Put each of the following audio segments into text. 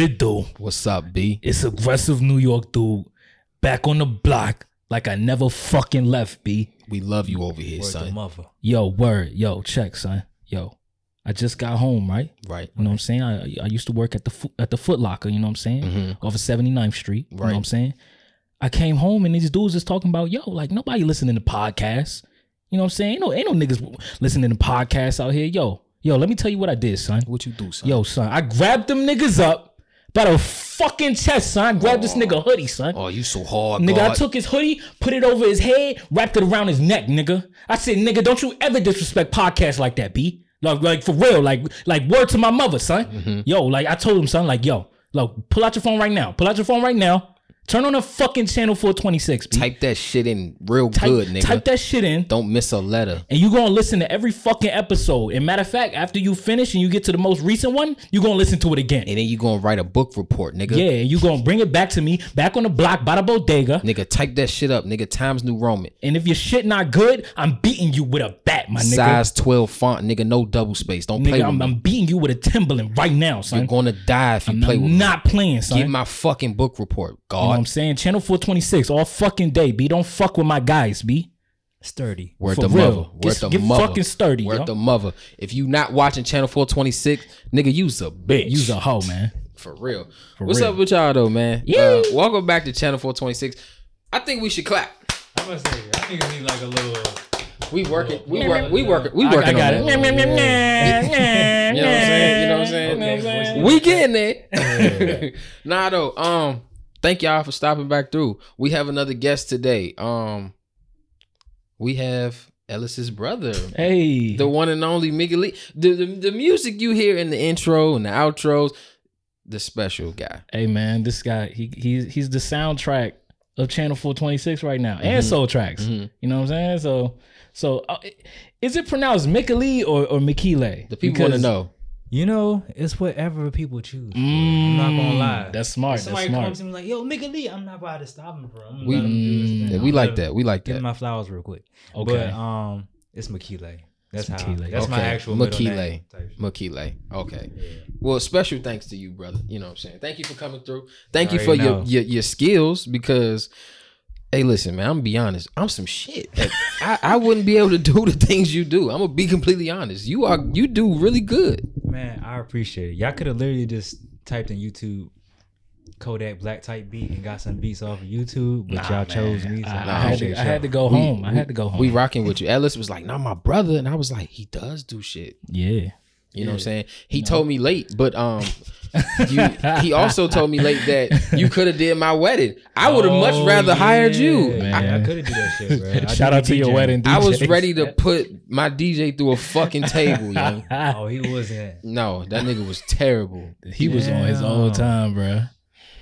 Yo, it do? What's up, B? It's aggressive New York dude back on the block like I never fucking left, B. We love you over here, Word son. mother. Yo, word. Yo, check, son. Yo, I just got home, right? Right. You know what I'm saying? I, I used to work at the Fo- at the Foot Locker, you know what I'm saying? Mhm. Off of 79th Street. Right. You know what I'm saying? I came home and these dudes is talking about, yo, like nobody listening to podcasts. You know what I'm saying? Ain't no, ain't no niggas listening to podcasts out here. Yo, yo, let me tell you what I did, son. What you do, son? Yo, son, I grabbed them niggas up by the fucking chest, son. I grabbed this nigga hoodie, son. Oh, you so hard, Nigga, I took his hoodie, put it over his head, wrapped it around his neck, nigga. I said, nigga, don't you ever disrespect podcasts like that, B. Like, like for real, like, like word to my mother, son. Mm-hmm. Yo, like I told him, son, like, yo, look, pull out your phone right now. Pull out your phone right now. Turn on the fucking channel 426, B. Type that shit in real Type- good, nigga. Type that shit in. Don't miss a letter. And you gonna listen to every fucking episode. And matter of fact, after you finish and you get to the most recent one, you gonna listen to it again. And then you gonna write a book report, nigga. Yeah, and you gonna bring it back to me, back on the block by the bodega. Nigga, type that shit up, nigga. Times New Roman. And if your shit not good, I'm beating you with a bat, my nigga. Size 12 font, nigga. No double space. Don't play with I'm, me. I'm beating you with a Timberland right now, son. You're gonna die if you I'm play with me. not playing, son. Get my fucking book report, you know what I'm saying? Channel 426 all fucking day, B. Don't fuck with my guys, B. Sturdy. Word For the real. mother. Word Get- the get mother. fucking sturdy, Word yo. the mother. If you not watching Channel 426, nigga, you's a bitch. Use a hoe, man. For real. What's real. up with y'all though, man? Yeah. Uh, welcome back to Channel 426. I think we should clap. I must say, I think we need like a little. We working. We work. We working. We I, working I got on it. that. You know what I'm saying? You know what I'm saying? Okay, We getting it. nah, though. Um, thank y'all for stopping back through. We have another guest today. Um, we have Ellis's brother, Hey. the one and only Lee. The, the the music you hear in the intro and the outros, the special guy. Hey man, this guy, he he's he's the soundtrack of Channel 426 right now. Mm-hmm. And SoleTracks. You know what I'm saying? So so uh, is it pronounced Mikali or, or Mikile? The people want to know. You know, it's whatever people choose. Mm, I'm not gonna lie. That's smart. If That's somebody smart. comes to me like, "Yo, Mika Lee," I'm not about to stop him, bro. I'm gonna We- let him do his thing. Yeah, I'm we gonna like that. We like Give him that. my flowers real quick. Okay. But um, it's Makile. That's how. Makile. That's my actual middle Makile. name. type shit. Makile. Okay. Well, special thanks to you, brother. You know what I'm saying? Thank you for coming through. Thank you for your, your your skills because hey, listen, man, I'm gonna be honest. I'm some shit. Like, I, I wouldn't be able to do the things you do. I'm gonna be completely honest. You are you do really good. Man, I appreciate it. Y'all could have literally just typed in YouTube Kodak Black type beat and got some beats off of YouTube, but y'all chose me. So I, I, had to, I had to go home. I had to go home. We rocking with you. Ellis was like, "Not my brother," and I was like, "He does do shit." yeah. You know what I'm saying? He told me late, but um, you, he also told me late that you could have did my wedding. I would have much Oh, rather hired you. yeah. I, I, could have did that shit, bro. Shout out to your DJing. wedding. I was ready to put my DJ through a fucking table, yo. Oh, he wasn't. No, that nigga was terrible. He was on his own time, bro.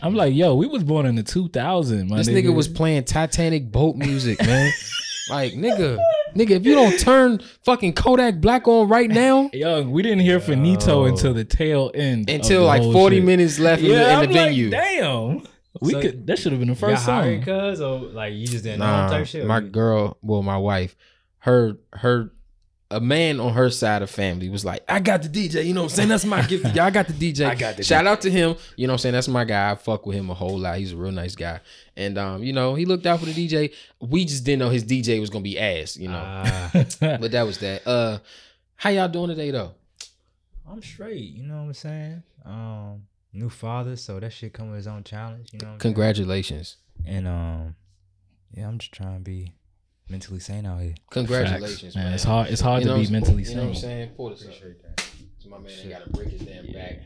I'm like, yo, we was born in the 2000. My This nigga was playing Titanic boat music, man. like, nigga, nigga, if you don't turn fucking Kodak Black on right now, Yo, we didn't hear Finito until the tail end. until like 40 shit. minutes left in the, in I'm the like, venue. damn. We So, could. That should have been the first song. cuz or like you just didn't know type shit? my girl, well, my wife, her, her, a man on her side of family was like, I got the DJ. You know what I'm saying? That's my gift. to y'all. I got the DJ. I got the Shout out to him. You know what I'm saying? That's my guy. I fuck with him a whole lot. He's a real nice guy. And um, you know, he looked out for the DJ. We just didn't know his DJ was gonna be ass, you know. Ah, but that was that. Uh how y'all doing today though? I'm straight. You know what I'm saying? Um, new father, so that shit come with his own challenge. You know. What I'm? Congratulations. And um, yeah, I'm just trying to be mentally sane out here. Congratulations, Facts, man. man. It's hard. It's hard You to what be I'm- mentally You know what I'm sane. saying? Pull this up. So my man ain't gotta break his damn back.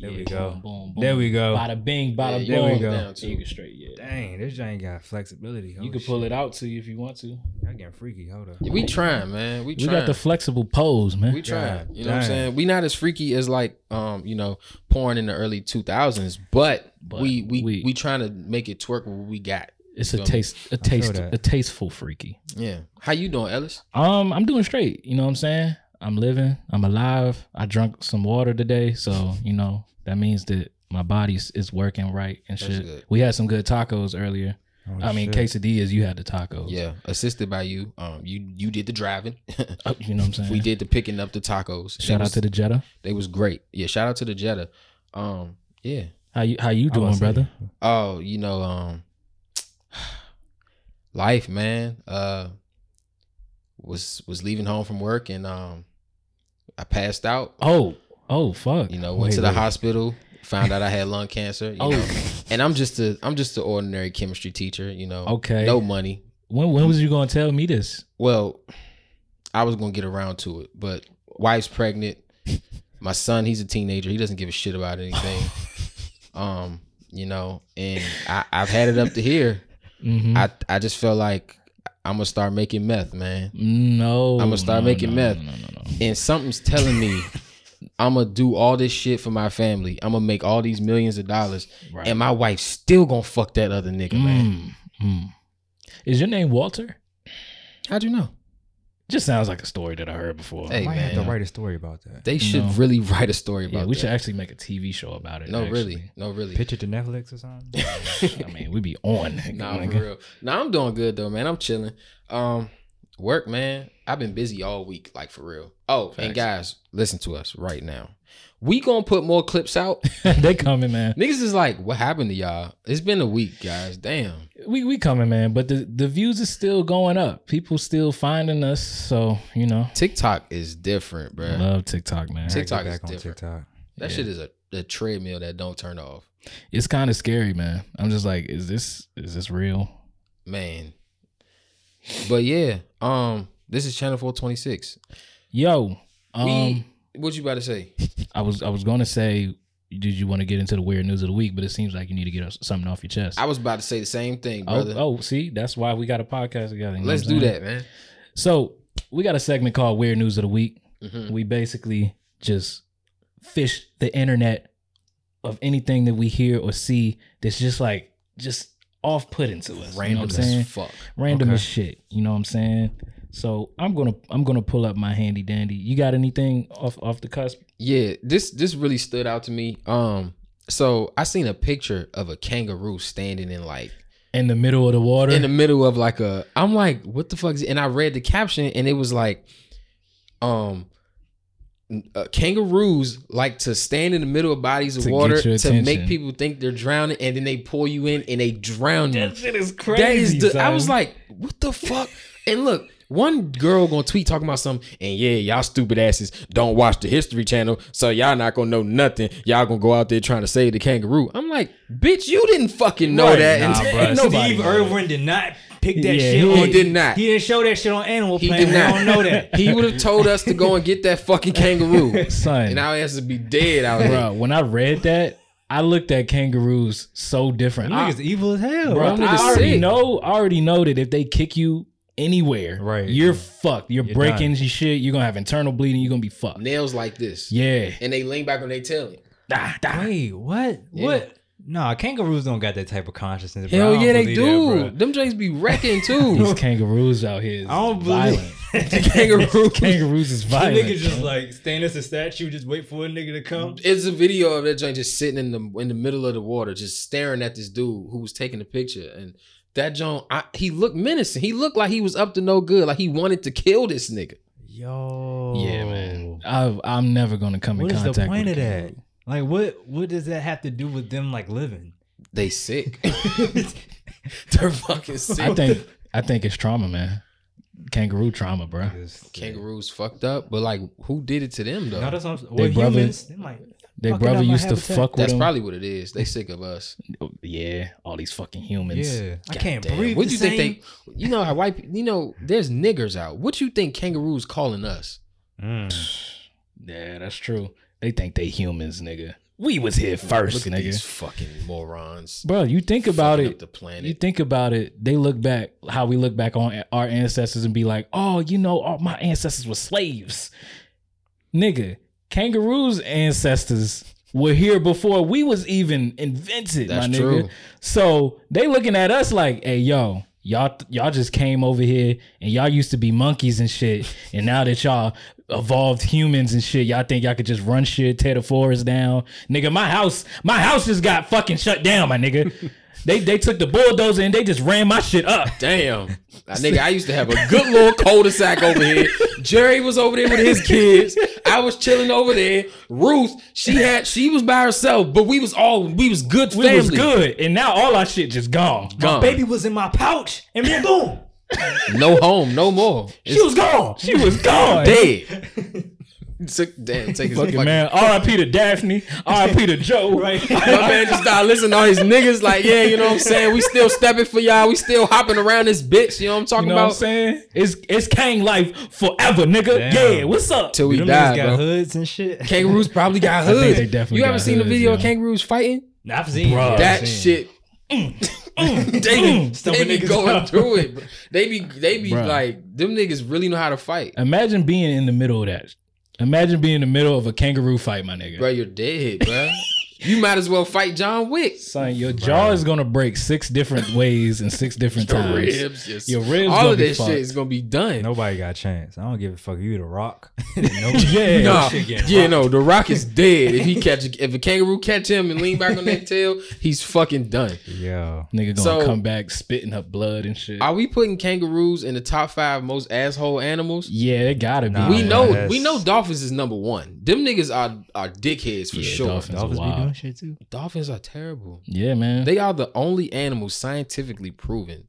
There we go. boom, boom, There we go. Bada bing, bada you boom. we go. down, too. You can straight. Yeah. Dang, this joint got flexibility. You can pull it out to you if you want to. I getting freaky. Hold up. We trying, man. We trying. We got the flexible pose, man. We trying. God You know what I'm saying? We not as freaky as like um, you know, porn in the early two thousands, but, But we we we- we, trying to make it twerk what we got. It's a Feel taste, a taste, a tasteful freaky. Yeah. How you doing, Ellis? Um, I'm doing straight. You know what I'm saying? I'm living. I'm alive. I drank some water today, so you know that means that my body is working right and That's shit. good. We had some good tacos earlier. Oh, I mean, shit. quesadillas. You had the tacos. Yeah, assisted by you. Um, you you did the driving. Oh, you know what I'm saying. we did the picking up the tacos. Shout They out was, to the Jetta. They was great. Yeah, shout out to the Jetta. Um, yeah. How you how you I was doing, saying, brother? Oh, you know, um, life, man. Uh, was was leaving home from work and um, I passed out. Oh, oh, fuck. You know, went Wait, to the wait. hospital, found out I had lung cancer. You Oh. know, and I'm just a I'm just an ordinary chemistry teacher. You know, Okay. no money. When when was you gonna tell me this? Well, I was gonna get around to it, but wife's pregnant. My son, he's a teenager. He doesn't give a shit about anything. um, you know, and I, I've had it up to here. Mhm. I I just feel like I'm gonna start making meth, man. no, I'ma start no, making no, meth. No, no, no, no. And something's telling me I'm gonna do all this shit for my family. I'm gonna make all these millions of dollars, Right. and my wife still gonna fuck that other nigga, man. Mm, mm. Is your name Walter? How'd you know? Just sounds like a story that I heard before. Hey, I might have to write a story about that. They should No. really write a story about yeah, we that. should actually make a TV show about it. no, actually. really, no, really. Pitch it to Netflix or something. I mean, we'd be on. Nah, nigga. for real. Nah, I'm doing good though, man. I'm chilling. Um, work, man. I've been busy all week, like for real. Oh, and Facts. guys, listen to us right now. We gonna put more clips out. they coming, man. Niggas is like, what happened to y'all? It's been a week, guys. Damn. We we coming, man. But the the views is still going up. People still finding us. So you know, TikTok is different, bro. love TikTok, man. TikTok is get back on different. TikTok. That Yeah. shit is a, a treadmill that don't turn off. It's kind of scary, man. I'm just like, is this is this real? Man. But yeah, um, this is channel 426. Yo, um, we what you about to say? I was I was gonna say, did you want to get into the weird news of the week? But it seems like you need to get something off your chest. I was about to say the same thing, oh, brother. oh, see, that's why we got a podcast together. you know Let's do that, man. So we got a segment called Weird News of the Week. Mhm. We basically just fish the internet of anything that we hear or see that's just like just off putting to us. you know Random what I'm saying? as fuck. Random Okay. as shit. You know what I'm saying? So I'm gonna I'm gonna pull up my handy dandy. You got anything off off the cusp? Yeah, this this really stood out to me. Um, so I seen a picture of a kangaroo standing in like In the middle of the water. in the middle of like a. I'm like, what the fuck? Is it? And I read the caption, and it was like, um. Uh, kangaroos like to stand in the middle of bodies of To water your to make people think they're drowning, and then they pull you in and they drown you. That shit is crazy. That is the. I was like, what the fuck? And look, one girl gonna tweet talking about something, and yeah, y'all stupid asses don't watch the History Channel, so y'all not gonna know nothing. Y'all gonna go out there trying to save the kangaroo. I'm like, bitch, you didn't fucking know Right, that. nah, and nobody Steve. Irwin did not pick that Yeah, shit. he- He did not. He didn't show that shit on Animal He Planet. did We not. don't know that. He would have told us to go and get that fucking kangaroo, son. and our asses would be dead out here. bro, when I read that, I looked at kangaroos so different. I, Niggas evil as hell. bro, I already sick. know. I already know that if they kick you anywhere, Right. you're fucked. You're, You're breaking your shit. You're gonna have internal bleeding. You're gonna be fucked. Nails like this, Yeah. and they lean back on their tail. Da, da. Wait, what? Yeah. What? Nah, kangaroos don't got that type of consciousness. bro. Hell don't yeah, they do. that, bro. Them Jays be wrecking too. These kangaroos out here is I don't violent. believe kangaroos. kangaroos is The violent. nigga just like stand as a statue, just wait for a nigga to come. It's a video of that joint just sitting in the in the middle of the water, just staring at this dude who was taking the picture. And that joint, I, he looked menacing. He looked like he was up to no good, like he wanted to kill this nigga. Yo. yeah, man. I, I'm never gonna come What in is contact the point with of a that? Kangaroo. Like, what? What does that have to do with them like living? They sick. They're fucking sick. I think I think it's trauma, man. Kangaroo trauma, bro. Kangaroos fucked up, but like, who did it to them though? No, that's what I'm, They brother- humans. They might Their brother used to habitat. fuck with That's them. probably what it is. They sick of us. yeah, all these fucking humans. Yeah, I can't damn. breathe. What do you think they? You know how white? pe- You know, there's niggers out. What you think kangaroos calling us? Mm. Yeah, that's true. They think they humans, nigga. We was here first, Look at nigga. these fucking morons. Bro, you think about Fucking it. up the planet. You think about it, they look back how we look back on our ancestors and be like, oh, you know, all my ancestors were slaves. Nigga, kangaroos' ancestors were here before we was even invented, That's my nigga. true. So they looking at us like, hey, yo, y'all y'all just came over here and y'all used to be monkeys and shit. And now that y'all evolved humans and shit, y'all think y'all could just run shit, tear the forest down. Nigga, my house, my house just got fucking shut down, my nigga. They they took the bulldozer and they just ran my shit up. Damn. Nah, nigga, I used to have a good little cul-de-sac over here. Jerry was over there with his kids. I was chilling over there. Ruth, she had she was by herself, but we was all we was good Family. We was good, and now all our shit just gone. Gone. Baby was in my pouch, and then boom, No home, no more. she was gone. She was gone. dead. Took, damn, take his Fucking fucking man. R.I.P. to Daphne. R.I.P. to Joe. Right. My man just started listening to all his niggas like, yeah, you know what I'm saying? We still stepping for y'all. We still hopping around this bitch. You know what I'm You talking know what I'm about? saying? It's it's Kang life forever, nigga. Damn. Yeah, what's up? Till we Them die, niggas got bro. hoods and shit. Kangaroos probably got think hoods. they definitely you haven't seen the hoods, video of yo. kangaroos fighting? Nah, I've seen Bruh. that I've seen. shit. they be, mm. Stumping they be mm. going up. through it. bro. They be they be Bruh. like them niggas really know how to fight. Imagine being in the middle of that. Imagine being in the middle of a kangaroo fight, my nigga. Bro, you're dead, bro. You might as well fight John Wick. Son, your jaw is gonna break six different ways and six different Your times. ribs, just, Your ribs all of be this shit is gonna be done. Nobody got a chance. I don't give a fuck. You the Rock. no, Yeah. Nah, shit yeah, rocked. no, the Rock is dead. If he catch, if a kangaroo catch him and lean back on that tail, he's fucking done. Yeah, Nigga gonna So- come back spitting up blood and shit. Are we putting kangaroos in the top five most asshole animals? yeah, it gotta be. Nah, we man. know, that's- we know, dolphins is number one. Them niggas are are dickheads for Yeah, sure. dolphins. Dolphins be wild. Doing shit too. Dolphins are terrible. Yeah, man. They are the only animals scientifically proven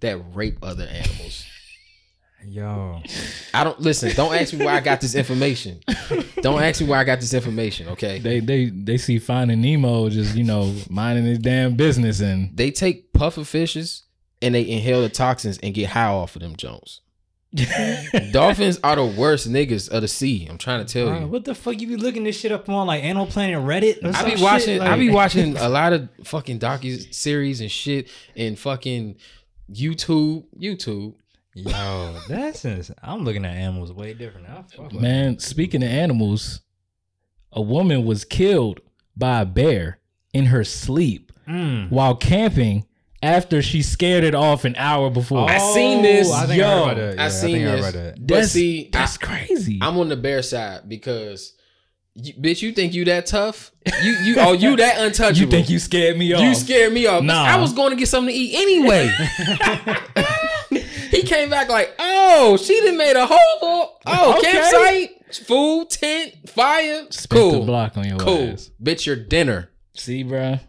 that rape other animals. Yo, I don't listen. Don't ask me where I got this information. Don't ask me where I got this information. Okay. they they they see Finding Nemo just you know minding his damn business and They take puffer fishes and they inhale the toxins and get high off of them Jones. Dolphins are the worst niggas of the sea. I'm trying to tell Bruh, you. what the fuck you be looking this shit up on like Animal Planet Reddit? I some be shit? watching. I Like- be watching a lot of fucking docu series and shit and fucking YouTube. YouTube. Yo, that's ins- I'm looking at animals way different. I fuck with man. Speaking of animals, a woman was killed by a bear in her sleep Mm. while camping after she scared it off an hour before. I seen this. Oh, I think I Yo, heard about that. I Yeah, seen think I this. read that. But that's see, that's I- crazy. I'm on the bear side because, you, bitch, you think you that tough? You you oh you that untouchable? you think you scared me off? You scared me off. Nah. I was going to get something to eat anyway. he came back like, oh, she done made a whole little, oh, Okay. campsite, food, tent, fire. Spent cool. the block on your cool. ass. Bitch, your dinner. See, bruh.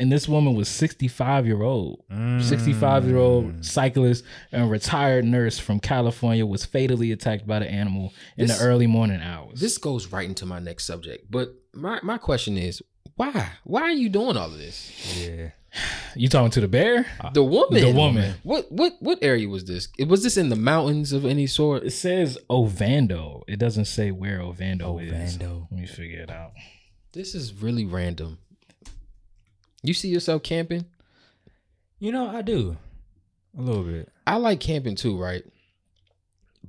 And this woman was 65 year old. Mm. 65 year old cyclist and retired nurse from California was fatally attacked by the animal in This- the early morning hours. This goes right into my next subject. But my, my question is, why? Why are you doing all of this? Yeah. you talking to the bear? The woman. The woman. What what what area was this? Was this in the mountains of any sort? It says Ovando. It doesn't say where Ovando, is. Ovando. Let me figure it out. This is really random. You see yourself camping? You know, I do. A little bit. I like camping too, right?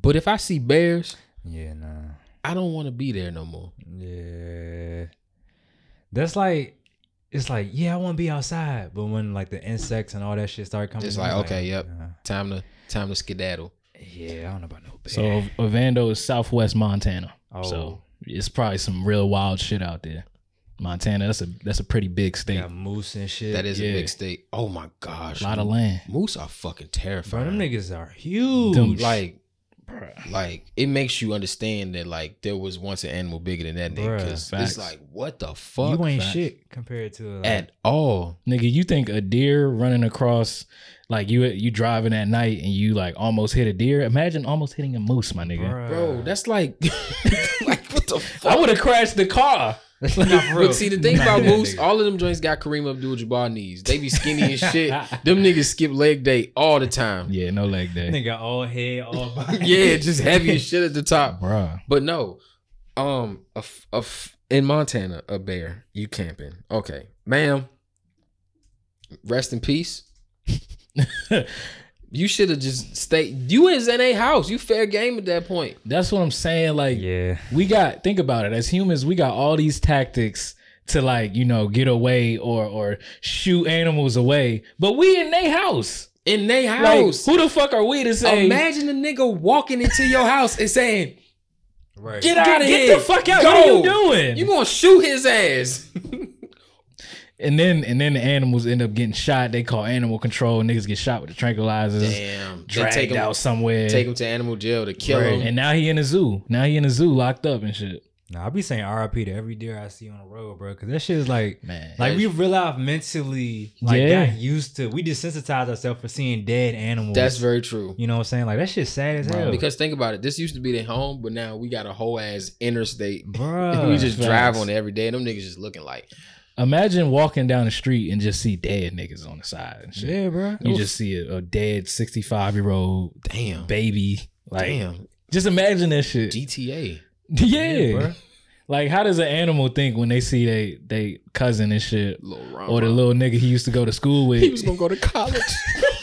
But if I see bears, Yeah, nah. I don't want to be there no more. Yeah. That's like it's like, yeah, I want to be outside, but when like the insects and all that shit start coming, It's in, like, okay, yep. nah. Time to time to skedaddle. Yeah, I don't know about no bear. So Ovando is southwest Montana. Oh. So it's probably some real wild shit out there. Montana, that's a that's a pretty big state. got moose and shit. That is Yeah. a big state. Oh my gosh. A lot of land. Moose are fucking Bro, terrifying. them niggas are huge. Them- like like it makes you understand that like there was once an animal bigger than that nigga because it's like what the fuck you ain't facts. shit compared to like, at all Nigga, you think a deer running across like you you driving at night and you like almost hit a deer? Imagine almost hitting a moose, my nigga. Bruh. bro that's like like what the fuck I would have crashed the car. Nah. Look, see the thing Nah, about Moose, all of them joints got Kareem Abdul-Jabbar knees. They be skinny as shit. Them niggas skip leg day all the time. Yeah, no leg day. nigga all head, all body. Yeah, just heavy as shit at the top. Bruh. But no, um, a, f- a f- in Montana, a bear, you camping. Okay, ma'am. Rest in peace. you should have just stayed. You is in a house. You fair game at that point. That's what I'm saying. Like yeah. we got think about it. As humans, we got all these tactics to like, you know, get away or or shoot animals away. But we in their house. In they Like, house. who the fuck are we to say Imagine a nigga walking into your house and saying, Right. "Get get, out of here! get the fuck out? Go. What are you doing? You gonna shoot his ass?" And then and then the animals end up getting shot. They call animal control. Niggas get shot with the tranquilizers. Damn. Dragged take him, out somewhere. take him to animal jail to kill Right. him. and now he in a zoo. Now he in a zoo locked up and shit. Nah, I be saying RIP to every deer I see on the road, bro. Cause that shit is like, Man. like we realize mentally, like Yeah. got used to. We desensitize ourselves for seeing dead animals. That's very true. you know what I'm saying. Like that shit sad as hell. Because think about it, this used to be their home, but now we got a whole ass interstate. Bruh, we just facts. drive on it every day, and them niggas just looking like Imagine walking down the street and just see dead niggas on the side and shit. yeah, bro. You just see a, a dead 65 year old damn, baby. Like, damn, just imagine that shit. GTA. yeah. bruh. like, how does an animal think when they see they they cousin and shit? Or the little nigga he used to go to school with. he was gonna go to college.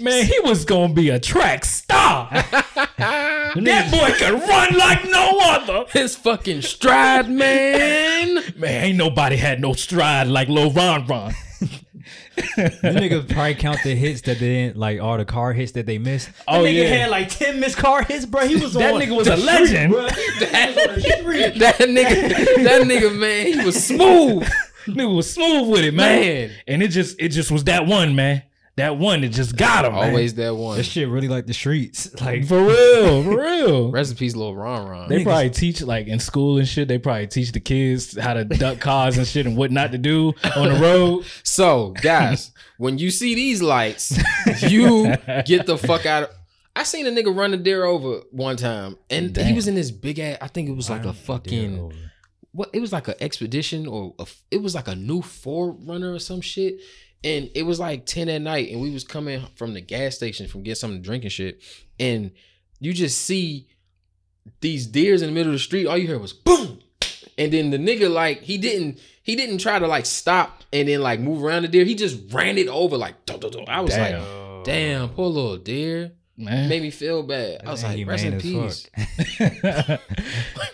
Man, he was gonna be a track star. that boy can run like no other. His fucking stride, man. Man, ain't nobody had no stride like Lil Ron Ron. Them niggas probably count the hits that they didn't like all the car hits that they missed. Oh, that nigga yeah. had like ten missed car hits, bro. He was That on nigga was a street, legend. bruh. He was on the street. that nigga, that nigga, man, he was smooth, Nigga was smooth with it, man. man. And it just it just was that one, man. That one that just got him. man. Always that one. That shit really like the streets. Like For real, for real. Recipes, little peace, Lil Ron Ron. They probably teach like in school and shit. They probably teach the kids how to duck cars and shit and what not to do on the road. So, guys, when you see these lights, you get the fuck out of. I seen a nigga run a deer over one time, and he was in this big ass. I think it was like a fucking what? It was like an expedition or a, it was like a new 4Runner or some shit. And it was like ten at night, and we was coming from the gas station from getting something to drink and shit, and you just see these deers in the middle of the street. All you heard was boom, and then the nigga like he didn't he didn't try to like stop and then like move around the deer. He just ran it over like. Dun, dun, dun. I was Damn. like, damn, poor little deer. Man. Made me feel bad. I was like, rest in peace.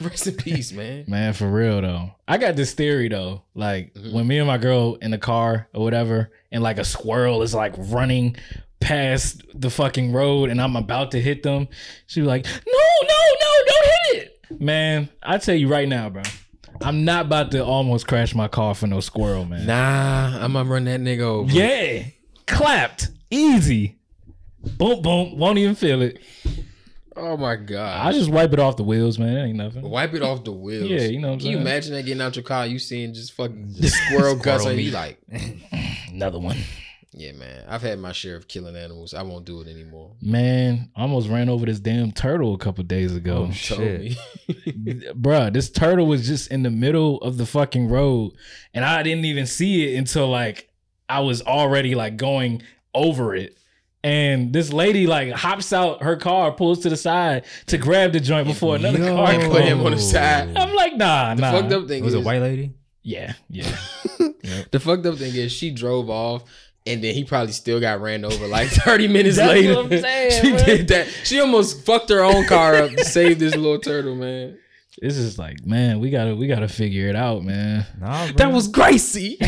rest in peace, man. Man, for real though. I got this theory though. Like Mhm. when me and my girl in the car or whatever, and like a squirrel is like running past the fucking road and I'm about to hit them, she be like, No, no, no, don't hit it. Man, I tell you right now, bro. I'm not about to almost crash my car for no squirrel, man. Nah, I'm gonna run that nigga over. Yeah. Clapped. Easy. Boom, boom. Won't even feel it. Oh my god! I just wipe it off the wheels, man. It ain't nothing. Wipe it off the wheels. Yeah, you know what I'm Can you saying? imagine that getting out your car, you seeing just fucking squirrel guts on you? Like, Another one. yeah, man. I've had my share of killing animals. I won't do it anymore. Man, I almost ran over this damn turtle a couple days ago. Oh, Shit. me. Bruh, this turtle was just in the middle of the fucking road. And I didn't even see it until like I was already like going over it. And this lady like hops out her car, pulls to the side to grab the joint before another Yo. car Put him on the side. I'm like, nah, The nah. fucked up thing Was is a white lady? Yeah, yeah. the fucked up thing is she drove off and then he probably still got ran over like 30 minutes That's later. what I'm saying, she bro. did that. She almost fucked her own car up to save this little turtle, man. It's just like, man, we gotta we gotta figure it out, man. Nah. That was Gracie.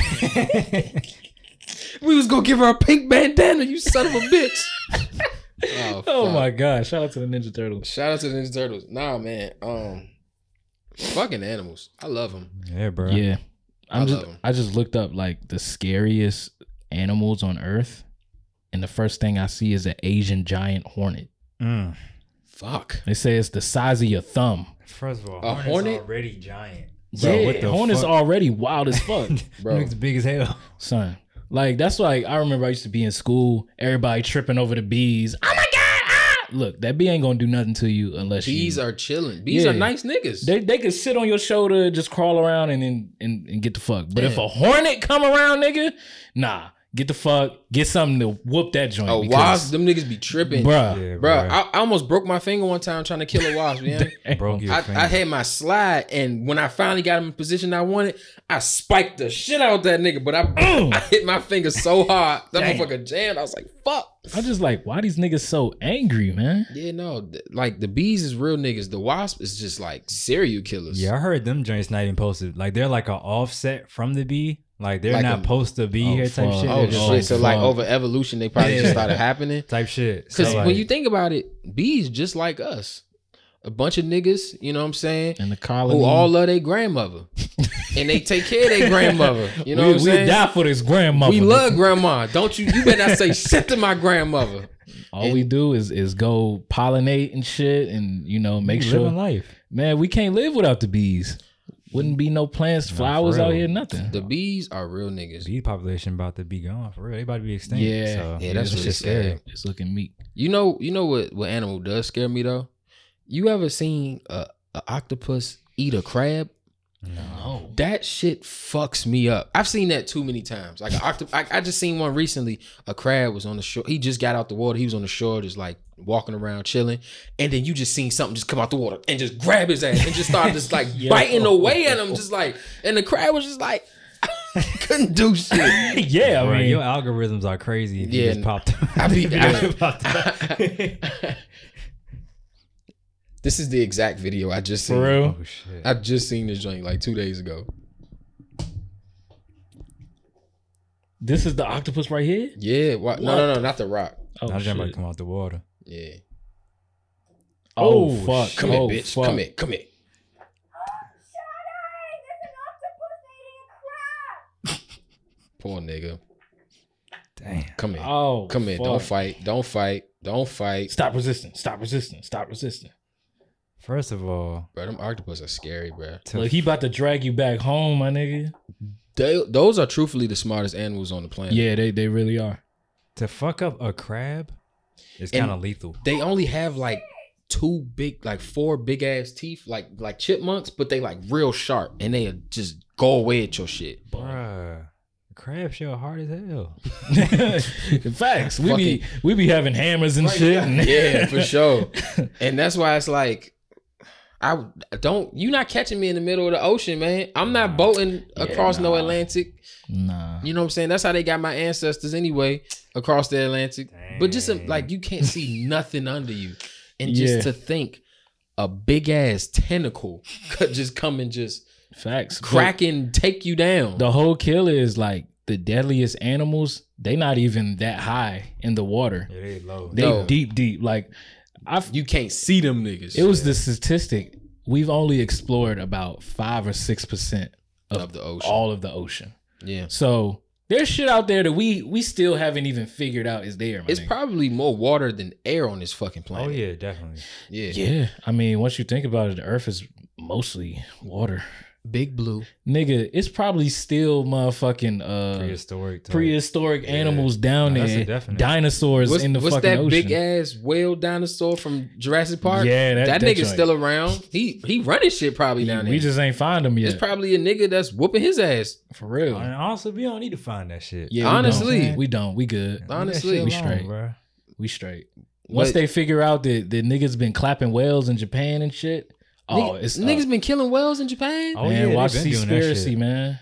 We was gonna give her a pink bandana, you son of a bitch. oh, Oh my god! Shout out to the Ninja Turtles. Shout out to the Ninja Turtles. Nah, man. Um, fucking animals. I love them. yeah, bro. Yeah, I'm I just love 'em. I just looked up like the scariest animals on Earth, and the first thing I see is an Asian giant hornet. Mm. Fuck. They say it's the size of your thumb. First of all, A hornet's hornet? already giant. yeah, what the hornet's fuck? already wild as fuck, Bro. Looks big as hell. son. Like that's like I remember I used to be in school, everybody tripping over the bees. Oh my god! Ah! Look, that bee ain't gonna do nothing to you unless Bees you, are chilling. Bees Yeah. are nice niggas. They they could sit on your shoulder, just crawl around and and, and, and get the fuck. But if Yeah. a hornet come around, nigga, nah, get the fuck, get something to whoop that joint. a because- wasp, them niggas be tripping. bruh. Yeah, Bro, bruh. I, I almost broke my finger one time trying to kill a wasp, man. Broke your I, finger. I had my slide, and when I finally got him in position I wanted, I spiked the shit out of that nigga. But I. I hit my finger so hard, that Damn. motherfucker jammed. I was like, "Fuck." I'm just like, why these niggas so angry, man? Yeah, no, th- like the bees is real niggas. The wasp is just like serial killers. Yeah, I heard them joints not even posted. Like they're like an offset from the bee. Like they're Like not a- supposed to be Oh, here type fuck. shit. Oh They're shit! like so like over evolution, they probably Yeah. just started happening. type shit. Because So, when you think about it, bees just like us. a bunch of niggas, you know what I'm saying, And the colony. who all love their grandmother. and they take care of their grandmother. You know we, what I'm we saying? die for this grandmother. we love grandma. Don't you you better not say shit to my grandmother. All we do is is go pollinate and shit, and you know make sure. living life. Man, we can't live without the bees. Wouldn't be no plants, flowers out here, nothing. The bees are real niggas. Bee population about to be gone for real. They about to be extinct. Yeah. so, Yeah, that's it's really just scary. It's looking meek. You know, you know what what animal does scare me though? You ever seen a, a octopus eat a crab? No. That shit fucks me up. I've seen that too many times. Like an I, I just seen one recently. A crab was on the shore. He just got out the water. He was on the shore, just like walking around, chilling. And then you just seen something just come out the water and just grab his ass and just start just like biting away at him, just like. And the crab was just like, couldn't do shit. yeah, I Bro, mean, your algorithms are crazy. If Yeah, you just popped. I be. I, I- this is the exact video I just seen. for real. oh shit! I just seen this joint like two days ago. This is the octopus right here. Yeah. Why, no, no, no, not the rock. Oh, Now jump shit. about to come out the water. Yeah. oh, Oh, fuck! Come oh, here, bitch. fuck. Come here. Come here. Poor nigga. Damn. Come here. Oh, Come here. fuck. Don't fight. Don't fight. Don't fight. Stop resisting! Stop resisting! Stop resisting! First of all, Bro, them octopus are scary, bro. to Look, he about to drag you back home, my nigga. They, those are truthfully the smartest animals on the planet. Yeah, they they really are. to fuck up a crab is And- kind of lethal. They only have like two big, like four big ass teeth, like like chipmunks, but they like real sharp, and they just go away at your shit. Bruh, crab shell hard as hell. In facts, we be we be having hammers and shit. and- yeah, for sure. And that's why it's like, I don't. You not catching me in the middle of the ocean, man. I'm not boating across no. Atlantic. Nah. You know what I'm saying? That's how they got my ancestors anyway across the Atlantic. But just like you can't see nothing under you, and just Yeah. to think a big ass tentacle could just come and just Facts. But crack and take you down. The whole kill is like the deadliest animals. They not even that high in the water. Yeah, they low. They No. deep, deep. Like I've. You can't see them niggas. It was the statistic. We've only explored about five or six percent of, of the ocean. all of the ocean. yeah. So there's shit out there that we we still haven't even figured out is there. My It's nigga. probably more water than air on this fucking oh, planet. oh yeah, definitely. yeah. yeah. I mean, once you think about it, the Earth is mostly water. Big blue. Nigga, it's probably still motherfucking uh Prehistoric. type. prehistoric Yeah. animals down Nah, that's a there, dinosaurs What's, in the what's fucking that ocean. big ass whale dinosaur from Jurassic Park? Yeah, that- that, that nigga's joint. still around. He he running shit probably down there. we just ain't find him yet. It's probably a nigga that's whooping his ass. for real. And honestly, we don't need to find that shit. Yeah, Honestly. we don't. we don't. We good. Honestly, shit we alone, straight. bro. We straight. Once But they figure out that the niggas been clapping whales in Japan and shit, oh, nigga- it's niggas up. been killing whales in Japan. Oh, man, yeah, watch they been doing that Seaspiracy, man.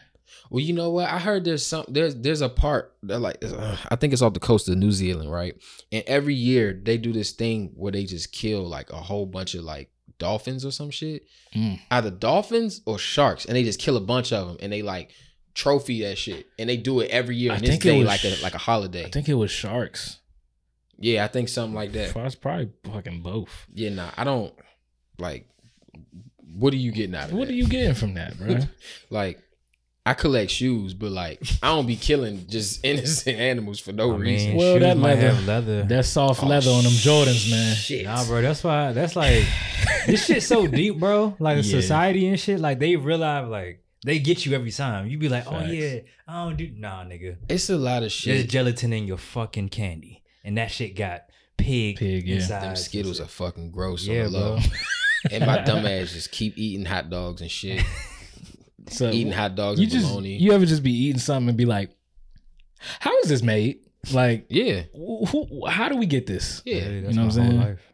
Well, you know what? I heard there's some there's there's a part that like uh, I think it's off the coast of New Zealand, right? And every year they do this thing where they just kill like a whole bunch of like dolphins or some shit, Mm. either dolphins or sharks, and they just kill a bunch of them and they like trophy that shit, and they do it every year. I And this think it day was like a like a holiday. I think it was sharks. yeah, I think something like that. It's probably fucking both. Yeah, nah, I don't like. What are you getting out of it? What that? are you getting from that, bro? like? I collect shoes, but like I don't be killing just innocent animals for no I reason. Well, shoes that might leather- have leather. that soft Oh, leather on them Jordans, man. Shit. Nah, bro, that's why. That's like this shit so deep, bro. Like Yeah. society and shit. Like they realize, like they get you every time. You be like, oh Facts. yeah, I don't do. Nah, nigga. It's a lot of shit. There's shit. gelatin in your fucking candy, and that shit got pig, Pig, yeah. inside. Them Skittles are fucking gross. Yeah, on the bro. low. And my dumb ass just keep eating hot dogs and shit. So eating hot dogs you and just bologna. you ever just be eating something and be like, how is this made? Like, yeah, wh- who, how do we get this? yeah. that's You know what I'm saying? life.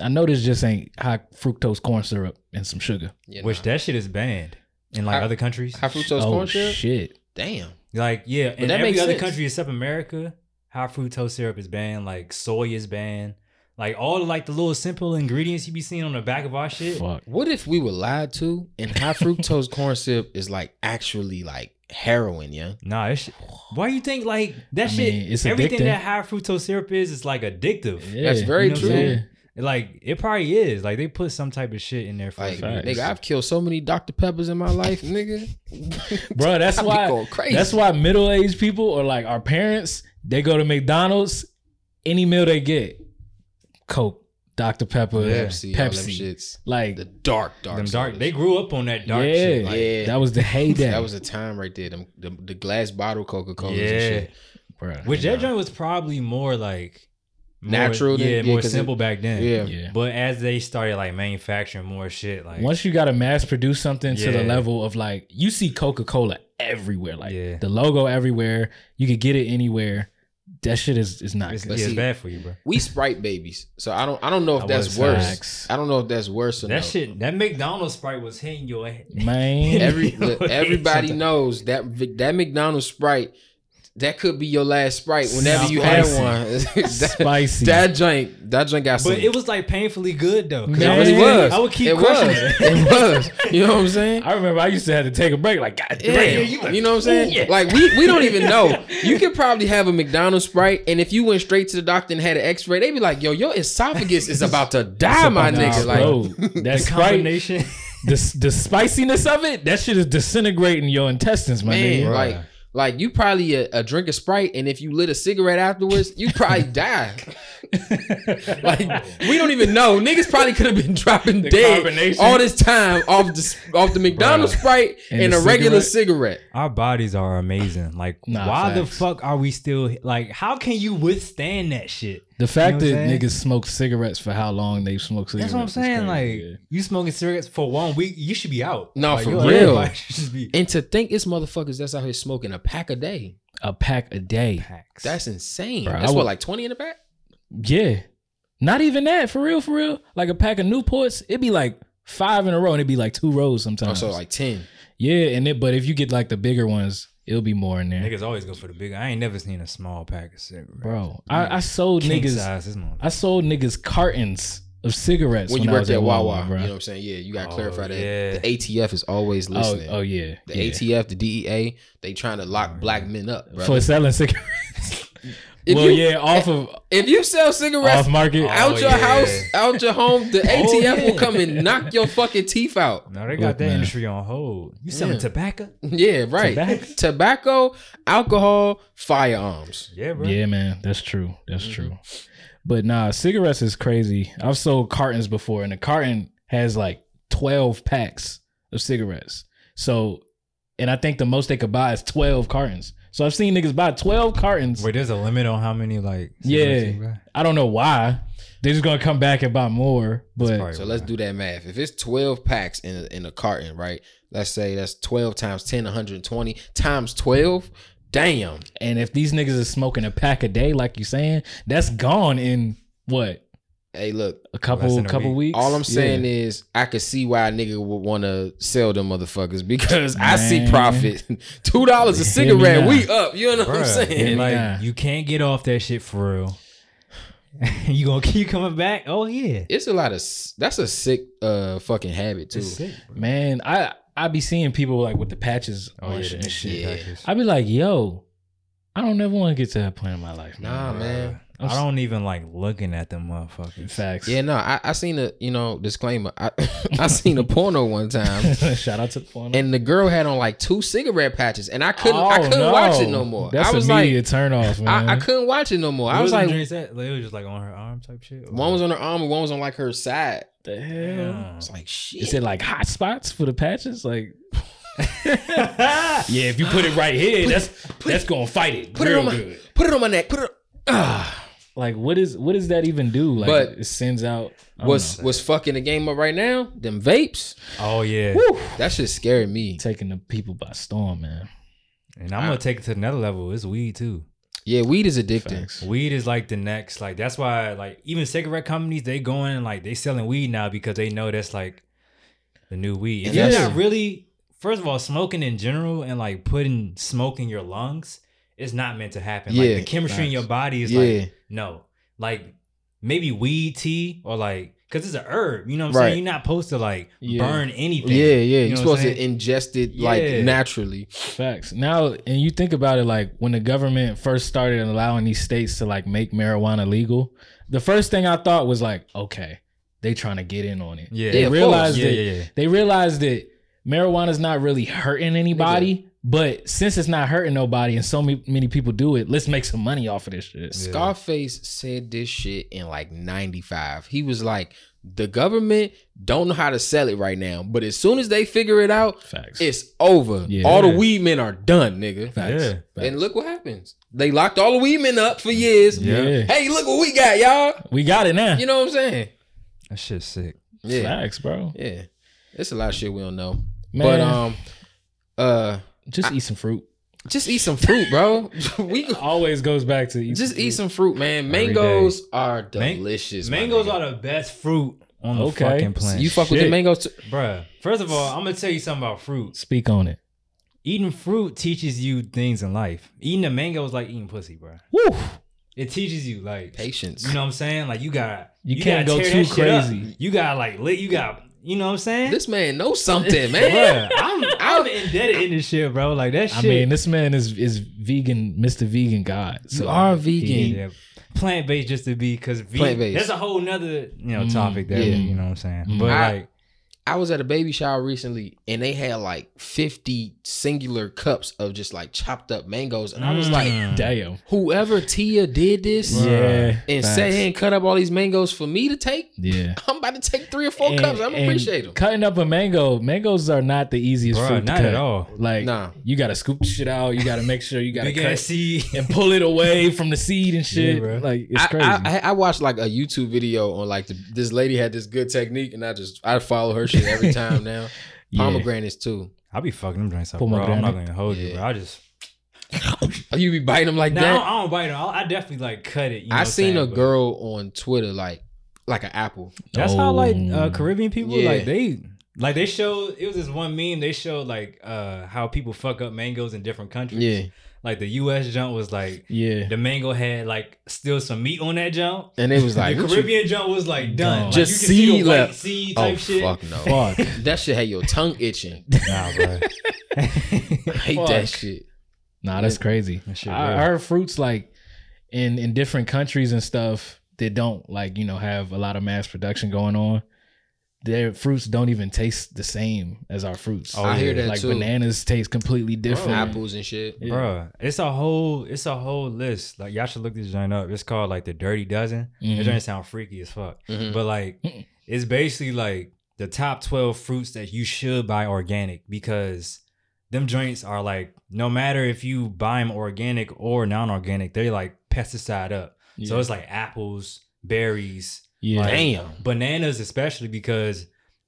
I know this just ain't high fructose corn syrup and some sugar. yeah Which nah. that shit is banned in like High- other countries. high fructose oh corn syrup. shit! Damn. Like yeah, in that every makes other sense. country except America, high fructose syrup is banned. Like soy is banned. Like all like the little simple ingredients you be seeing on the back of our shit. Fuck. What if we were lied to and high fructose corn syrup is like actually like heroin? Yeah. Nah, that shit. Why you think like that I shit? mean, it's everything addicting. that high fructose syrup is is like addictive. Yeah, That's very You know true. saying? Like it probably is. Like they put some type of shit in there for Like, Facts. nigga, I've killed so many Dr. Peppers in my life, nigga. bro. That's why. crazy. That's why middle aged people or like our parents, they go to McDonald's. Any meal they get, Coke, Dr Pepper, Pepsi, all them Pepsi. shits. Like The dark, dark. them dark. sodas. They grew up on that dark yeah, shit. Like, Yeah. that was the heyday. that was a time right there. Them, the, the glass bottle Coca Cola Yeah. and shit. Bruh. Which that joint was probably more like more- Natural than- yeah, yeah, more 'cause simple it- back then. Yeah. Yeah. But as they started like manufacturing more shit, like Once you got to mass produce something to the level of like you see Coca Cola everywhere, like Yeah. the logo everywhere. You could get it anywhere. That shit is is not it's, good. it's see- bad for you, bro. We Sprite babies, so I don't. I don't know if I that's worse. facts. I don't know if that's worse or That no. shit, that McDonald's Sprite was hitting your head. Man, Every look, everybody knows that that McDonald's Sprite. That could be your last Sprite whenever Sounds you had one. that, spicy. that joint, that joint got some. But it was like painfully good though. 'cause Man, I it really was. I would keep it crushing was. it. It was. You know what I'm saying? I remember I used to have to take a break. Like, God Yeah, damn, you, know what I'm saying? yeah. Like we we don't even know. You could probably have a McDonald's Sprite, and if you went straight to the doctor and had an X-ray, they'd be like, "Yo, your esophagus is about to die, my Nah, nigga." Like, bro, The that Sprite, combination. the, the spiciness of it, that shit is disintegrating your intestines, my man, nigga. like, like you probably a, a drink of Sprite, and if you lit a cigarette afterwards, you probably die. like we don't even know. Niggas probably could have been dropping dead all this time off the off the McDonald's Sprite And and, the a regular cigarette. cigarette. Our bodies are amazing. Like, Nah, why the fuck are we still like? How can you withstand that shit? The fact You know that niggas smoke cigarettes for how long they smoke smoked cigarettes. That's what I'm saying. like, yeah. you smoking cigarettes for one week, you should be out. No, Like, for your- real. everybody should just be And to think it's motherfuckers that's out here smoking a pack a day. a pack a day. packs. That's insane. Bro, I that's would- what, like 20 in the pack? Yeah. Not even that, for real, for real. Like a pack of Newports, it'd be like five in a row and it'd be like two rows Oh, sometimes. so like 10. yeah, and it but if you get like the bigger ones, it'll be more in there. Niggas always go for the big. I ain't never seen a small pack of cigarettes. Bro, I, I sold King niggas size, this motherfucker. I sold niggas cartons of cigarettes When when, you I worked was at Wawa, Walmart, you know what I'm saying? Yeah, you got to Oh, clarify that. yeah. The ATF is always oh, listening. oh yeah. The yeah. ATF, the DEA, they trying to lock oh, black men up, bro. for selling cigarettes. If well, you- yeah, off of If you sell cigarettes off market. out Oh, your yeah. house, out your home, the ATF Oh, yeah. will come and knock your fucking teeth out. No, they got Look, that man. industry on hold. You selling Yeah. tobacco? Yeah, right. Tobacco. Tobacco, alcohol, firearms. Yeah, bro. Yeah, man, that's true. That's Mm-hmm. true. But nah, cigarettes is crazy. I've sold cartons before, and a carton has like twelve packs of cigarettes. So, and I think the most they could buy is twelve cartons. So I've seen niggas buy twelve cartons. Wait, there's a limit on how many like. Yeah. I don't know why. They're just gonna come back and buy more. But So let's do that math. If it's 12 packs in a, in a carton, right? Let's say that's 12 times 10, 120 times 12. Damn. and if these niggas is smoking a pack a day, like you saying, that's gone in what Hey, look. a couple a couple week. weeks. All I'm saying Yeah. is I could see why a nigga would want to sell them motherfuckers because I see profit. Two dollars a cigarette, we up. You know what I'm saying? like Nah. you can't get off that shit for real. you gonna keep coming back? Oh yeah. it's a lot of that's a sick uh fucking habit too. It's sick, man, I I be seeing people like with the patches Oh on yeah, shit and shit. Yeah. I be like, yo, I don't ever want to get to that point in my life. Nah, man. I don't even like looking at them motherfuckers. Facts. Yeah, no, I, I seen a you know disclaimer. I I seen a porno one time. Shout out to the porno. And the girl had on like two cigarette patches, and I couldn't. I Oh, couldn't no. watch it no more. That's I was like, immediate turn off, man. I, I couldn't watch it no more. I What was like, drinks? Like, it was just like on her arm type shit. or- one was on her arm, and one was on like her side. the hell? Damn. It's like shit. Is it like hot spots for the patches? Like, yeah, if you put it right here, that's that's gonna fight it put it on my good. put it on my neck. Put it. Ah. Like, what is what does that even do? Like, But it sends out. I don't What's know. what's fucking the game up right now? Them vapes. Oh yeah. That shit scared me. taking the people by storm, man? And I'm gonna take it to another level. It's weed too. Yeah, weed is addicting. Facts. Weed is like the next, like that's why like even cigarette companies they going and like they selling weed now because they know that's like the new weed. If Yeah. you're not really, first of all, smoking in general and like putting smoke in your lungs is not meant to happen. Yeah. like the chemistry in your body is Yeah. like no, like maybe weed tea or like because it's a herb. You know what I'm Right. saying? You're not supposed to like Yeah. burn anything. Yeah, yeah. You You're know supposed what to ingest it Yeah. like naturally. Facts. Now, and you think about it, like when the government first started allowing these states to like make marijuana legal, the first thing I thought was like, okay, they trying to get in on it. Yeah. they Yeah, of realized Yeah, that yeah, yeah. they realized that marijuana's not really hurting anybody. But since it's not hurting nobody and so many, many people do it, let's make some money off of this shit. Scarface said this shit in like 95. He was like, the government don't know how to sell it right now, but as soon as they figure it out, Facts. it's over. Yeah. All the weed men are done, nigga. Facts. Yeah. Facts. And look what happens. They locked all the weed men up for years. Yeah. Hey, look what we got, y'all. we got it now. You know what I'm saying? That shit's sick. Yeah. Facts, bro. Yeah. It's a lot of shit we don't know. Man, But um uh just eat some fruit. just eat some fruit, bro. we Always goes back to eat just some eat fruit. some fruit, man. Mangoes are delicious. my Mangoes nigga. are the best fruit on the Okay. fucking planet. You fuck with the Shit. mangoes too? Bruh, first of all, I'm gonna tell you something about fruit. Speak on it. Eating fruit teaches you things in life. Eating a mango is like eating pussy, bruh. Woo. It teaches you like Patience. you know what I'm saying? Like you got You can't go too that shit up. crazy. You got like lit. You got you know what I'm saying? This man knows something, man. Bruh, I'm I'm indebted in this shit, bro. Like that shit. I mean, this man is is vegan, Mr. Vegan God. You are vegan. yeah, plant based just to be because Plant-based. That's a whole nother you know Mm, topic that yeah. you know what I'm saying. Mm. But I- like I was at a baby shower recently and they had like 50 singular cups of just like chopped up mangoes. And I was like, Mm. Damn. whoever Tia did this Yeah. and facts. sat here and cut up all these mangoes for me to take, Yeah. I'm about to take three or four And- cups. I'm and appreciate them. Cutting up a mango, mangoes are not the easiest Bruh, fruit to not cut. at all. Like, Nah. you got to scoop the shit out. You got to make sure you got to big ass cut seed. and pull it away from the seed and shit. Yeah, like, it's I, crazy. I, I watched like a YouTube video on like the, this lady had this good technique and I just I follow her shit every time now. Yeah. Pomegranates too. I'll be fucking them drinks up, bro. I'm Pomegranate. not gonna hold you, Yeah. bro. I just Oh, you be biting them like no, that? don't, I don't bite them. I, I definitely like cut it. You know I what I'm seen a saying? But girl on Twitter like like an apple. That's how like Oh. uh, Caribbean people Yeah. like they like they showed. It was this one meme. They showed like uh how people fuck up mangoes in different countries. Yeah. Like the U.S. jump was like yeah. the mango had like still some meat on that jump. And it was like the what you- Caribbean jump was like done. Like, Just you can see seed the white left. seed Oh type shit. fuck no. Fuck. That shit had your tongue itching. Nah, bro. I hate Fuck. that shit. Nah, that's crazy. That shit I. I heard fruits like in in different countries and stuff that don't like you know have a lot of mass production going on. Their fruits don't even taste the same as our fruits. Oh, I hear that like too. bananas taste completely different. Apples and shit. Yeah. Bruh, it's a whole it's a whole list. Like y'all should look this joint up. It's called like the Dirty Dozen. Mhm. It joint sound freaky as fuck. Mhm. But like Mm-mm. it's basically like the top 12 fruits that you should buy organic because them joints are like no matter if you buy them organic or non-organic, they're like pesticide up. So it's like apples, berries, Yeah. like, Damn. bananas especially because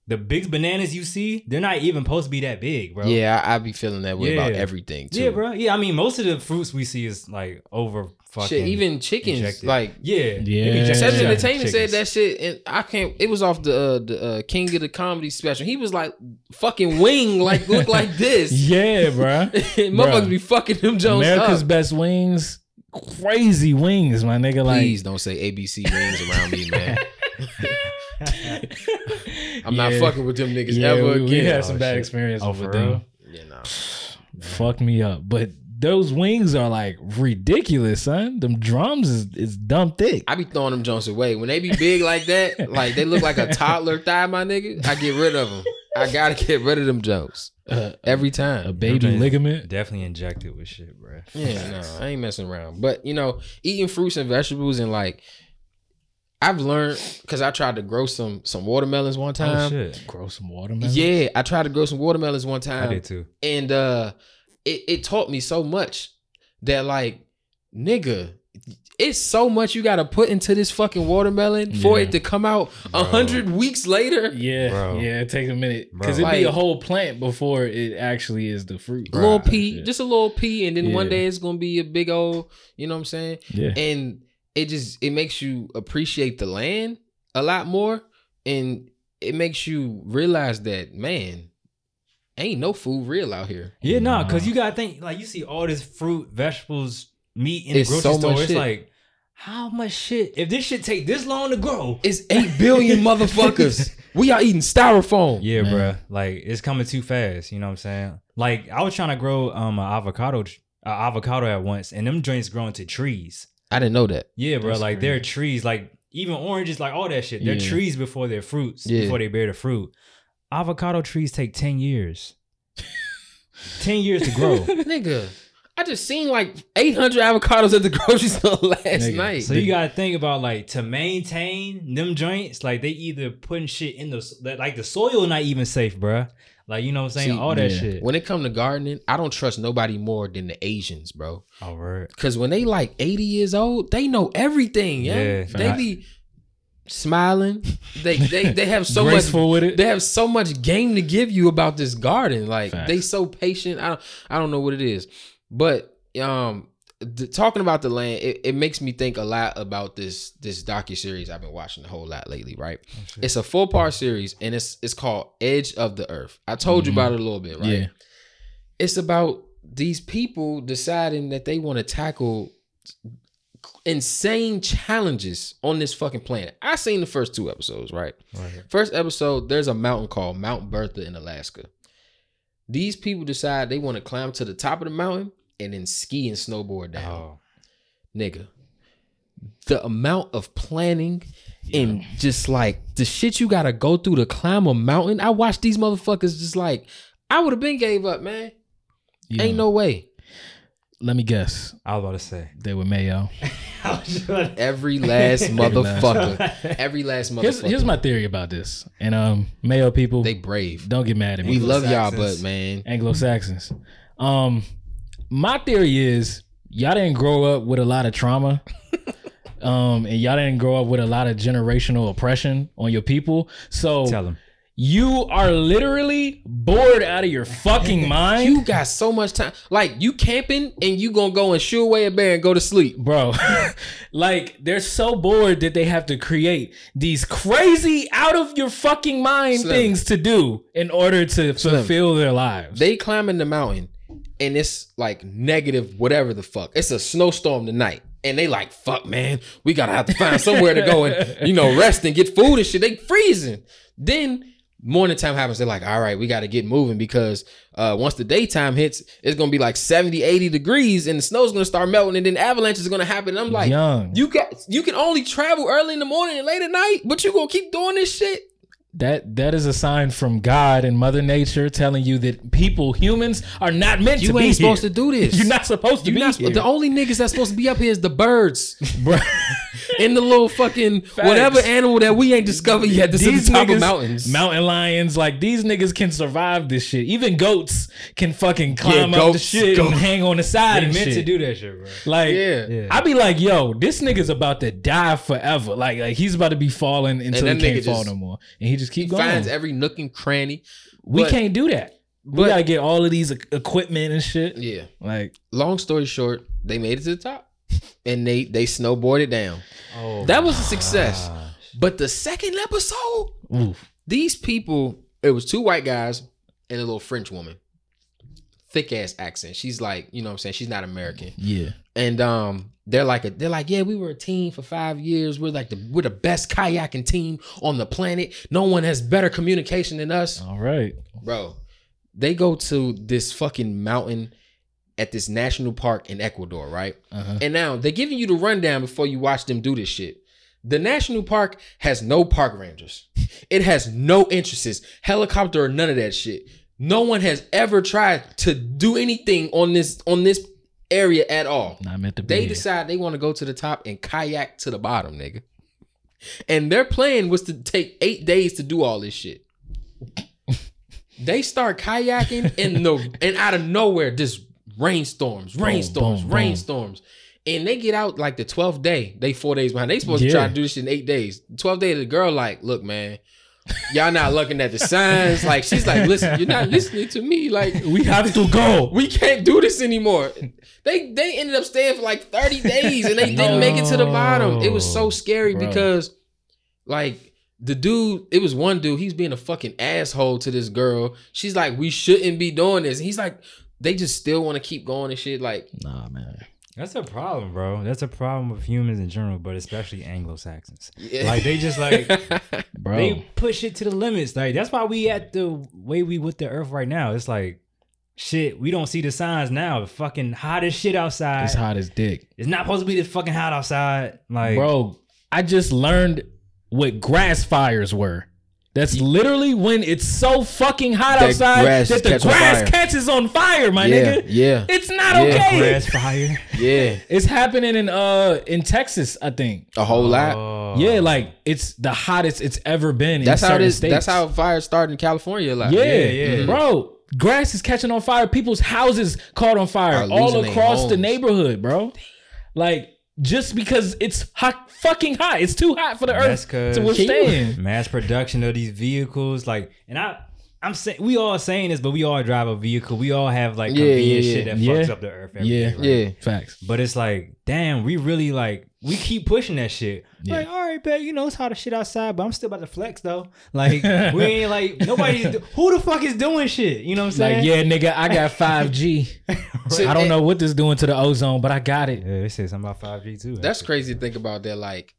the big bananas you see, they're not even supposed to be that big, bro. Yeah, I, I be feeling that way about everything too. Yeah, bro. Yeah, I mean, most of the fruits we see is like over fucking. Shit, even chickens injected. like yeah, Yeah. They Seven injecting Entertainment said that shit, and I can't. It was off the uh, the uh, King of the Comedy special. He was like, "Fucking wing, like look like this." Yeah, bro. Motherfuckers be fucking them Jones America's up. best wings, crazy wings, my nigga. Like, Please don't say ABC wings around me, man. I'm not Yeah. fucking with them niggas yeah, ever we, we again. had some Oh, bad shit. experiences Oh, with for them. real? Yeah, nah. Fucked me up, but those wings are like ridiculous, son. Them drums is is dumb thick. I be throwing them Jones away when they be big like that. Like they look like a toddler thigh, my nigga. I get rid of them. I gotta get rid of them jokes Uh, every time. a baby Them joints ligament. Definitely injected with shit, bro. Yeah, no, I ain't messing around. But you know, eating fruits and vegetables and like I've learned because I tried to grow some some watermelons one time. shit, Grow some watermelon. yeah, I tried to grow some watermelons one time. I time, did too. and uh, it it taught me so much that like, nigga. It's so much you gotta put into this fucking watermelon for Yeah. it to come out a hundred weeks later. Yeah, Bro. yeah, it takes a minute because it'd be a whole plant before it actually is the fruit. A little pea, Shit. just a little pea, and then one day it's gonna be a big old, you know what I'm saying? Yeah, and it just it makes you appreciate the land a lot more and it makes you realize that man ain't no food real out here Yeah, no, Nah. because you gotta think like you see all this fruit, vegetables, meat in It's the grocery so store. It's shit. like, how much shit? If this shit take this long to grow, It's eight billion motherfuckers. We are eating styrofoam. yeah, Man. bruh. Like it's coming too fast. You know what I'm saying? Like I was trying to grow um an avocado, tr- avocado at once, and them joints grow into trees. I didn't know that. Yeah, bro. That's like they're trees. Like even oranges, like all that shit. They're Yeah. trees before they're fruits. Yeah. Before they bear the fruit. Avocado trees take ten years. ten years to grow. Nigga, I just seen like 800 avocados at the grocery store last Nigga, night. So you gotta think about like to maintain them joints, like they either putting shit in the like the soil not even safe, bruh. Like you know what I'm saying? See, All that yeah. shit. when it come to gardening, I don't trust nobody more than the Asians, bro. Oh, All right. Cause when they like 80 years old, they know everything. Yeah, Yeah. they be smiling. They they they have so much. Graceful with it. They have so much game to give you about this garden. Like Facts. they so patient. I don't I don't know what it is, but um, the, talking about the land, it, it makes me think a lot about this this docu series I've been watching a whole lot lately. Right, it's a four part series and it's it's called Edge of the Earth. I told you Mhm. about it a little bit. Right, Yeah. it's about these people deciding that they want to tackle insane challenges on this fucking planet. I seen the first two episodes, right? Right. First episode, there's a mountain called Mount Bertha in Alaska. These people decide they want to climb to the top of the mountain and then ski and snowboard down. Oh. Nigga. The amount of planning and just like the shit you gotta go through to climb a mountain. I watched these motherfuckers just like I would have been gave up, man. Yeah. Ain't no way. Let me guess. I was about to say. They were Mayo. Every last motherfucker. Every last motherfucker. Here's, here's my theory about this. And um, Mayo people, they brave. don't get mad at me. We love y'all, but man. Anglo Saxons. Um, my theory is y'all didn't grow up with a lot of trauma. Um, and y'all didn't grow up with a lot of generational oppression on your people. So Tell him. you are literally bored out of your fucking mind. You got so much time. Like you camping and you gonna go and shoo away a bear and go to sleep. bro like they're so bored that they have to create these crazy out of your fucking mind Slim. things to do in order to fulfill their lives They climbing the mountain and it's like negative whatever the fuck. It's a snowstorm tonight. And they like, fuck man, we gotta have to find somewhere to go and, you know, rest and get food and shit. They freezing. Then morning time happens. They're like, all right, we gotta get moving because uh once the daytime hits, it's gonna be like 70, 80 degrees and the snow's gonna start melting and then avalanches are gonna happen. And I'm like, Young. you got you can only travel early in the morning and late at night, but you gonna keep doing this shit. That that is a sign from god and mother nature telling you that people humans are not meant to be here. You be ain't supposed here. to do this. you're not supposed to You're be not, here. the only niggas that's supposed to be up here is the birds Bro. and the little fucking whatever animal that we ain't discovered yet that's at the top of mountains. mountain lions, like these niggas can survive this shit. Even goats can fucking climb up the shit goats. and hang on the side They and meant shit. to do that shit, bro. Like, Yeah. Yeah. I be like, yo, this nigga's about to die forever. Like, like he's about to be falling until he can't nigga fall just- no more, and he just keep he going. finds every nook and cranny. we but- can't do that. We gotta get all of these equipment and shit. Yeah. Like, Long story short, they made it to the top, and they they snowboarded down. Oh, That was a success. gosh. But the second episode, oof. these people, it was two white guys and a little French woman. Thick ass accent. She's like, you know what I'm saying? She's not American. yeah, And um, they're like a, they're like, yeah, we were a team for five years. We're like the we're the best kayaking team on the planet. No one has better communication than us, all right. bro. They go to this fucking mountain at this national park in Ecuador, right? Uh-huh. And now they're giving you the rundown before you watch them do this shit. The national park has no park rangers. It has no entrances, helicopter or none of that shit. No one has ever tried to do anything on this on this area at all. Not meant to be. They here. decide they want to go to the top and kayak to the bottom, nigga. And their plan was to take eight days to do all this shit. they start kayaking and no and out of nowhere, just rainstorms, rainstorms, boom, boom. rainstorms. And they get out like the 12th day. They four days behind. They supposed to try to do this shit in eight days. 12th day, the girl like, look, man, y'all not looking at the signs. Like she's like, listen, you're not listening to me. Like we have to go. we can't do this anymore. They they ended up staying for like 30 days and they didn't make it to the bottom. It was so scary Bro. because like the dude, it was one dude, he's being a fucking asshole to this girl. She's like, we shouldn't be doing this. And he's like, they just still want to keep going and shit. Like, Nah, man. That's a problem, bro. That's a problem with humans in general, but especially Anglo Saxons. Yeah. Like they just like bro. they push it to the limits. Like that's why we at the way we with the earth right now. It's like shit. We don't see the signs now. The fucking hottest shit outside. it's hot as dick, It's not supposed to be this fucking hot outside. Like bro. I just learned what grass fires were. That's literally when it's so fucking hot That outside that the catch on grass fire. catches on fire, my yeah, nigga. yeah, It's not Yeah. okay. grass fire. yeah. It's happening in uh in Texas, I think. A whole lot. Oh. Yeah, like it's the hottest it's ever been. That's in how certain this. States. That's how fires started in California. Like, Yeah, Yeah, yeah. bro. Grass is catching on fire. People's houses caught on fire all across the neighborhood, bro. Like just because it's hot, fucking hot. It's too hot for the earth to withstand. mass production of these vehicles. Like, and I, I'm saying we all saying this, but we all drive a vehicle. We all have like Yeah, convenient yeah, shit that yeah. fucks up the earth. Every Yeah. day, right? yeah. Facts. But it's like, damn, we really like we keep pushing that shit. Yeah. Like, all right, bet you know it's hot as shit outside, but I'm still about to flex though. Like, we ain't like nobody. Who the fuck is doing shit? You know what I'm saying? Like, yeah, nigga, I got 5G. So, I don't know what this doing to the ozone, but I got it. Yeah, they say something about five G too. That's crazy to think about. That like,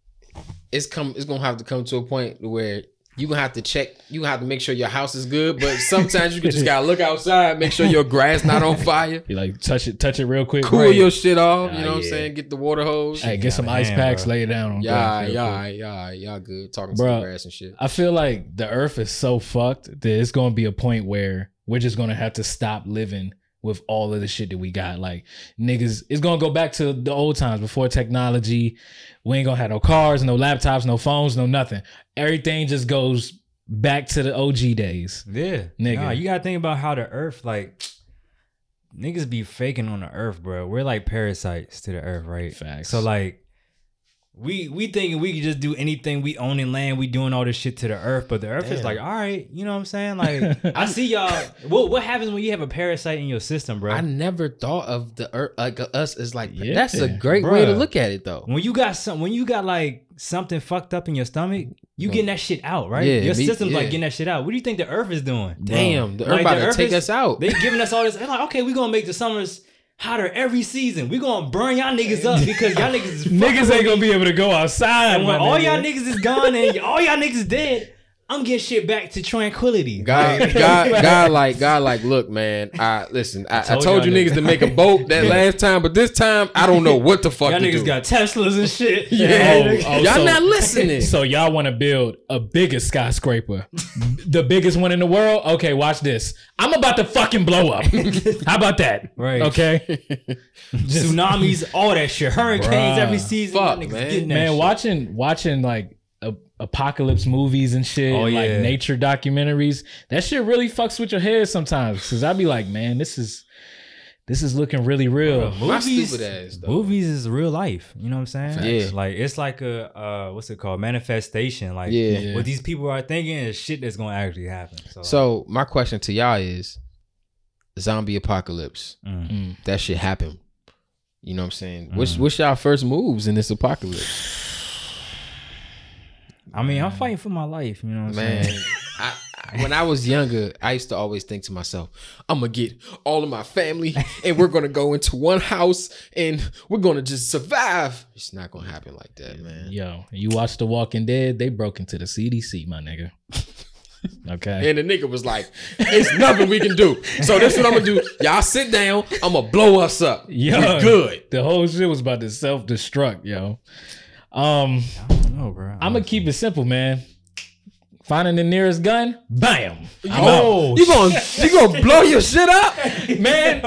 it's come. It's gonna have to come to a point where you gonna have to check. You gonna have to make sure your house is good. But sometimes you can just gotta look outside, make sure your grass not on fire. You like touch it, touch it real quick. Cool right. your shit off. You Ah, know what I'm saying? Get the water hose. Hey, get some ice hand, packs, bro. lay it down on Yeah, yeah, yeah, yeah. Good talking Bruh. to the grass and shit. I feel like the earth is so fucked that it's going to be a point where we're just going to have to stop living with all of the shit that we got. Like niggas, it's to go back to the old times before technology. We ain't to have no cars, no laptops, no phones, no nothing. Everything just goes back to the OG days. Yeah, Nigga. Nah, you gotta think about how the Earth, like, niggas be faking on the Earth, bro. We're like parasites to the Earth, right? Facts. So like, we we thinking we can just do anything. We own in land. We doing all this shit to the Earth, but the Earth is like, all right, you know what I'm saying? Like, I see y'all. What what happens when you have a parasite in your system, bro? I never thought of the earth like us as like Yeah. that's a great way to look at it though. when you got some, when you got like something fucked up in your stomach, you getting that shit out, right? Yeah, your me- system's like getting that shit out. What do you think the Earth is doing? Damn, the earth Like, about the to earth take is- us out. They giving us all this. They're like, okay, we gonna make the summers hotter every season. We gonna burn y'all niggas up because y'all niggas is Niggas ain't to be able to go outside. And when all y'all niggas is gone and all y'all niggas dead, I'm getting shit back to tranquility. God, God, God, like, God, like, look, man. I listen. I, I told, told you niggas niggas. to make a boat that last time, but this time I don't know what the fuck Y'all to niggas do. got Teslas and shit. yeah, Oh, oh, y'all so- not listening. So y'all want to build a bigger skyscraper, the biggest one in the world? Okay, watch this. I'm about to fucking blow up. How about that? Right. Okay. Tsunamis, all that shit. Hurricanes Bruh. every season. Fuck, y'all man. getting Man, shit. watching watching like a, apocalypse movies and shit, Oh, and, like nature documentaries. That shit really fucks with your head sometimes. Cause I'd be like, man, this is this is looking really real. Bruh, My movies, ass, movies is real life. You know what I'm saying? Yeah. Like it's like a uh, what's it called? Manifestation. Like Yeah. Yeah. what these people are thinking is shit that's gonna actually happen. So, So my question to y'all is, zombie apocalypse. mm. Mm. That shit happen. You know what I'm saying? What's what's y'all first moves in this apocalypse? I mean, I'm fighting for my life. You know what I'm Man, saying? I, I, when I was younger, I used to always think to myself, I'm gonna get all of my family and we're gonna go into one house and we're gonna just survive. It's not gonna happen like that, man. Yo, you watch The Walking Dead? They broke into the CDC, my nigga. Okay. And the nigga was like, "It's nothing we can do." So this what I'm gonna do. Y'all sit down. I'm gonna blow us up. Yo, We good. The whole shit was about to self destruct, yo. Um, I don't know, bro. I'm gonna keep it simple, man. Finding the nearest gun, bam. I'm Oh, You gonna you gonna blow your shit up? man.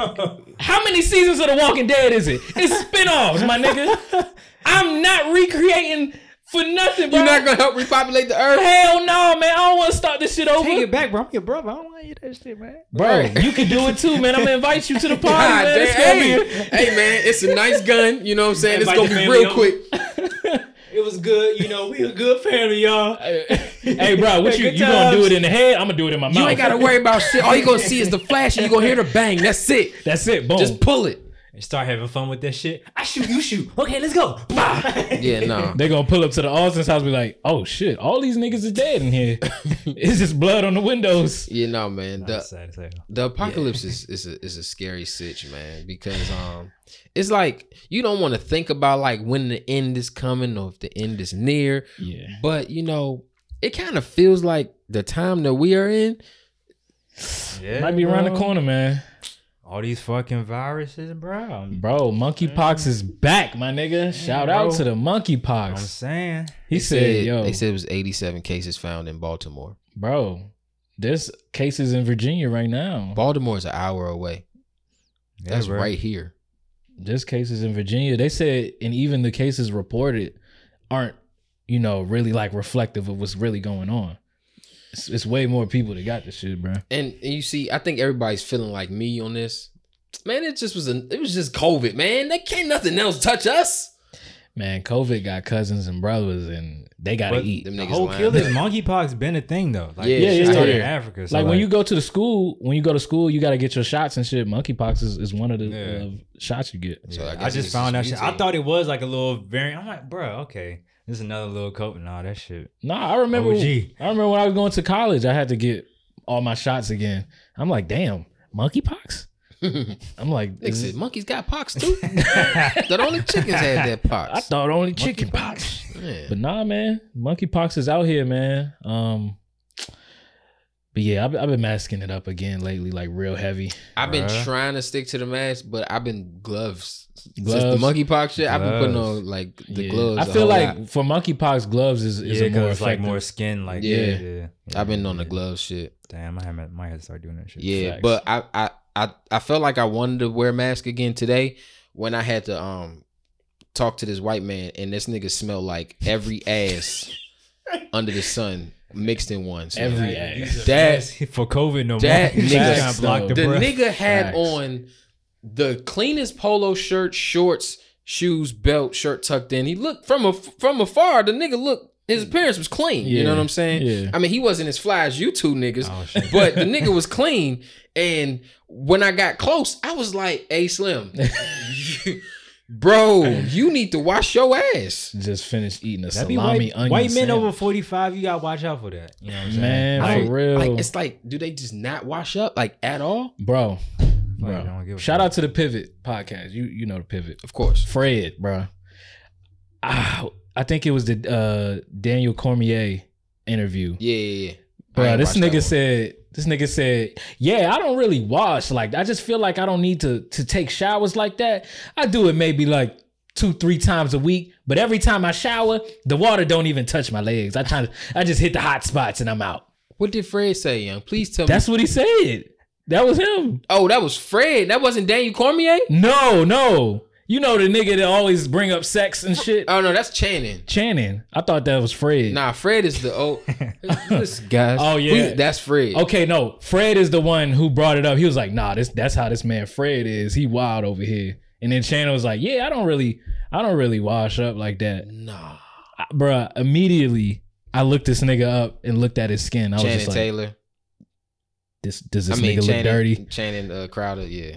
How many seasons of The Walking Dead is it? It's spinoffs, my nigga. I'm not recreating for nothing, bro. You're not gonna help repopulate the earth? Hell no, man. I don't want to start this shit over. Take it back, bro. I'm your brother. I don't want to hear that shit, man. Bro, you can do it too, man. I'm gonna invite you to the party, God man. Damn. Hey, be a- hey, man, it's a nice gun. You know what I'm saying? It's gonna be real over. quick. It was good. You know, we a good family, y'all. hey, bro, what you you gonna do it in the head? I'm gonna do it in my mouth. You ain't gotta worry about shit. All you gonna see is the flash, and you gonna hear the bang. That's it. That's it. Boom. Just pull it. Start having fun with that shit. I shoot, you shoot. Okay, let's go. Yeah, no. They gonna pull up to the Austin's house, and be like, "Oh shit, all these niggas is dead in here. it's just blood on the windows." Yeah, no, man. The That's sad the apocalypse is is a, is a scary sitch, man, because um it's like you don't want to think about like when the end is coming or if the end is near, Yeah, but you know, it kind of feels like the time that we are in. Yeah, might be around the corner, man. All these fucking viruses, bro. Bro, monkeypox is back, my nigga. Shout bro. out to the monkeypox. I'm saying. He said, "Yo, they said it was 87 cases found in Baltimore. bro, there's cases in Virginia right now. Baltimore is an hour away. Yeah, That's bro. right here. There's cases in Virginia. They said, and even the cases reported aren't, you know, really like reflective of what's really going on. It's, it's way more people that got this shit, bro. And, and you see, I think everybody's feeling like me on this. Man, it just was a, it was just COVID, man. That can't nothing else touch us. Man, COVID got cousins and brothers, and they gotta But eat. Them The niggas whole lying. killer monkeypox been a thing though. Like, Yeah, it yeah, yeah, started yeah. in Africa. So like, when you go to the school, when you go to school, you gotta get your shots and shit. Monkeypox is, is one of the Yeah. uh, shots you get. So I I, just found that shit. I thought it was like a little variant. I'm like, bro, okay, this is another little coat and all that shit. Nah, I remember. OG. I remember when I was going to college, I had to get all my shots again. I'm like, damn, monkeypox. I'm like, Nigga is said, it- monkeys got pox too. that only chickens had that pox. I thought only chicken pox. Man. But nah, man, monkeypox is out here, man. Um, but yeah, I've, I've been masking it up again lately, like real heavy. I've been Bruh. trying to stick to the mask, but I've been gloves. Since the monkeypox shit, I've been putting on like the Yeah. gloves. I feel like lot. for monkeypox, gloves is, is yeah, a more because it's like more skin. Like Yeah. yeah, yeah. I've been yeah, on the yeah. glove shit. Damn, I have, might have to start doing that shit. Yeah, Facts. but I, I I I felt like I wanted to wear a mask again today when I had to um talk to this white man and this nigga smelled like every ass under the sun mixed in one. So Every Like, ass. That- for COVID no that more. You nigga- can't block the, the nigga had Facts. on the cleanest polo shirt, shorts, shoes, belt, shirt tucked in. He looked from a from afar. The nigga looked. His appearance was clean. You know what I'm saying? Yeah. I mean, he wasn't as fly as you two niggas, Oh, but the nigga was clean. And when I got close, I was like, "Hey, Slim, bro, you need to wash your ass." Just finished eating a That be salami white, onion. white men sandwich. over 45, you gotta watch out for that. You know what I'm saying? Man, I for real. Like, it's like, do they just not wash up like at all? bro. Like, Bro. I don't give a Shout fuck. out to the Pivot podcast. You you know the Pivot. Of course. Fred, bro. Ah, I think it was the uh, Daniel Cormier interview. Yeah, yeah, yeah. I Bro, ain't this watched that nigga one. said this nigga said, "Yeah, I don't really wash. Like I just feel like I don't need to to take showers like that. I do it maybe like two, three times a week, but every time I shower, the water don't even touch my legs. I try to I just hit the hot spots and I'm out." What did Fred say, young? Please tell me. That's what he said. That was him. Oh, that was Fred. That wasn't Daniel Cormier. No, no. You know the nigga that always bring up sex and shit. Oh no, that's Channing. Channing. I thought that was Fred. Nah, Fred is the old. this guy. Oh, yeah. that's Fred. Okay, no. Fred is the one who brought it up. He was like, "Nah, this that's how this man Fred is. He wild over here." And then Channing was like, "Yeah, I don't really, I don't really wash up like that, Nah, I- bruh." Immediately, I looked this nigga up and looked at his skin. I was Channing just like, Taylor. "This does this I mean, nigga Channing, look dirty?" Channing uh, Crowder. Yeah.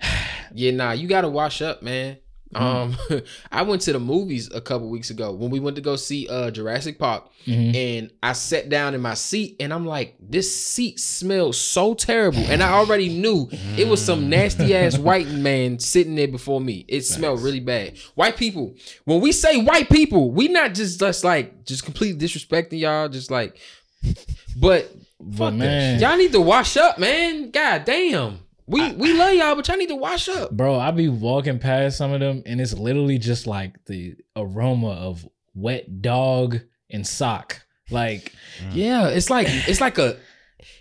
Yeah, nah, you gotta wash up, man. Mm-hmm. Um, I went to the movies a couple weeks ago when we went to go see uh Jurassic Park, Mhm. and I sat down in my seat, and I'm like, this seat smells so terrible, and I already knew it was some nasty ass white man sitting there before me. It smelled really bad. White people, when we say white people, we not just just like just completely disrespecting y'all, just like, but But fuck man, that. Y'all need to wash up, man. God damn. We we love y'all, but y'all need to wash up. bro, I be walking past some of them, and it's literally just like the aroma of wet dog and sock. Like, mm. Yeah, it's like it's like a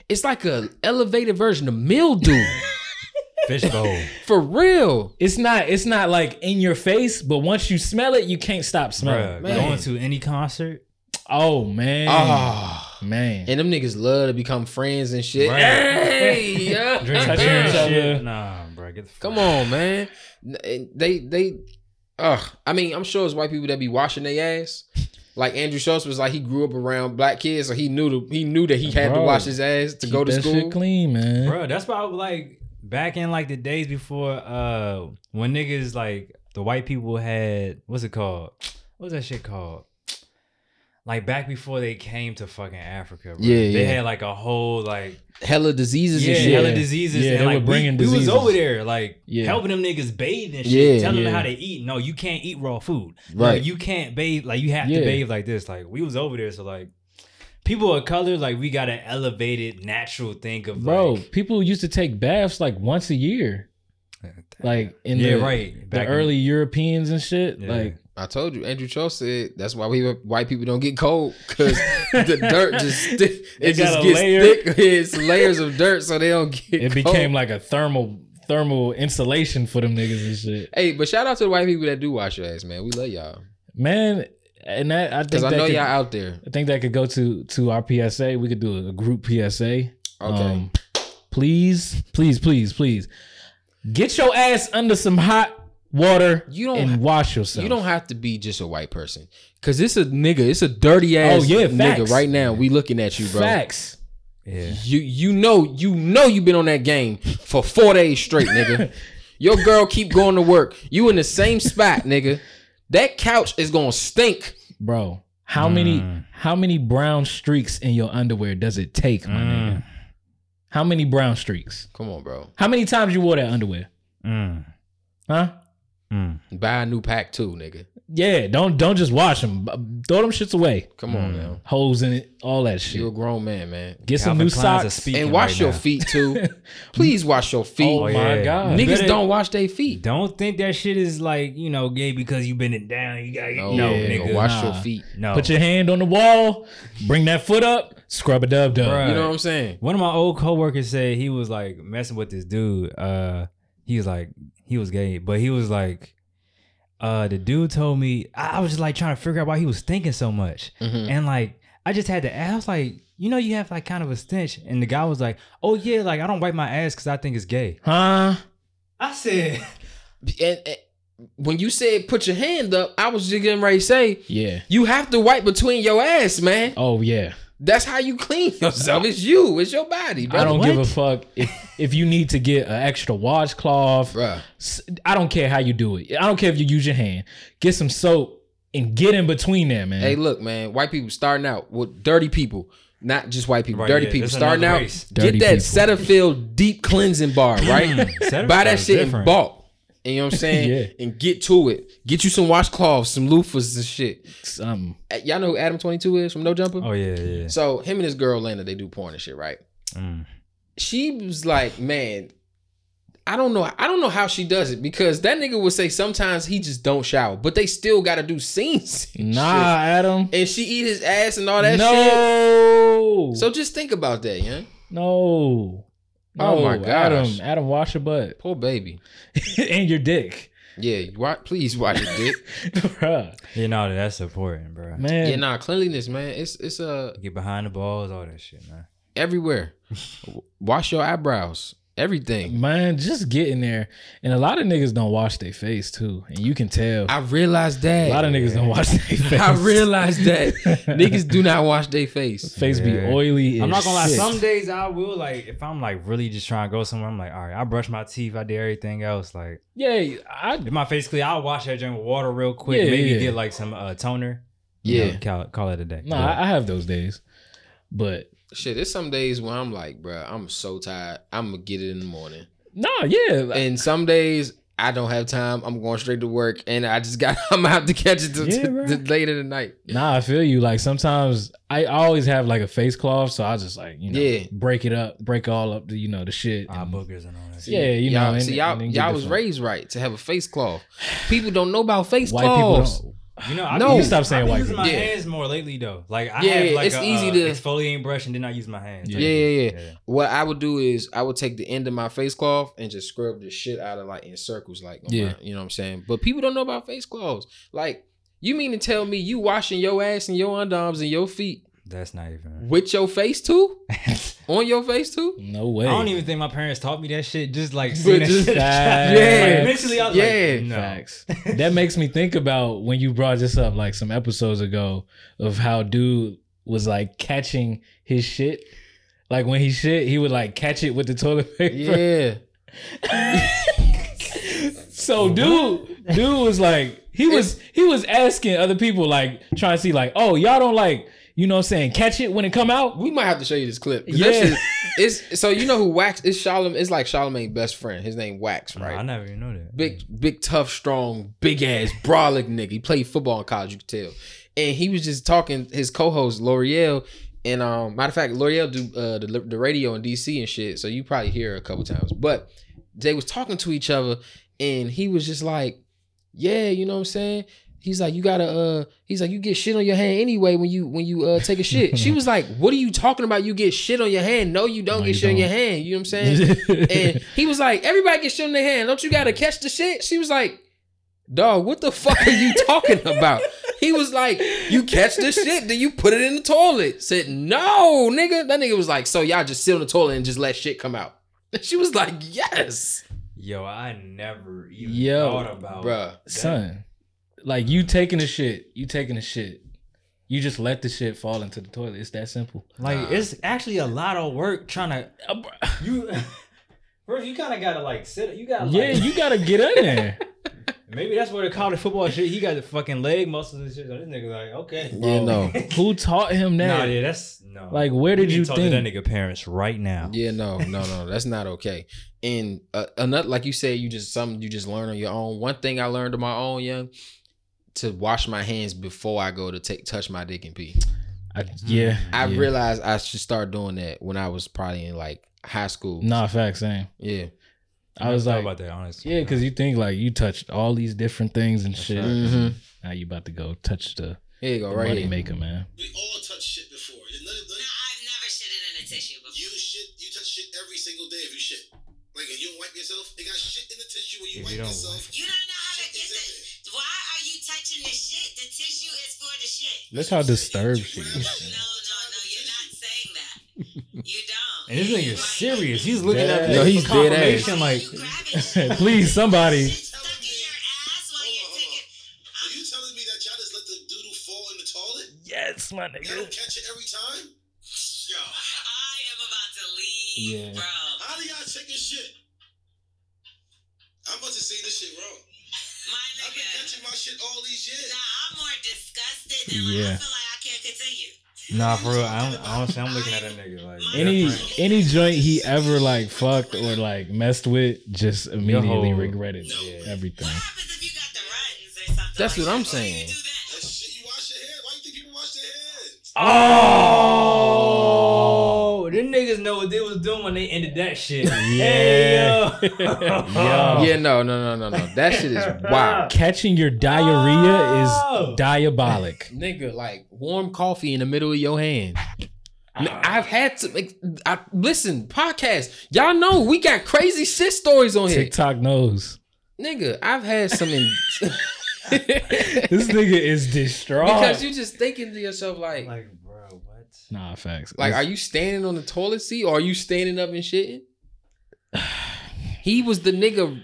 it's like a elevated version of mildew. Fishbowl. For real. it's not, it's not like in your face, but once you smell it, you can't stop smelling. Bruh, going to any concert. Oh man, Ah. man. And them niggas love to become friends and shit. Right. Hey, yeah. Drink beer and shit. Nah, bro, get the Come on, man. They they ugh. I mean, I'm sure it's white people that be washing their ass. Like Andrew Schulz was like he grew up around black kids, so he knew to, he knew that he had to wash his ass to Keep go to that school. shit clean, man. Bro, that's why I was like back in like the days before uh when niggas like the white people had what's it called? What's that shit called? Like back before they came to fucking Africa, bro. Yeah, They yeah. had like a whole like Hella diseases yeah, and shit. hella diseases. Yeah, and they like were bringing we, we was over there like Yeah. helping them niggas bathe and shit, Yeah, telling yeah. them how to eat. No, you can't eat raw food. No, Right. you can't bathe like you have Yeah. to bathe like this. Like we was over there, so like people of color, like we got an elevated natural thing of Bro, like, people used to take baths like once a year. Like in yeah, the, right. the Back in- early Europeans and shit. Yeah. Like I told you, Andrew Cho said that's why we white people don't get cold because the dirt just stick, it just gets layer. thick. It's layers of dirt, so they don't get. it cold. became like a thermal thermal insulation for them niggas and shit. Hey, but shout out to the white people that do wash your ass, man. We love y'all Man, and that I think I that know could, y'all out there. I think that could go to to our PSA. We could do a group PSA. Okay, Um, please, please, please, please, get your ass under some hot water You don't and ha- wash yourself. you don't have to be just a white person because it's a nigga. It's a dirty ass Oh, yeah, nigga facts. right now. We looking at you, bro. facts. Yeah. You you know you know you been on that game for four days straight, nigga. Your girl keep going to work. You in the same spot, nigga. That couch is gonna stink. bro. How many Mm. how many brown streaks in your underwear does it take, my nigga? Mm. How many brown streaks? Come on, bro. How many times you wore that underwear? Mm. Huh? Mm. Buy a new pack too, nigga. Yeah, don't don't just wash them. Throw them shits away. Come on now. Holes in it, all that shit. You're a grown man, man. Get some Calvin new Klein's are socks. speaking And wash right your now. feet too. Please wash your feet. Oh, Oh, my yeah. god. Niggas Better- don't wash their feet. Don't think that shit is like you know gay because you been it down. You got No, no, yeah, nigga. wash nah. your feet. no. Put your hand on the wall, bring that foot up, scrub a dub dub. Bruh. You know what I'm saying? One of my old coworkers said he was like messing with this dude. Uh, he was like he was gay, but he was like, uh, the dude told me I I was just like trying to figure out why he was thinking so much, Mhm. and like I just had to ask. I was like, you know, you have like kind of a stench, and the guy was like, oh yeah, like I don't wipe my ass because I think it's gay. Huh? I said, And, and when you said put your hand up, I was just getting ready to say Yeah. you have to wipe between your ass, man. Oh yeah. That's how you clean yourself. It's you. It's your body, bro. I don't give a fuck if if you need to get an extra washcloth. Bruh. s- I don't care how you do it. I don't care if you use your hand. Get some soap and get in between there, man. Hey, look, man. White people starting out with dirty people, not just white people. Right, dirty yeah, people starting out. race. Dirty get that people. Cetaphil deep cleansing bar, right? Buy that shit in bulk. And you know what I'm saying? Yeah. And get to it. Get you some washcloths, some loofahs and shit. Something. Y'all know who Adam 22 is from No Jumper? oh yeah, yeah. So him and his girl Lana, they do porn and shit, right? Mm. She was like, man, I don't know. I don't know how she does it because that nigga would say sometimes he just don't shower, but they still got to do scenes. Nah, shit. Adam. And she eat his ass and all that shit. no. So just think about that, yeah. no. Oh No, my god, Adam, Adam, wash your butt Poor baby. and your dick, Yeah, wa- please watch your dick. Bruh. You know that's important, bro. man. yeah, nah, cleanliness, man. It's it's uh Get behind the balls, all that shit, man. everywhere. Wash your eyebrows, everything. Man, just get in there. And a lot of niggas don't wash their face too. And you can tell. I realized that. a lot of niggas don't wash their face. I realized that niggas do not wash their face. face be oily. I'm not gonna lie. Some days I will like if I'm like really just trying to go somewhere. I'm like, all right, I brush my teeth. I do everything else. Like Yeah, I if my face clear, I'll wash that drink with water real quick. Yeah, maybe yeah. get like some uh, toner. you Yeah. know, call, call it a day. no, I, I have those days. But Shit, there's some days where I'm like, bro, I'm so tired. I'm gonna get it in the morning. no, yeah. And some days I don't have time. I'm going straight to work, and I just got. I'm gonna have to catch it to, Yeah, to- bruh. to later tonight. Nah, I feel you. Like sometimes I always have like a face cloth, so I just like you know Yeah. break it up, break all up the you know the shit. Ah, and- boogers and all that. shit. yeah, you know. y'all, and- see, y'all, and y'all was fuck- raised right to have a face cloth. People don't know about face White people don't. You know, I No. be, You stop saying I be white using people. my Yeah. hands more lately though. Like I Yeah, have like it's a, easy uh, to- exfoliating brush and then I use my hands. Yeah. Yeah, yeah, yeah. What I would do is I would take the end of my face cloth and just scrub the shit out of like in circles, like on Yeah. my- you know what I'm saying. But people don't know about face cloths. Like, you mean to tell me you washing your ass and your underarms and your feet That's not even. with your face too, on your face too? No way. I don't even think my parents taught me that shit. Just like But seeing that shit. Facts. Like, eventually, I was Yeah. like, no. Facts. that makes me think about when you brought this up like some episodes ago of how dude was like catching his shit. Like when he shit, he would like catch it with the toilet paper. Yeah. so dude, dude was like, he was he was asking other people like trying to see like, oh y'all don't like, you know what I'm saying, catch it when it come out. We might have to show you this clip. Yeah. that shit- it's so you know who Wax is Charlamagne. It's like Charlamagne's best friend. His name Wax, Nah, right? I never even know that. big, big, tough, strong, big ass, brolic nigga. He played football in college, you could tell. And he was just talking his co-host L'Oreal, and um, matter of fact, L'Oreal do uh, the the radio in DC and shit, so you probably hear her a couple times. But they was talking to each other, and he was just like, "Yeah, you know what I'm saying." He's like, you gotta, uh, he's like, you get shit on your hand anyway when you when you uh take a shit. She was like, what are you talking about? You get shit on your hand? No, you don't No, get you shit on your hand. You know what I'm saying? and he was like, everybody gets shit on their hand. Don't you gotta catch the shit? She was like, dog, what the fuck are you talking about? He was like, you catch the shit, then you put it in the toilet. Said, no, nigga. That nigga was like, so y'all just sit on the toilet and just let shit come out. She was like, yes, Yo, I never even Yo, thought about bruh. Son, like you taking a shit, you taking a shit. You just let the shit fall into the toilet. It's that simple. Like Nah. it's actually a lot of work trying to Uh, you. Bro, you kind of gotta like sit. You gotta Yeah, like, you gotta get in there. Maybe that's where the college football shit. He got the fucking leg muscles and shit. So this nigga like okay. Yeah, no. Who taught him that? Nah, yeah, that's no. Like, where did need you to talk think? to that nigga parents right now? Yeah, no, no, no, that's not okay. And uh, another, like you said, you just something you just learn on your own. One thing I learned on my own, young, to wash my hands before I go to take touch my dick and pee. I, yeah, I yeah. realized I should start doing that when I was probably in like high school. Nah, facts, same. Yeah, I was thought like, about that honestly. yeah, because you think like you touched all these different things and shit. right. Mhm. Now you about to go touch the, here you go, the right money here. maker, man. We all touch shit before. There's none No, I've never shitted in a tissue before. you shit, you touch shit every single day if you shit. Like if you don't wipe yourself, it got shit in the tissue when you If wipe you don't yourself. You don't know how to Shit get is the. Why are you touching the shit? The tissue is for the shit. Look how disturbed she is. no, no. No. You're not saying that. You don't. And this nigga's serious. He's looking Yeah. at No, he's for dead ass. Like you grabbing shit Please, somebody. stuck in your ass while you're taking. So you telling me that y'all just let the doodle fall in the toilet? Yes, my Y'all don't catch it every time? Yo, I am about to leave, Yeah. bro. how do y'all check your shit? I'm about to see this shit shit all these years. Nah, I'm more disgusted than like, Yeah. I feel like I can't continue. nah, for real. I'm, honestly, I'm looking at a nigga like Any any joint he ever like fucked or like messed with, just immediately Yo. regretted Yeah. everything. What happens if you got the runs or something? That's like what I'm that? Why do you saying. do that? That shit, you wash your head. Why you think people wash their heads? Oh, them niggas know what they was doing when they ended that shit. Yeah. Hey, yo. Yo. Yeah, no, no, no, no, no. That shit is wild. Catching your diarrhea Oh. is diabolic. Nigga, like warm coffee in the middle of your hand. Ah. I've had to make, I, listen, podcast. Y'all know we got crazy shit stories on here. TikTok knows. Nigga, I've had some in, This nigga is distraught. because you just thinking to yourself like, like, Like, bro, what? nah, facts. Like are you standing on the toilet seat or are you standing up and shitting? He was the nigga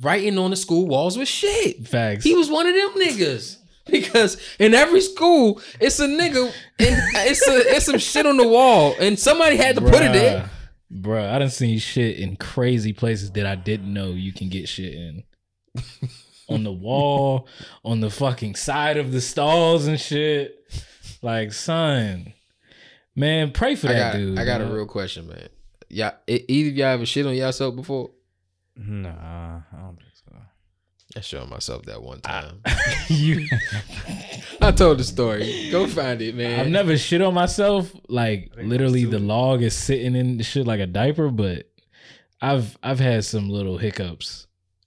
writing on the school walls with shit. facts? He was one of them niggas. Because in every school, it's a nigga and it's a it's some shit on the wall, and somebody had to put it there. Bruh. Bruh, I done seen shit in crazy places that I didn't know you can get shit in. on the wall, on the fucking side of the stalls and shit. Like, son, man, pray for I that got dude. I got a real question, man. Yeah, either of y'all ever shit on yourself before? Nah, I don't think so. I showed myself that one time. you. I told the story. Go find it, man. I've never shit on myself. Like literally, the log is sitting in the shit like a diaper. But I've I've had some little hiccups.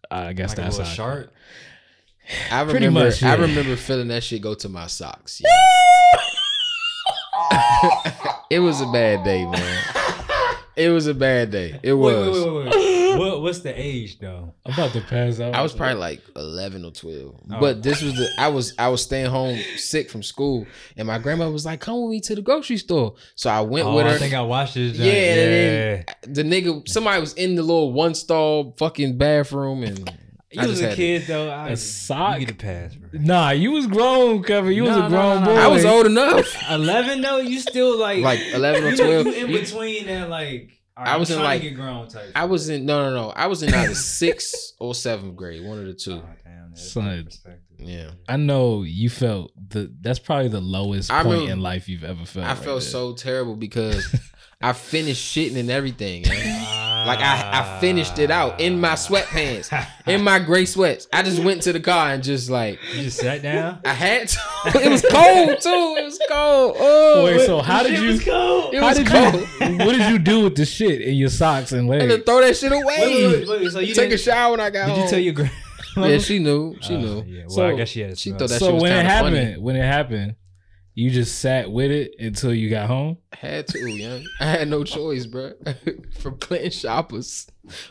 I guess Like a that's little how I- shark. I remember. much, I remember feeling that shit go to my socks. it was a bad day, man. It was a bad day. It was. Wait, wait, wait, wait, wait. what, what's the age though? I'm about to pass out. I was probably like eleven or twelve, Oh. but this was the I was I was staying home sick from school, and my grandma was like, "Come with me to the grocery store." So I went Oh, with her. I think I watched this. yeah, joint. and then the nigga, somebody was in the little one stall fucking bathroom, and You I was a had kid though. I, A sock? You get a pass, bro. Nah, you was grown, Kevin. You was a nah, grown nah, boy. I was old enough, Eleven though, you still like like eleven or you know, twelve. you in between that like I was in, like- to get grown type. I was in no no no. I was in either sixth or seventh grade, one of the two. Oh, damn, Son. Yeah, I know you felt the. That's probably the lowest I point remember- in life you've ever felt. I right felt there. so terrible because I finished shitting and everything. man. Like I, I finished it out in my sweatpants, in my gray sweats. I just went to the car and just like You just sat down. I had to. It was cold too. It was cold. Oh, Wait, so how did you? it How was did cold. you? What did you do with the shit in your socks and I had to throw that shit away. Wait, wait, wait, wait, so you Take a shower when I got Did home. you tell your grand? Yeah, she knew. She Oh, knew. Yeah, well, So, I guess she had. she smell. thought that so shit was when it kinda happened, funny. when it happened, you just sat with it until you got home. Had to, young. I had no choice, bro. From Clinton Shoppers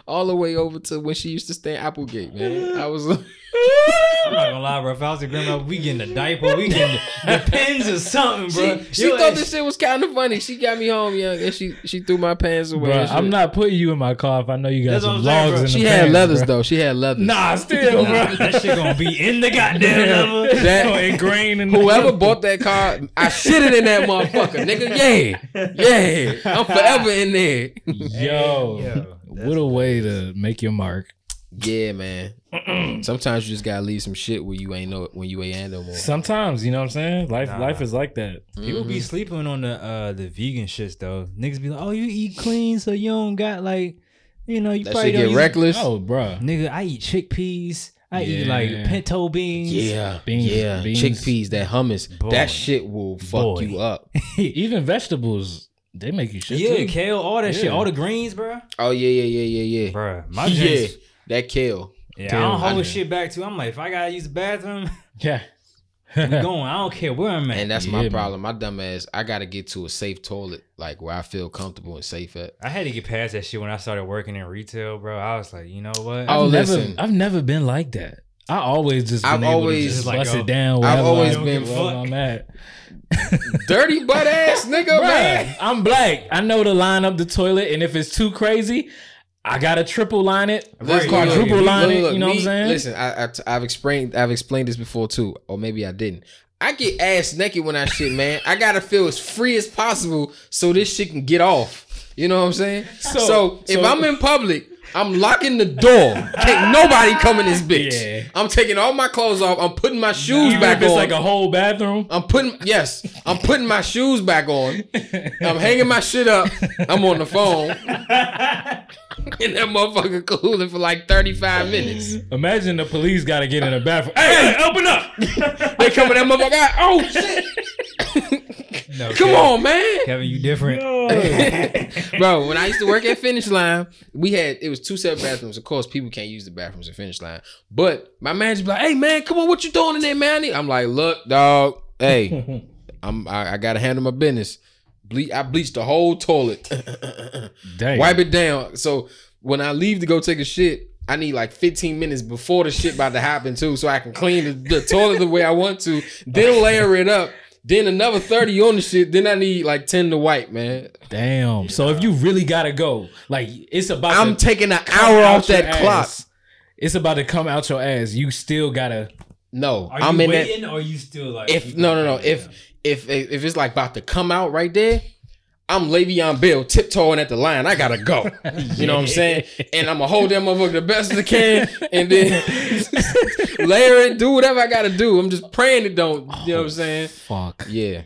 all the way over to when she used to stay in Applegate, man. I was I'm not gonna lie, bro. If I was a grandma, we getting a diaper, we getting the, the pins or something, bro. she, she Your thought ass- this shit was kind of funny. She got me home, young, and she she threw my pants away. Bro. I'm not putting you in my car if I know you got That's what some I'm saying, logs in She the had pants, leathers bro. though. She had leathers. Nah, still, bro. that shit gonna be in the goddamn leather. That- So ingrained in Whoever bought that car, I shitted in that motherfucker, nigga. Yeah, yeah. I'm forever in there. Yo, Yo, what a way to make your mark. Yeah, man. Sometimes you just gotta leave some shit where you ain't know when you ain't no more. Sometimes, you know what I'm saying? Life, Nah. life is like that. People be sleeping on the uh the vegan shits though. Niggas be like, oh, you eat clean, so you don't got like, you know, you That probably shit don't get use- reckless. Oh, bro. Nigga, I eat chickpeas. I eat like Yeah. pinto beans. Yeah, Beans- yeah. beans. Chickpeas, that hummus, Boy. that shit will fuck Boy. you up. Even vegetables, they make you shit yeah, too. kale, all that shit, Yeah. all the greens, bro. Oh yeah, yeah, yeah, yeah, yeah. Bruh, my yeah, drinks. That kale. Yeah, Kale, I don't hold I- shit back too. I'm like, if I gotta use the bathroom, Yeah. we going. I don't care where I'm at. And that's Yeah, my man. problem. My dumb ass, I gotta get to a safe toilet, like where I feel comfortable and safe at. I had to get past that shit when I started working in retail, bro. I was like, you know what? Oh, I've never, listen. I've never been like that. I always just been I've able always- to just Like, bust it uh, down. I've always I- been- wherever I'm at. Dirty butt ass nigga, man. I'm black. I know to line up the toilet, and if it's too crazy, I gotta triple line it, Right. quadruple Look, line look, it. You know what I'm me- saying? Listen, I, I, have explained, I've explained this before too, or maybe I didn't. I get ass naked when I shit, man. I gotta feel as free as possible so this shit can get off. You know what I'm saying? So, So- if so- I'm in public, I'm locking the door. Can't nobody come in this bitch. Yeah. I'm taking all my clothes off. I'm putting my shoes Even back if it's on. like a whole bathroom. I'm putting yes, I'm putting my shoes back on. I'm hanging my shit up. I'm on the phone. and that motherfucker cooling for like 35 minutes. Imagine the police gotta get in the bathroom. Hey, hey, open up! They coming in that motherfucker. Oh shit! No, Come Kevin, on, man. Kevin, you different. Bro, when I used to work at Finish Line, we had it was two separate bathrooms. Of course, people can't use the bathrooms at Finish Line. But my manager be like, "Hey man, come on, what you doing in there, man?" I need-" I'm like, "Look, dog, hey, I'm I, I gotta handle my business. Ble- I bleached the whole toilet, Dang. wipe it down. So when I leave to go take a shit." I need like 15 minutes before the shit about to happen too, so I can clean the, the toilet the way I want to, then layer it up, then another 30 on the shit, then I need like 10 to wipe, man. Damn. So if you really gotta go, like it's about I'm to taking an hour off that your clock. It's about to come out your ass. You still gotta. No, Are I'm you in that. waiting or are you still like? If no, no, no. wait If if if it's like about to come out right there, I'm Le'Veon Bell tiptoeing at the line. I gotta go. You know what I'm saying? And I'm gonna hold that motherfucker the best I can, and then layer it, do whatever I gotta do. I'm just praying it don't. You know what I'm oh, saying? Fuck. Yeah,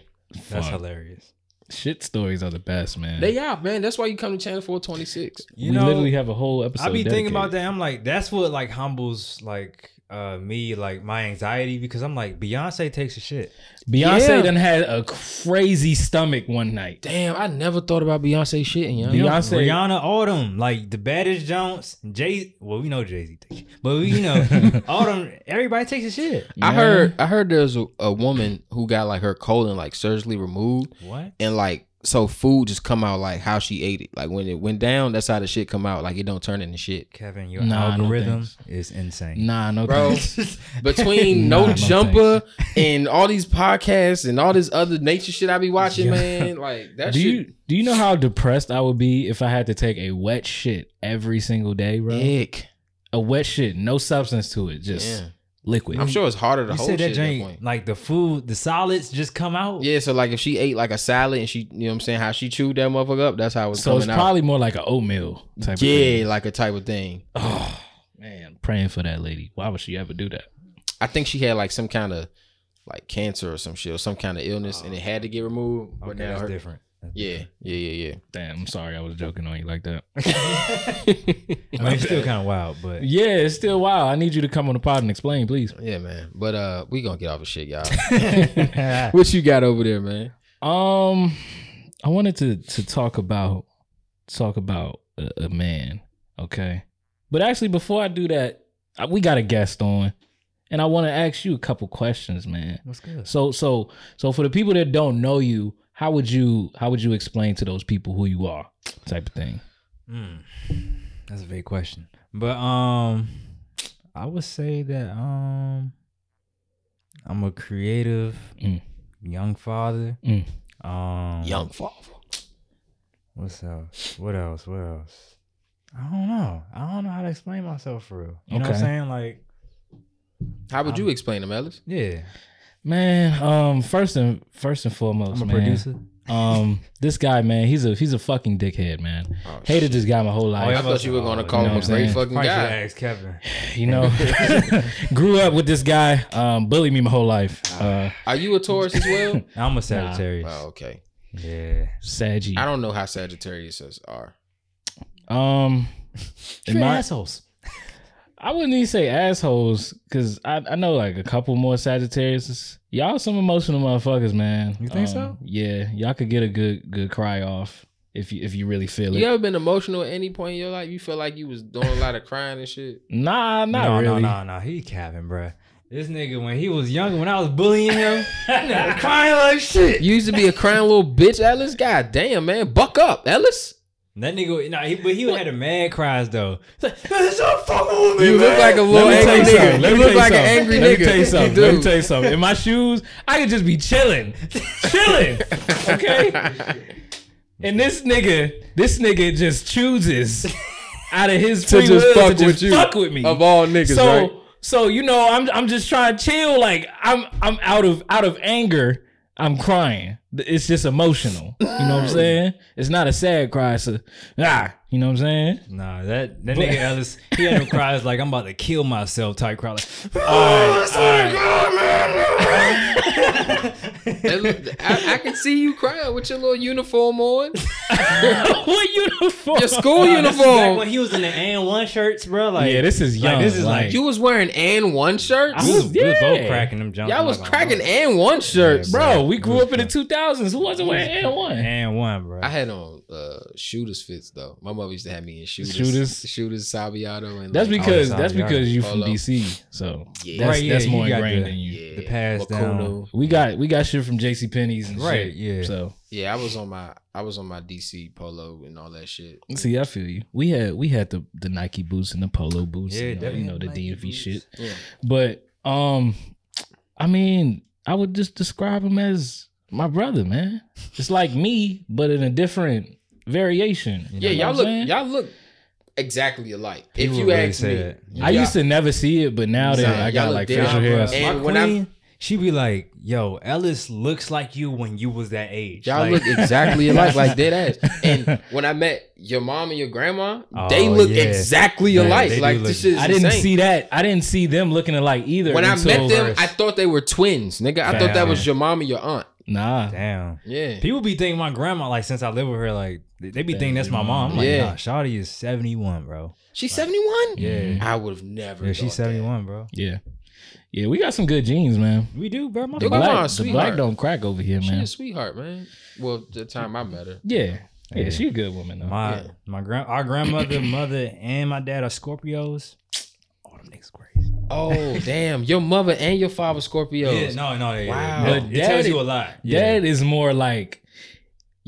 that's hilarious. Shit stories are the best, man. they are man. That's why you come to Channel 426. You we know, literally have a whole episode. I be thinking about that. I'm like, that's what like humbles like uh me, like my anxiety because I'm like Beyonce takes a shit. Beyonce Yeah. done had a crazy stomach one night. Damn, I never thought about Beyonce shitting. Yo. Beyonce- Rihanna, Autumn, like the baddest Jones, Jay. Well, we know Jay Z takes, but we, you know all them. Everybody takes a shit. I heard I heard there's a, a woman who got like her colon like surgically removed What? and like so food just come out like how she ate it. Like when it went down, that's how the shit come out. Like it don't turn into shit. Kevin, your Nah, algorithm thanks. is insane. Nah, no Bro. thanks. Between Nah, No no Jumper and all these podcasts and all this other nature shit I be watching, Yeah. man. Like that Do shit. you do you know how depressed I would be if I had to take a wet shit every single day, bro? Ick. A wet shit, no substance to it, just Yeah. Liquid. I'm sure it's harder to You hold said shit that at that drink, point. like the food, the solids just come out. Yeah, so like if she ate like a salad and she, you know what I'm saying, how she chewed that motherfucker up, that's how it's so coming it's out. probably more like an oatmeal type of yeah, like a type of thing. Oh man, praying for that lady. Why would she ever do that? I think she had like some kind of like cancer or some shit or some kind of illness and it had to get removed. But Okay, now that's her, different. Yeah, yeah, yeah, yeah. Damn, I'm sorry, I was joking on you like that. I mean, it's still kind of wild, but yeah, it's still wild. I need you to come on the pod and explain, please. yeah, man. But uh, we gonna get off of shit, y'all. what you got over there, man? Um, I wanted to to talk about talk about a, a man, okay? But actually, before I do that, I- we got a guest on, and I want to ask you a couple questions, man. what's good? So, so, so for the people that don't know you, how would you how would you explain to those people who you are, type of thing? Mm, that's a big question, but um, I would say that um, I'm a creative Mm. young father. Mm. Um, Young father. What's else? What else? What else? I don't know. I don't know how to explain myself for real. You know what I'm saying? Like, How would you explain them, Ellis? yeah, Man, um, first and first and foremost, I'm a man, producer. Um, this guy, man, he's a he's a fucking dickhead, man. Oh, Hated this guy my whole life. Oh, I thought you were gonna call You know him a I'm great saying? fucking Probably guy. ask Kevin. you know, grew up with this guy, um, bullied me my whole life. Uh, Are you a Taurus as well? I'm a Sagittarius. oh, okay. Yeah. Saggy. I don't know how Sagittarius are. Um, in You're my- assholes. I wouldn't even say assholes because I, I know like a couple more Sagittarius. Y'all some emotional motherfuckers, man. You think Um, so? Yeah, y'all could get a good good cry off if you if you really feel it. You ever been emotional at any point in your life? You feel like you was doing a lot of crying and shit. Nah, not no, really. no, no, no. He capping, bruh. This nigga, when he was younger, when I was bullying him, nigga crying like shit. You used to be a crying little bitch, Ellis. God damn, man, buck up, Ellis. That nigga, nah, he, but he had a mad cries though. It's like, Stop fucking with me, You look like a little Let me tell angry you nigga. something. Let You me look tell you like an something. angry Let nigga. me tell you something. You Let me do. tell you something. In my shoes, I could just be chilling, chilling. Okay. And this nigga, this nigga just chooses out of his To free just will fuck to with just you. fuck with me. Of all niggas, so, right? so you know, I'm I'm just trying to chill. Like I'm I'm out of out of anger. I'm crying. It's just emotional. You know what I'm saying? It's not a sad cry. It's a ah. You know what I'm saying? Nah, that that nigga Ellis, he had them cries like I'm about to kill myself type cry. Like, All right, oh, all right. And look, I, I can see you crying with your little uniform on. what uniform? Your school Nah, this is back uniform. when he was in the and one shirts, bro. Like, yeah, this is young. Like, this is like, You was wearing and one shirts. we, was, we was both cracking them jumps. Y'all I'm was not cracking lie. and one shirts, Yeah, bro. We grew up in the 2000s. Who wasn't wearing Air One? and one, bro. I had on uh, shooters fits though. My mother used to have me in shooters, Shooters? shooters, Sabiato, and That's like, because Oh, that's because you from DC. So Yeah. that's, Right, yeah, that's more got ingrained the- than you. yeah, the pass down. We got we got shit from JC Penney's and Right, shit. yeah. So Yeah, I was on my I was on my DC polo and all that shit. see, I feel you. We had we had the the Nike boots and the polo boots. Yeah, you know, you know the Nike DMV boots. shit. Yeah. But um, I mean, I would just describe them as my brother, man. It's like me, but in a different variation. You Yeah, know y'all what look saying? y'all look exactly alike. People if you really ask me, that. I y'all- used to never see it, but now that I got like different, facial hair, And My when I'm- she be like, "Yo, Ellis looks like you when you was that age." Y'all Like- look exactly alike, like dead ass. And when I met your mom and your grandma, oh, they Oh, look yeah. exactly Yeah, alike. like look- this is I didn't insane. see that. I didn't see them looking alike either. When I met them, I thought they were twins, nigga. I thought that was your mom and your aunt. Nah. Damn. Yeah. People be thinking my grandma, like since I live with her, like they they be thinking that's my mom. I'm like, Yeah. nah, Shawty is 71, bro. She's 71? Yeah. I would have never. Yeah, she's thought that. 71, bro. Yeah, yeah, we got some good genes, man. We do, bro. My The Yo, fault. grandma black, a the black don't crack over here, She man. a sweetheart, man. Well, the time I met her. Yeah, yeah, Yeah. she a good woman though. My Yeah. my grand our grandmother, mother, and my dad are Scorpios. Oh, damn. Your mother and your father Scorpios. Yeah, no, no, yeah, Wow. yeah. But It tells you a lot. Yeah. Dad is more like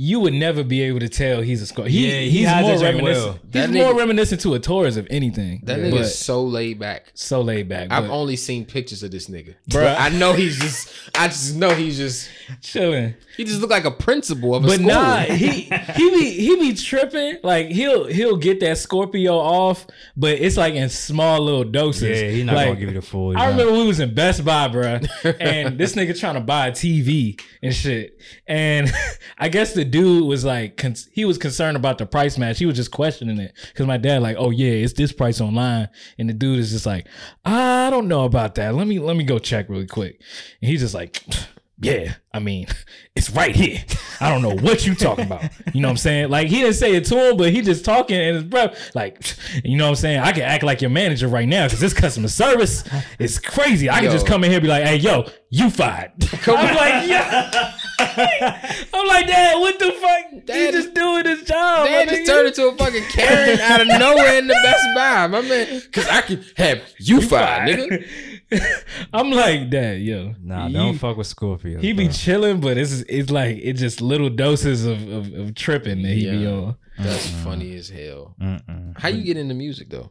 you would never be able to tell he's a Scorpio. He, Yeah, he he's hides more it very reminiscent. well. He's That more reminiscent to a Taurus, of anything. That But nigga's so laid back. so laid back. I've only seen pictures of this nigga. Bruh. But I know he's just I just know he's just chilling. he just look like a principal of a But school. nah, he he be he be tripping. Like he'll he'll get that Scorpio off, but it's like in small little doses. Yeah, he's not like, gonna give you the full. I amount. remember we was in Best Buy, bruh, and this nigga trying to buy a TV and shit. And I guess the dude was like, con- he was concerned about the price match. He was just questioning it because my dad like, oh yeah, it's this price online, and the dude is just like, I don't know about that. Let me let me go check really quick. And he's just like. Yeah, I mean, it's right here. I don't know what you talking about. You know what I'm saying? Like he didn't say it to him, but he just talking and his breath, like, you know what I'm saying? I can act like your manager right now because this customer service is crazy. I can Yo. just come in here and be like, hey, yo, you fired. I'm like, yeah. I'm like, Dad, what the fuck? he Dad- just doing his job. Dad just turned into a fucking Karen out of nowhere in the Best Buy, my man. Cause I can have you, fired, nigga. I'm like, Dad, yo. Nah, you- don't fuck with Scorpio. He be chilling, but it's it's like it's just little doses of of, of tripping that he be on. That's funny as hell. Mm-mm. How you get into music though?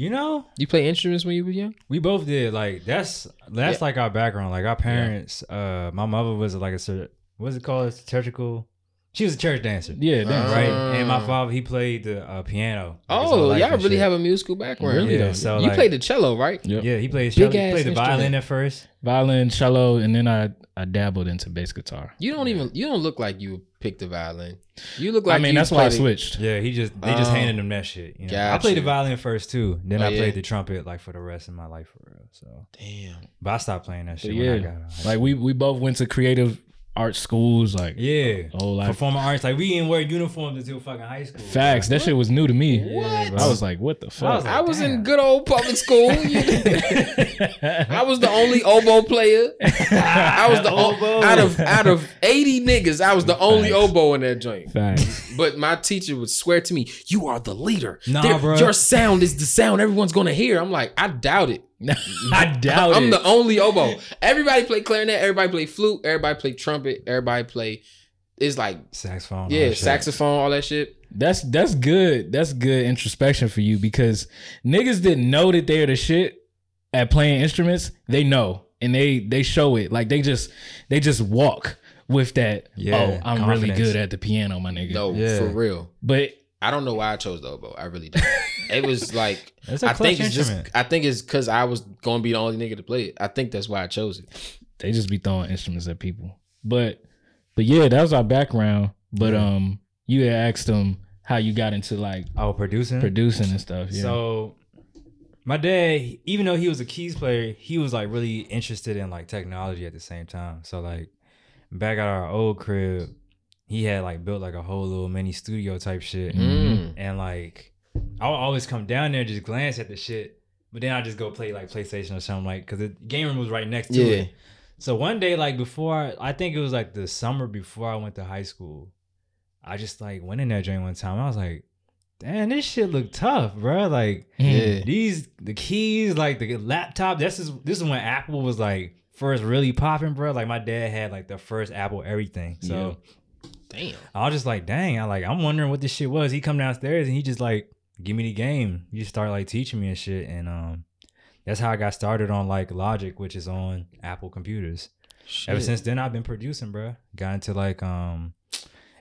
You know, You play instruments when you were young? we both did. Like that's that's Yeah. like our background. Like our parents. Uh, my mother was like a what's it called? Liturgical. She was a church dancer. Yeah, damn. Right, Uh, and my father he played the uh, piano. like, his whole Oh, y'all really shit. have a musical background. Really Yeah, though. so you like, played the cello, right? Yep. Yeah, he played. Big He ass played the violin at first. Violin, cello, and then I I dabbled into bass guitar. You don't even you don't look like you picked the violin. You look like I mean, you that's why I played it- switched. Yeah, he just they just Oh. handed him that shit. You know? I played the violin first too. Then Oh, I yeah. played the trumpet like for the rest of my life for real. So, Damn. but I stopped playing that shit. But when I yeah, got out like we we both went to creative art schools. Like Yeah. Oh, like- Performing arts. Like we didn't wear uniforms until fucking high school. facts. That shit was new to me. What? I was like, what the I fuck? was like, I was in good old public school. I was the only oboe player. I was the o- Oboe. out of out of eighty niggas. I was the only Facts. oboe in that joint. Facts. But my teacher would swear to me, "You are the leader. Nah, There- bruh. Your sound is the sound everyone's gonna hear." I'm like, I doubt it. I doubt it. I'm it. the only oboe. Everybody play clarinet. Everybody play flute. Everybody play trumpet. Everybody play. It's like saxophone. yeah, that shit. saxophone, all that shit. That's that's good. That's good introspection for you because niggas didn't know that they're the shit at playing instruments. They know and they they show it. Like they just they just walk with that. Yeah, oh, I'm really good at the piano, my nigga. No, Yeah. for real. but I don't know why I chose the oboe. I really don't. it was like It's a I think clutch it's just. I think it's because I was gonna be the only nigga to play it. I think that's why I chose it. they just be throwing instruments at people. But but yeah, that was our background. But Yeah. um, you had asked them how you got into like Oh, producing. producing and stuff. Yeah. So my dad, even though he was a keys player, he was like really interested in like technology at the same time. So like back at our old crib, he had like built like a whole little mini studio type shit. Mm. And like I would always come down there just glance at the shit. But then I just go play like PlayStation or something like because the game room was right next to Yeah. it. So one day, like before, I, think it was like the summer before I went to high school. I just like went in that joint one time. I was like, "Damn, this shit look tough, bro." Like Yeah. these the keys, like the laptop. This is this is when Apple was like first really popping, bro. Like my dad had like the first Apple everything. So Damn. I was just like, "Dang!" I like I'm wondering what this shit was. He come downstairs and he just like give me the game. You just start like teaching me and shit, and um, that's how I got started on like Logic, which is on Apple computers. Ever since then, I've been producing, bro. Got into like um,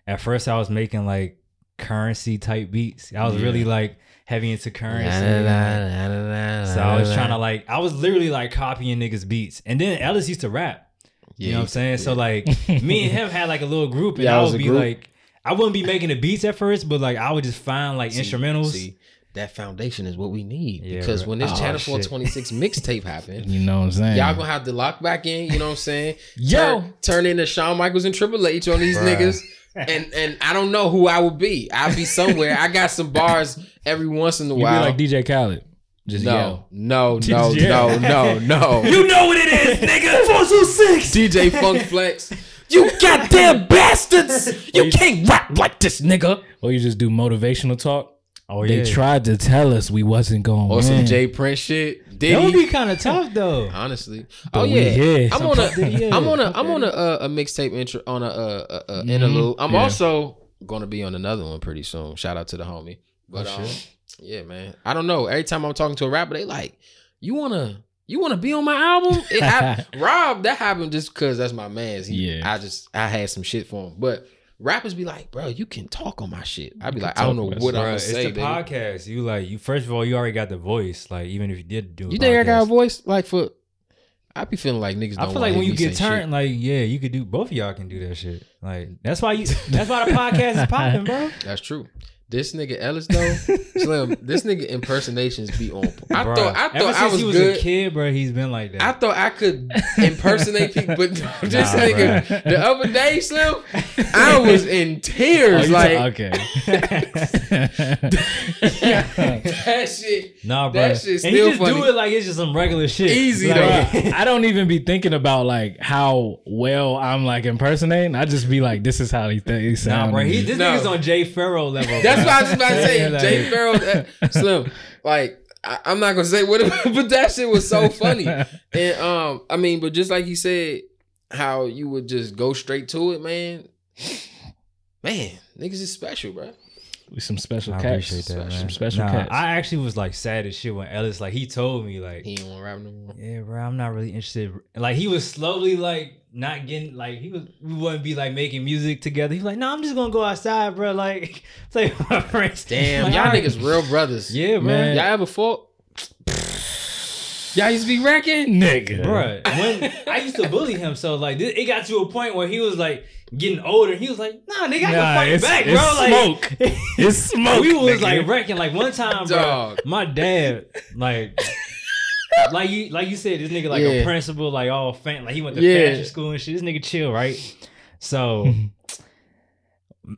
at first I was making like Curren$y type beats. I was Yeah. really like heavy into Curren$y. La, la, la, la, la, So I was trying to like, I was literally like copying niggas beats. And then Ellis used to rap. You know what I'm saying? So like, me and him had like a little group, and Yeah, I would be group. like, I wouldn't be making the beats at first, but like I would just find like See- instrumentals. See, that foundation is what we need Yeah, because bro. when this Oh, Channel 426 mixtape happened, you know what I'm saying? y'all gonna have to lock back in. You know what I'm saying? Yo. turn, turn into Shawn Michaels and Triple H on these Bruh. niggas. And and I don't know who I would be. I'd be somewhere. I got some bars every once in a while. like DJ Khaled. Just no, yell. no, no, Yeah. no, no, no. You know what it is, nigga. Four two six. DJ Funk Flex. You goddamn bastards! You can't rap like this, nigga. Or you just do motivational talk. Oh They tried to tell us we wasn't going. Or to some Jay Prince shit. Diddy. That would be kind of tough though. Honestly, But oh we yeah. I'm on a, yeah. I'm on a, Puff I'm on a, uh, a mixtape intro on a, uh, uh, uh, Mhm. interlude. I'm Yeah. also gonna be on another one pretty soon. Shout out to the homie. But Oh, um, yeah, man, I don't know. Every time I'm talking to a rapper, they like, you wanna, you wanna be on my album? It hap- Rob, that happened just because that's my man's. He, Yeah. I just, I had some shit for him, but. Rappers be like, bro, you can talk on my shit. I'd be like, I don't know what. I'm Bruh, gonna it's say. the baby. podcast. You like you first of all, you already got the voice. Like even if you did do, a You think I got a voice? Like for, I be feeling like niggas. Don't I feel like when you get say shit. turned, like yeah, you could do both of y'all can do that shit. Like that's why you. That's why the podcast is popping, bro. That's true. This nigga Ellis though, Slim. This nigga impersonations be on. I Bruh, thought I ever thought I was, he was good. a kid, bro. He's been like that. I thought I could impersonate people, but this Nah, nigga bruh. the other day, Slim, I was in Oh, tears. you like ta- okay. that shit. nah, bro. that shit's and he still just do it like it's just some regular shit. Easy, Like, though. I don't even be thinking about like how well I'm like impersonating. I just be like, this is how he, th- he Nah, um, bro. He, this No. nigga's on Jay Pharoah level. That's bro. what I was about to say. Yeah, like- Jay Pharoah, uh, Slim. Like I, I'm not gonna say what, but that shit was so funny. And um, I mean, but just like he said, how you would just go straight to it, man. Man, niggas is special, bro. We some special I cats. that, man. Some special Nah, cats. I actually was like sad as shit when Ellis like he told me like, He ain't want to rap no more. yeah, bro, I'm not really interested. Like he was slowly like not getting like he was we wouldn't be like making music together. He was like, no, I'm just gonna go outside, bro. Like play with my friends. Damn, Like, y'all niggas real brothers. Yeah, bro. Man. Y'all ever fought? Y'all used to be wrecking? Nigga. Bruh, when I used to bully him, so like this, it got to a point where he was like getting older. He was like, "Nah, nigga, I Nah, can fight it's, back, it's bro." Like, smoke. It's smoke. we was nigga. like wrecking. Like one time, bro, Dog. my dad, like, like you, like you said, this nigga like Yeah. a principal, like all fan, like he went to Yeah. fashion school and shit. This nigga chill, right? So.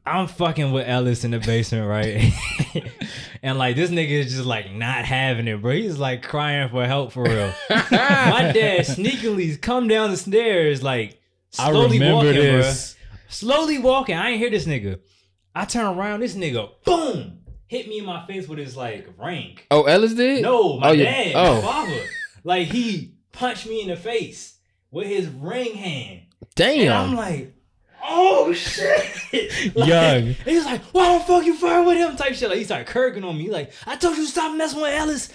I'm fucking with Ellis in the basement, right? and like this nigga is just like not having it, bro. He's like crying for help for real. My dad sneakily come down the stairs, like I slowly remember walking, bro. Slowly walking. I ain't hear this nigga. I turn around, this nigga, boom, hit me in my face with his like ring. Oh, Ellis did? No, my Oh, yeah. dad, Oh. my father. Like he punched me in the face with his ring hand. And I'm like, oh shit. Like, Young. He's like, why the fuck you fight with him? Type shit. Like he started kirking on me. Like, I told you to stop messing with Ellis.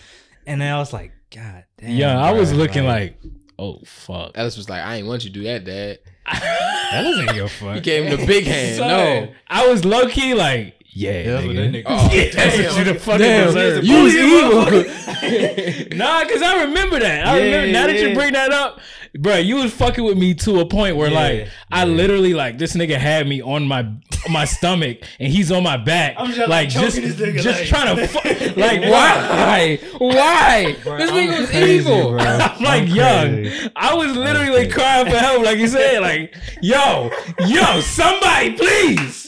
And then I was like, God damn. Yeah, I was bro, looking like, oh fuck. Ellis was like, I ain't want you to do that, Dad. That Ellis ain't your fuck. He gave him the big hand. Son, No. I was low key like, yeah, that nigga. Oh, Yeah, that's what you the fucking Damn. deserve. You was evil. nah, cause I remember that. I Yeah, remember now that you bring that up, bro. You was fucking with me to a point where Yeah, like I literally like this nigga had me on my my stomach and he's on my back, I'm just, like, just nigga, just like- trying to fu- like Why? Why? Bro, this nigga was crazy, evil. bro. I'm like I'm young. crazy. I was literally crying for help, like you said, like yo, yo, somebody please.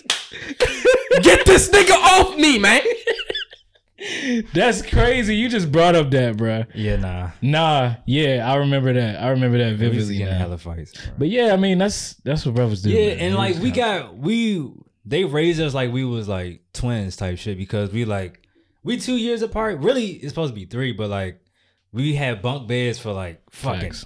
Get this nigga off me, man. That's crazy. You just brought up that, bro. Yeah, nah. Nah, yeah, I remember that. I remember that We used to vividly. get in now. hella fights. bro. But yeah, I mean that's that's what brothers do. Yeah, man. and They like we got we they raised us like we was like twins type shit because we like we two years apart. Really, it's supposed to be three, but like we had bunk beds for like fucking Facts.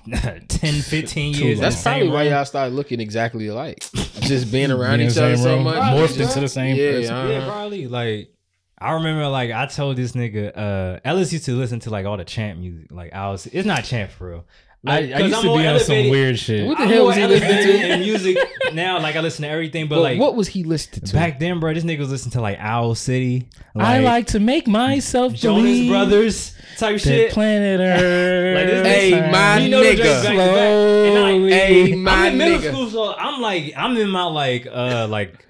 10, 15 years. That's probably why y'all started looking exactly alike. Just being around Being each other so room, much. morphed into the same yeah, person. uh-huh. Yeah, probably. Like I remember, like I told this nigga, uh, Ellis used to listen to like all the chant music. Like I was, it's not chant for real. I, Like, I 'cause used I'm to be on some weird shit. What the I'm hell was he listening to? in music now. Like I listen to everything, but But like what was he listening to? back then, bro, this nigga was listening to like Owl City. I like to make myself Jonas believe Brothers type that shit. planet Earth. Like this- Hey, turns my You know the nigga. back to back. I- slowly. Hey, my I'm in middle nigga. school, so I'm like, I'm in my like, uh, like,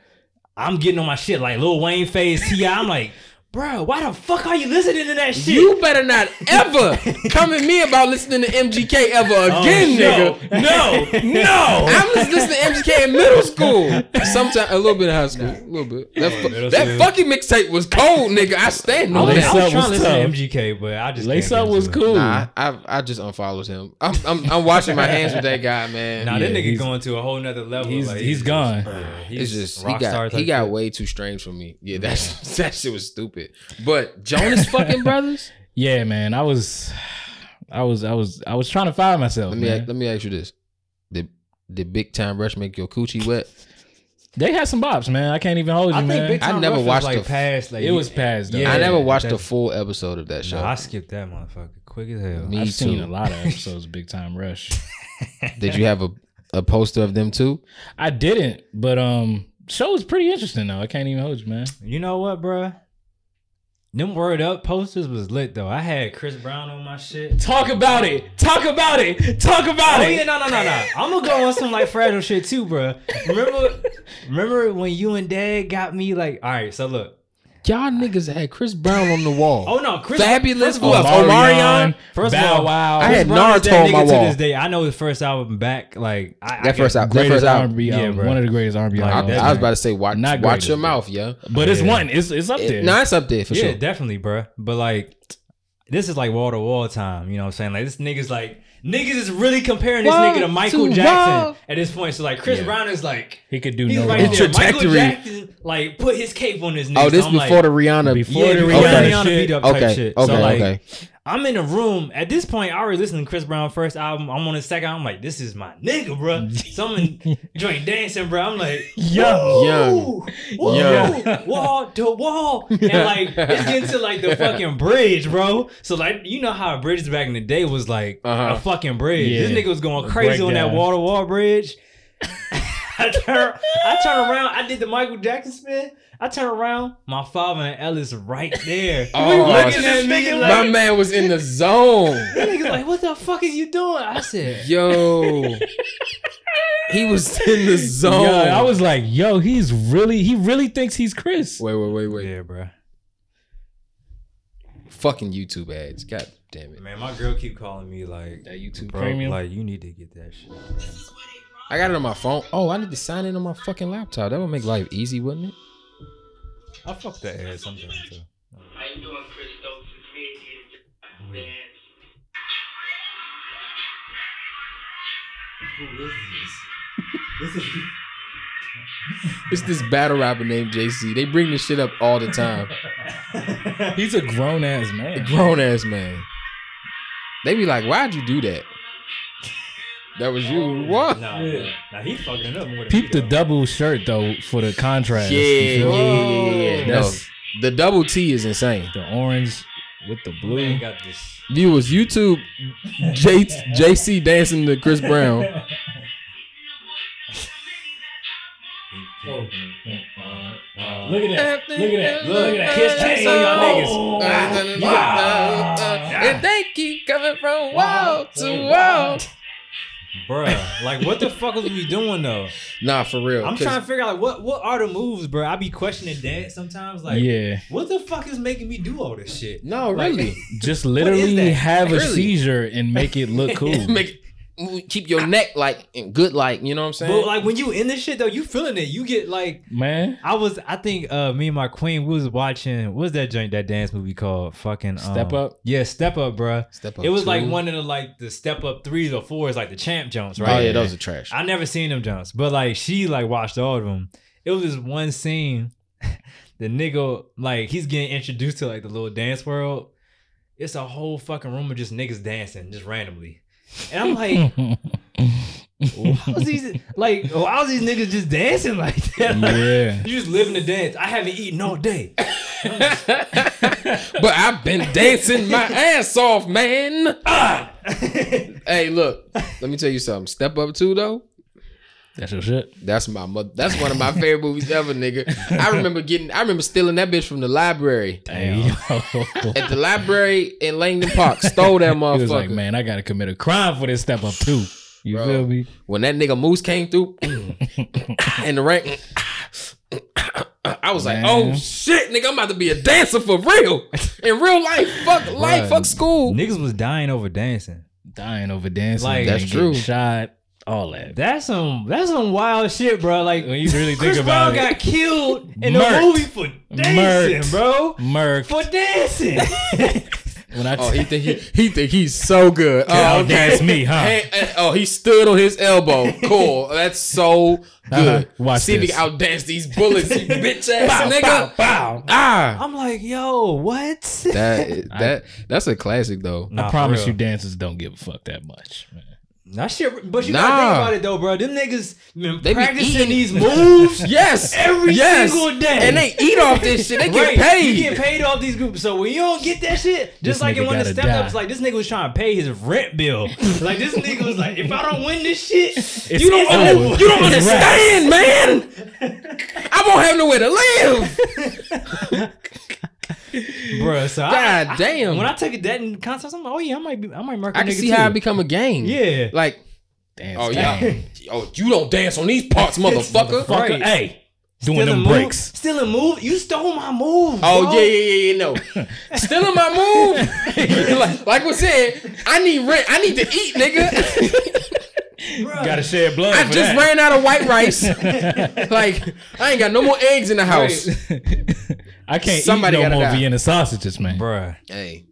I'm getting on my shit like Lil Wayne phase, Ti. I'm like, bro, why the fuck are you listening to that shit? You better not ever come at me about listening to MGK ever Oh, again, no, nigga. no, no. I'm just listening to MGK in middle school. Sometimes a little bit of high school, a little bit. That, fu- middle that fucking mixtape was cold, nigga. I stand I on was, Lace I that. was Up trying to was listen to. MGK, but I just Lace up was cool. Nah, I, I I just unfollowed him. I'm, I'm I'm washing my hands with that guy, man. Nah, Yeah, that nigga going to a whole nother level. he's- like, he's just- gone. yeah, he's it's just he rock star got he got way too strange for me. Yeah, that's that shit was stupid. But Jonas fucking brothers. Yeah, man. I was I was I was I was trying to find myself. Let me man. ask, let me ask you this: Did did Big Time Rush make your coochie wet? They had some bops, man. I can't even hold you, I think man. Big I never Rush was, watched like the- past. Like it was past though. Yeah, I never watched the full episode of that show. Nah, I skipped that motherfucker quick as hell. Me I've seen too. a lot of episodes of Big Time Rush. Did you have a, a poster of them too? I didn't, but um, show was pretty interesting though. I can't even hold you, man. You know what, bruh? Them word up posters was lit though. I had Chris Brown on my shit. Talk about it. Talk about it. Talk about oh, it. Oh yeah, no, no, no, no. I'm gonna go on some like fragile shit too, bruh. Remember, remember when you and Dad got me like? All right, so look. Y'all niggas had Chris Brown on the wall. Oh no, Chris. Fabolous. First of Who all, else? Omarion? First Bow of all, Wow. I Chris had Brown is that Naruto on my wall. To this day, I know his first album back. Like I, I That first album. That first album. R&B Yeah, bro. One of the greatest R&B Like, albums. I, I was about to say watch Not watch your but- mouth, yeah. but it's one. It's it's up there. It, nah, it's up there for sure. yeah, definitely, bruh. But like, this is like wall to wall time. You know what I'm saying? Like this nigga's like niggas is really comparing this Wall nigga to Michael to Jackson wall. at this point. So like, Chris Yeah. Brown is like. he could do He's no right wrong. there. Michael Trajectory. Jackson, like, put his cape on his nigga. oh, this So I'm before like, the Rihanna. Before yeah, the the Rihanna Rihanna, shit. Rihanna beat up type okay, shit. okay, so like, okay. I'm in a room at this point. I already listened to Chris Brown first album. I'm on his second. I'm like, this is my nigga, bro. So I'm joint dancing, bro. I'm like, yo, yo, woo, Young. wall to wall, and like it's getting to like the fucking bridge, bro. So like, you know how bridges back in the day was like Uh-huh. a fucking bridge. Yeah. This nigga was going A crazy on that breakdown. wall to wall bridge. I turn, I turn around. I did the Michael Jackson spin. I turn around. My father and Ellis right there. Oh, looking at shit. me my man was in the zone. that nigga like, what the fuck is you doing? I said, Yo, he was in the zone. Yeah, I was like, yo, he's really he really thinks he's Chris. Wait, wait, wait, wait. yeah, bro. Fucking YouTube ads. God damn it. Man, my girl keep calling me like, That YouTube bro, premium. like you need to get that shit. I got it on my phone. Oh, I need to sign in on my fucking laptop. That would make life easy, wouldn't it? I fuck that ad sometimes too. How you doing, Chris Stokes? It's me again. Man. It's this battle rapper named JC. They bring this shit up all the time. He's a grown ass man. Grown ass man. They be like, why'd you do that? That was you. Oh, what? Nah, yeah. nah, he's fucking it up more than Peep me, the though. double shirt though for the contrast. Yeah, yeah, yeah, yeah, yeah, yeah. No, That's- the double T is insane. The orange with the Man blue. got this. Viewers, YouTube J- JC dancing to Chris Brown. Look at that. Look at that. Look, at that. kiss, kiss on y'all niggas. Wow! Wow! And they keep coming from wall to wall. Bruh, like what the fuck was we doing though? Nah, for real. I'm trying to figure out like what what are the moves, bro. I be questioning that sometimes. Like, yeah. what the fuck is making me do all this shit? No, Like- really. Just literally that? have a Really? seizure and make it look cool. Make keep your neck like in good like, you know what I'm saying? But like when you in this shit though, you feeling it. You get like man. I was I think uh me and my queen we was watching what was that joint that dance movie called fucking um, Step Up? Yeah, Step Up, bruh. Step up It was two. like one of the like the step up threes or fours, like the champ jumps, right Oh right? yeah, those are trash. I never seen them jumps, but like she like watched all of them. It was this one scene, the nigga like he's getting introduced to like the little dance world. It's a whole fucking room of just niggas dancing just randomly, and I'm like, how's these like how's these niggas just dancing like that? Like, Yeah. you just living the dance. I haven't eaten all day. but I've been dancing my ass off, man. Ah! Hey, look. Let me tell you something. Step up two though. That's your shit. That's my mother. That's one of my favorite movies ever, nigga. I remember getting. I remember stealing that bitch from the library Hey, yo. at the library in Langdon Park. Stole that He motherfucker. was like, man, I gotta commit a crime for this step up too. You Bro. feel me? when that nigga Moose came through in the rank, I was like, oh shit, nigga, I'm about to be a dancer for real. In real life, fuck life, Bruh, fuck school. Niggas was dying over dancing. Dying over dancing. Like- That's true. Shot. All that. That's some that's some wild shit, bro. Like When you really Chris think about Brown it. got killed in the Murked. movie for dancing, Murked. bro. Merc. For dancing. When I Oh, he think he, he think he's so good. Oh, okay. that's me, huh? Hey, eh, oh, he stood on his elbow. Cool. That's so good. Uh-huh. Watch See if he this. can outdance these bullets, you bitch ass nigga. bow, bow. Ah, I'm like, yo, what? that that that's a classic though. Nah, I promise you, dancers don't give a fuck that much. Man. That shit, but you gotta think about it though, bro. Them niggas been They be practicing eating- these moves Yes, every yes. single day, and they eat off this shit. They get Right, paid. You get paid off these groups. So when you don't get that shit, This just like in nigga one of the gotta step ups, like this nigga was trying to pay his rent bill. like this nigga was like, if I don't win this shit, you don't over. you don't understand, man. I won't have nowhere to live. Bro. So I, God damn. when I take it that in context, I'm like, oh yeah, I might be, I might mark. a I can nigga see too. how it become a game. Yeah. Like, Dance oh game. yeah, oh you don't dance on these parts, motherfucker. Fucker, Right. hey, doing Stealing them move- breaks. Stealing move. You stole my move. Oh bro. yeah, yeah, yeah, yeah, no. Still in my move. like, like we said, I need rent. I need to eat, nigga. Bruh. Gotta shed blood. I for just that. ran out of white rice. like, I ain't got no more eggs in the house. I can't Somebody eat no gotta more die. Vienna sausages, man. Bruh. Hey,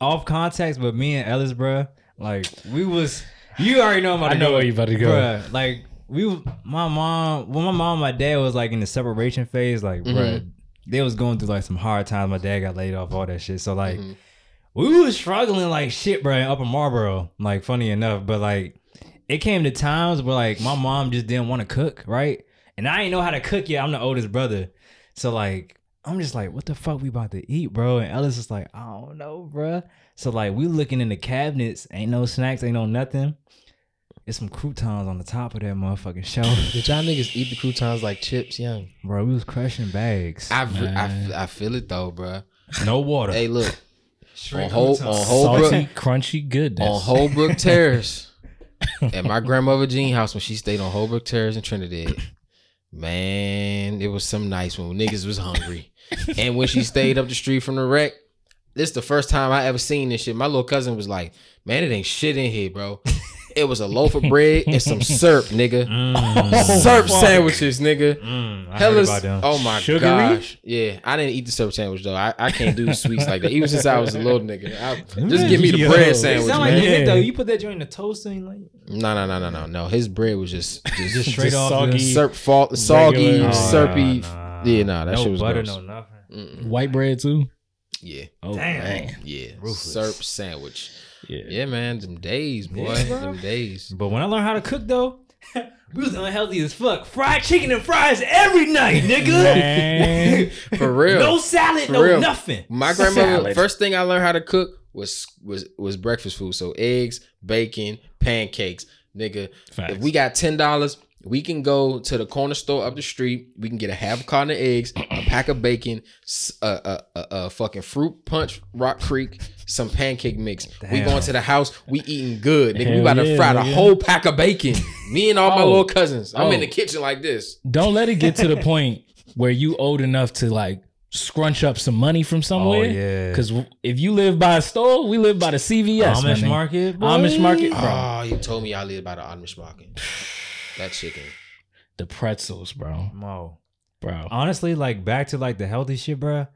off context, but me and Ellis, bruh, like we was. You already know I'm about I know go, where you about to go. Bruh, like we, my mom, when my mom, and my dad was like in the separation phase, like, bruh, mm-hmm. they was going through like some hard times. My dad got laid off, all that shit. So like, mm-hmm. we was struggling like shit, bruh, in Upper Marlboro. Like, funny enough, but like, it came to times where like my mom just didn't want to cook, right? And I ain't know how to cook yet. I'm the oldest brother, so like. I'm just like, what the fuck we about to eat, bro? And Ellis is like, I don't know, bro. So like we looking in the cabinets, ain't no snacks, ain't no nothing. It's some croutons on the top of that motherfucking shelf. did y'all niggas eat the croutons like chips, young? bro, we was crushing bags. I, re- I, I feel it though, bro. no water. Hey, look Straight on whole on. Holbrook Salty, crunchy goodness. on Holbrook Terrace at my grandmother Jean house when she stayed on Holbrook Terrace in Trinidad. Man, it was some nights when niggas was hungry. And when she stayed up the street from the wreck, this is the first time I ever seen this shit. My little cousin was like, "Man, it ain't shit in here, bro." It was a loaf of bread and some syrup, nigga. Mm, syrup sandwiches, nigga. mm, I heard Hellas, about them. oh my Sugary? gosh, yeah. I didn't eat the syrup sandwich though. I, I can't do sweets like that. Even since I was a little nigga, I, just give me the Yo. bread It sandwich, sound like man. you Yeah. though. You put that joint in the toaster and like No, no, no, no, no, no. His bread was just just, just straight Just off soggy. the syrup, fault, soggy, Regular- Oh, syrupy. nah, nah. Yeah, um, nah, that no shit was butter, gross. no nothing. Mm-mm. White bread too. Yeah, Oh Damn. man. yeah. Ruthless. Syrup sandwich. Yeah. Yeah, man. Some days, boy. Yeah, bro. them days. But when I learned how to cook though, we was unhealthy as fuck. Fried chicken and fries every night, nigga. For real. no salad, For no real. nothing. My grandmother. Salad. First thing I learned how to cook was was was breakfast food. So eggs, bacon, pancakes, nigga. Facts. If we got ten dollars, we can go to the corner store up the street. We can get a half a carton of eggs, a pack of bacon, a a a fucking fruit punch, Rock Creek, some pancake mix. We Damn. going to the house. We eating good. Nigga, we Hell about to yeah, fry the whole pack of bacon. Me and all my Oh. little cousins. I'm Oh. in the oh. kitchen like this. Don't let it get to the point where you old enough to like scrunch up some money from oh, somewhere. Oh, yeah. Because if you live by a store, we live by the CVS. my Amish market, boy. Amish market, bro. Oh, you told me I live by the Amish market. That chicken. The pretzels, bro. Mo. Bro. Honestly, like back to like the healthy shit, bro.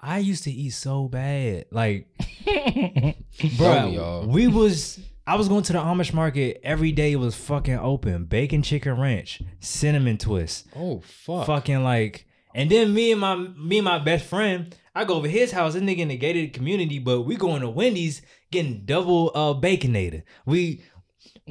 I used to eat so bad, like, Tell me, bro. We was I was going to the Amish market every day. It was fucking open. Bacon chicken ranch, cinnamon twist, Oh fuck. fucking like. And then me and my me and my best friend, I go over his house. This nigga in the gated community, but we going to Wendy's getting double uh baconator. We fucking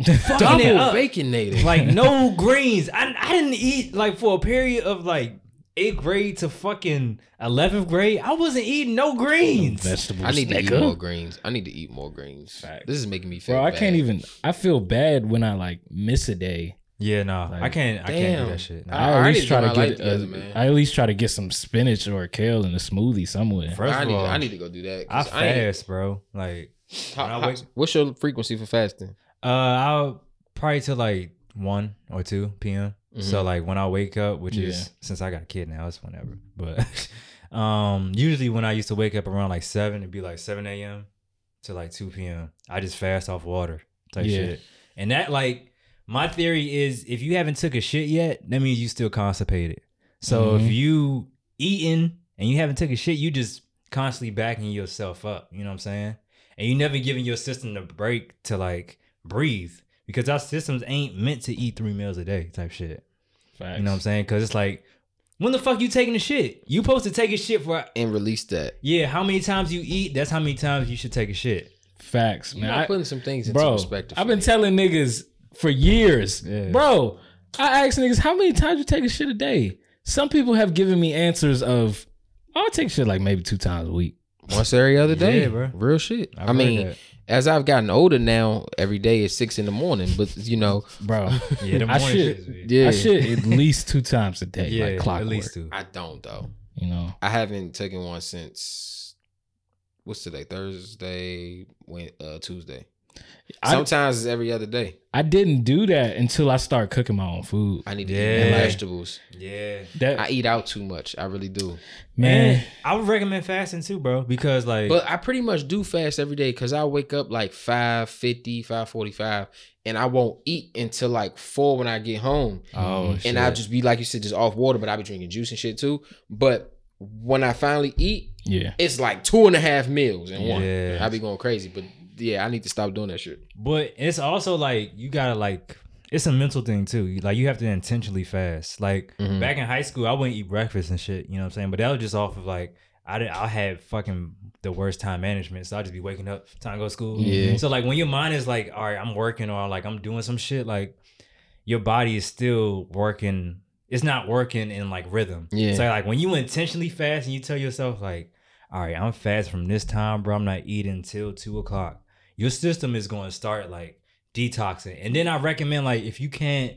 Double it up. baconated. like no greens. I I didn't eat like for a period of like eighth grade to fucking eleventh grade. I wasn't eating no greens. Vegetables. I need to eat nigga. more greens. I need to eat more greens. Facts. This is making me feel. Bro, I bad. can't even. I feel bad when I like miss a day. Yeah, no, Like, I can't. I can't damn. do that shit. No. I- I, at I least need to try get to get. together, uh, man. I at least try to get some spinach or kale in a smoothie somewhere. First I of need. all, I need to go do that. I 'cause I ain't- fast, bro. Like, how- when I how- wake- what's your frequency for fasting? Uh, I'll probably till like one or two p.m. So like when I wake up, which Yeah. is since I got a kid now, it's whenever. But um, usually when I used to wake up around like seven, it'd be like seven a.m. to like two p.m. I just fast off water type Yeah. shit, and that like my theory is if you haven't took a shit yet, that means you still constipated. So Mhm. if you eating and you haven't took a shit, you just constantly backing yourself up. You know what I'm saying? And you never giving your system the break to like breathe because our systems ain't meant to eat three meals a day type shit. Facts. You know what I'm saying? Because it's like, when the fuck you taking the shit? You supposed to take a shit for and release that. yeah. How many times you eat? That's how many times you should take a shit. Facts, man. I'm putting some things into bro, perspective. I've been me. telling niggas for years, Yeah. bro. I ask niggas how many times you take a shit a day. Some people have given me answers of, oh, I take shit like maybe two times a week. once every other day, Yeah, bro. Real shit. I've I mean, that. As I've gotten older now, every day is six in the morning. But you know, bro. Yeah, the I morning should- shits yeah, I shit at least two times a day, yeah, like clockwork. at least two. I don't though. You know, I haven't taken one since what's today? Thursday, when uh Tuesday. I- Sometimes it's every other day. I didn't do that until I started cooking my own food. I need to Yeah. eat vegetables. Yeah. That I eat out too much. I really do. man, And I would recommend fasting too, bro, because like But I pretty much do fast every day because I wake up like 5.50, 5.45 and I won't eat until like 4 when I get home. oh shit. and I'll just be like you said, just off water, but I'll be drinking juice and shit too. But when I finally eat, yeah. it's like two and a half meals in one. Yeah. I be going crazy. But yeah, I need to stop doing that shit. But it's also like you gotta like it's a mental thing too. Like you have to intentionally fast. Like Mhm. back in high school, I wouldn't eat breakfast and shit. You know what I'm saying? But that was just off of like I did, I had fucking the worst time management, so I just be waking up time to go to school. Yeah. So like when your mind is like, all right, I'm working or like I'm doing some shit, like your body is still working. It's not working in like rhythm. Yeah. So like when you intentionally fast and you tell yourself like, all right, I'm fast from this time, bro. I'm not eating until two o'clock. Your system is going to start like detoxing, and then I recommend like if you can't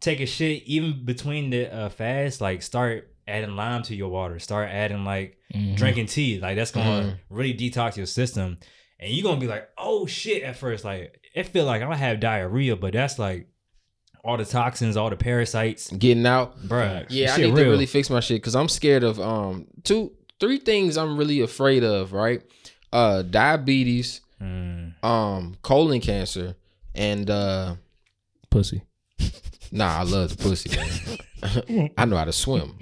take a shit even between the uh, fast, like start adding lime to your water. Start adding like Mhm. drinking tea. Like that's gonna Mhm. really detox your system, and you're gonna be like, oh shit. At first, like it feel like I have diarrhea, but that's like all the toxins, all the parasites, Getting out. bruh. Yeah, I need real. to really fix my shit because I'm scared of um two, three things I'm really afraid of. Right, uh, diabetes, Mm. um, colon cancer, and uh, Pussy. nah, I love the pussy. Man. I know how to swim,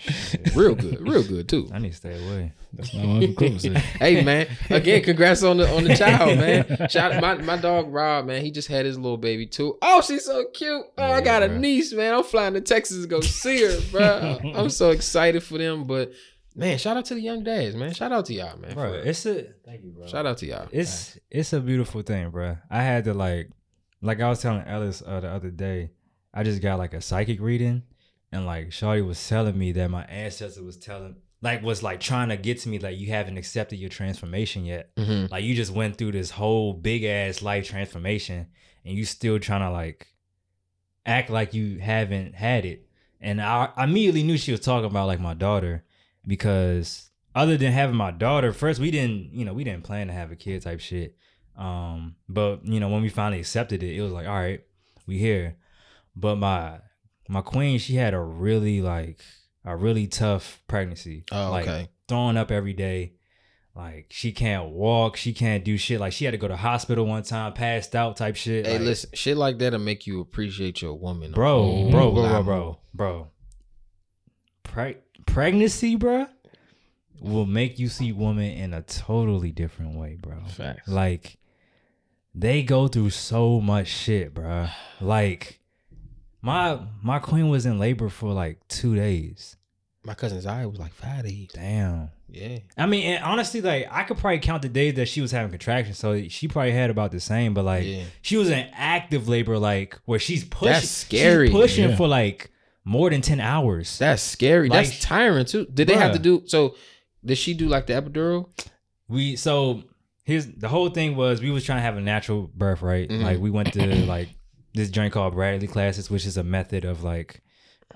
real good, real good too. I need to stay away. That's not what Uncle Cliff said. hey man, again, congrats on the on the child, man. Shout my my dog Rob, man. He just had his little baby too. Oh, she's so cute. Oh, I Yeah, got a niece, man. I'm flying to Texas to go see her, bro. I'm so excited for them. But man, shout out to the young dads, man. Shout out to y'all, man. Bro, it's a thank you, bro. Shout out to y'all. It's it's a beautiful thing, bro. I had to like, like I was telling Ellis uh, the other day, I just got like a psychic reading, and like Shawty was telling me that my ancestor was telling, like, was like trying to get to me, like, you haven't accepted your transformation yet. Mhm. Like, you just went through this whole big ass life transformation, and you still trying to like act like you haven't had it. And I, I immediately knew she was talking about like my daughter because other than having my daughter, first we didn't, you know, we didn't plan to have a kid type shit. Um, but you know, when we finally accepted it, it was like, all right, we here. But my my queen, she had a really like a really tough pregnancy. Oh, like okay. throwing up every day. Like she can't walk, she can't do shit. Like she had to go to hospital one time, passed out type shit. Hey, Like, listen, shit like that'll make you appreciate your woman, a bro, whole bro, bro, lot bro, more. bro, bro. Pre- pregnancy, bro, will make you see women in a totally different way, bro. Facts. Like they go through so much shit, bro. Like my my queen was in labor for like two days. My cousin's eye was like five days. Damn. Yeah. I mean, and honestly, like I could probably count the days that she was having contractions, so she probably had about the same. But like, Yeah. she was in active labor, like where she's pushing. That's scary. She's pushing Yeah. for like more than ten hours. That's scary. Like- That's tiring too. Did they have to do so? Did she do like the epidural? we so here's the whole thing was we was trying to have a natural birth, right? Mhm. Like we went to like this joint called Bradley classes, which is a method of like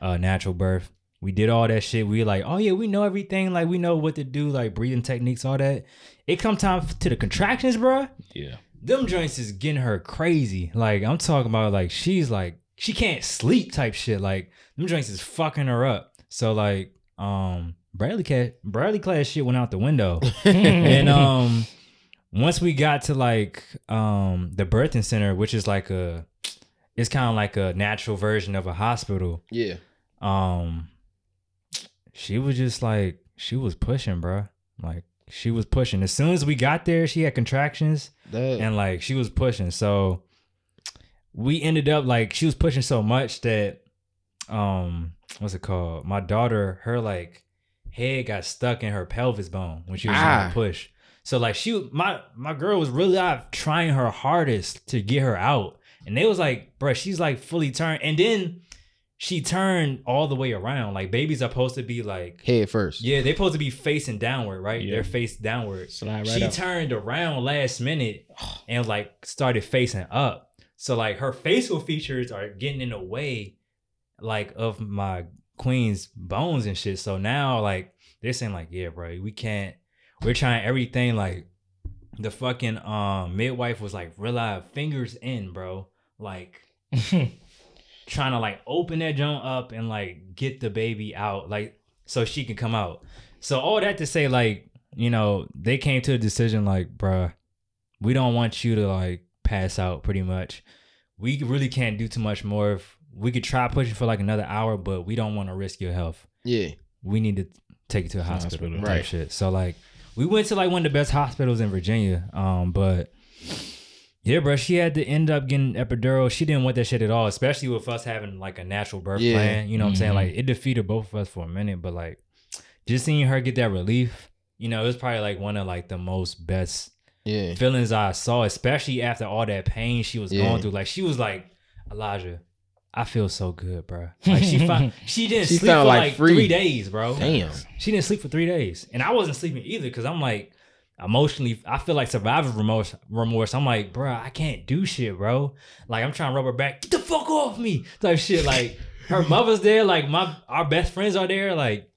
uh natural birth. We did all that shit. We like, oh yeah, we know everything. Like we know what to do, like breathing techniques, all that. It come time to the contractions, bruh. Yeah. them joints is getting her crazy. Like I'm talking about like she's like she can't sleep type shit. Like them drinks is fucking her up. So like um Bradley cat Bradley class shit went out the window. and um once we got to like um the birthing center, which is like a it's kind of like a natural version of a hospital. Yeah. Um she was just like she was pushing, bruh. Like she was pushing. As soon as we got there, she had contractions That, and like she was pushing. So we ended up like she was pushing so much that um what's it called? My daughter, her like head got stuck in her pelvis bone when she was trying Ah. to push. So like she my my girl was really out trying her hardest to get her out. And they was like, bruh, she's like fully turned. And then she turned all the way around. Like babies are supposed to be like head first. yeah, they're supposed to be facing downward, right? Yeah. They're face downward. Slide right she up. turned around last minute and like started facing up. So like her facial features are getting in the way like of my queen's bones and shit. So now like they're saying like, yeah, bro, we can't we're trying everything like the fucking um midwife was like real live fingers in, bro. Like trying to like open that joint up and like get the baby out, like so she can come out. So all that to say, like, you know, they came to a decision like, bruh, we don't want you to like pass out pretty much. We really can't do too much more. If we could try pushing for like another hour, but we don't want to risk your health. Yeah. We need to take you to a hospital, Hospital. Right. Shit. So like, we went to like one of the best hospitals in Virginia. Um, but yeah, bro, she had to end up getting epidural. She didn't want that shit at all, especially with us having like a natural birth Yeah. plan. You know what I'm saying? Mhm. Like it defeated both of us for a minute, but like just seeing her get that relief, you know, it was probably like one of like the most best Yeah. feelings I saw, especially after all that pain she was Yeah. going through. Like she was like, Elijah, I feel so good, bro. Like she found, she didn't She sleep for like, like free. three days, bro. Damn. She didn't sleep for three days, and I wasn't sleeping either because I'm like emotionally. I feel like survivor remorse. Remorse. I'm like, bro, I can't do shit, bro. Like I'm trying to rub her back. Get the fuck off me, type shit. Like her mother's there. Like my our best friends are there. Like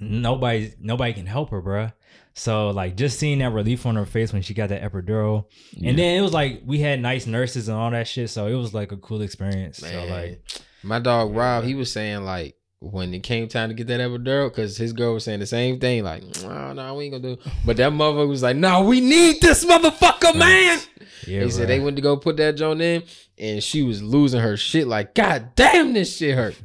nobody nobody can help her, bro. So like just seeing that relief on her face when she got that epidural, and then it was like we had nice nurses and all that shit. So it was like a cool experience. So like My dog Rob, he was saying like when it came time to get that epidural, because his girl was saying the same thing, like, oh, no, we ain't gonna do. But that motherfucker was like, no, we need this motherfucker, man. yeah, he said they went to go put that joint in, and she was losing her shit. Like, god damn, this shit hurt.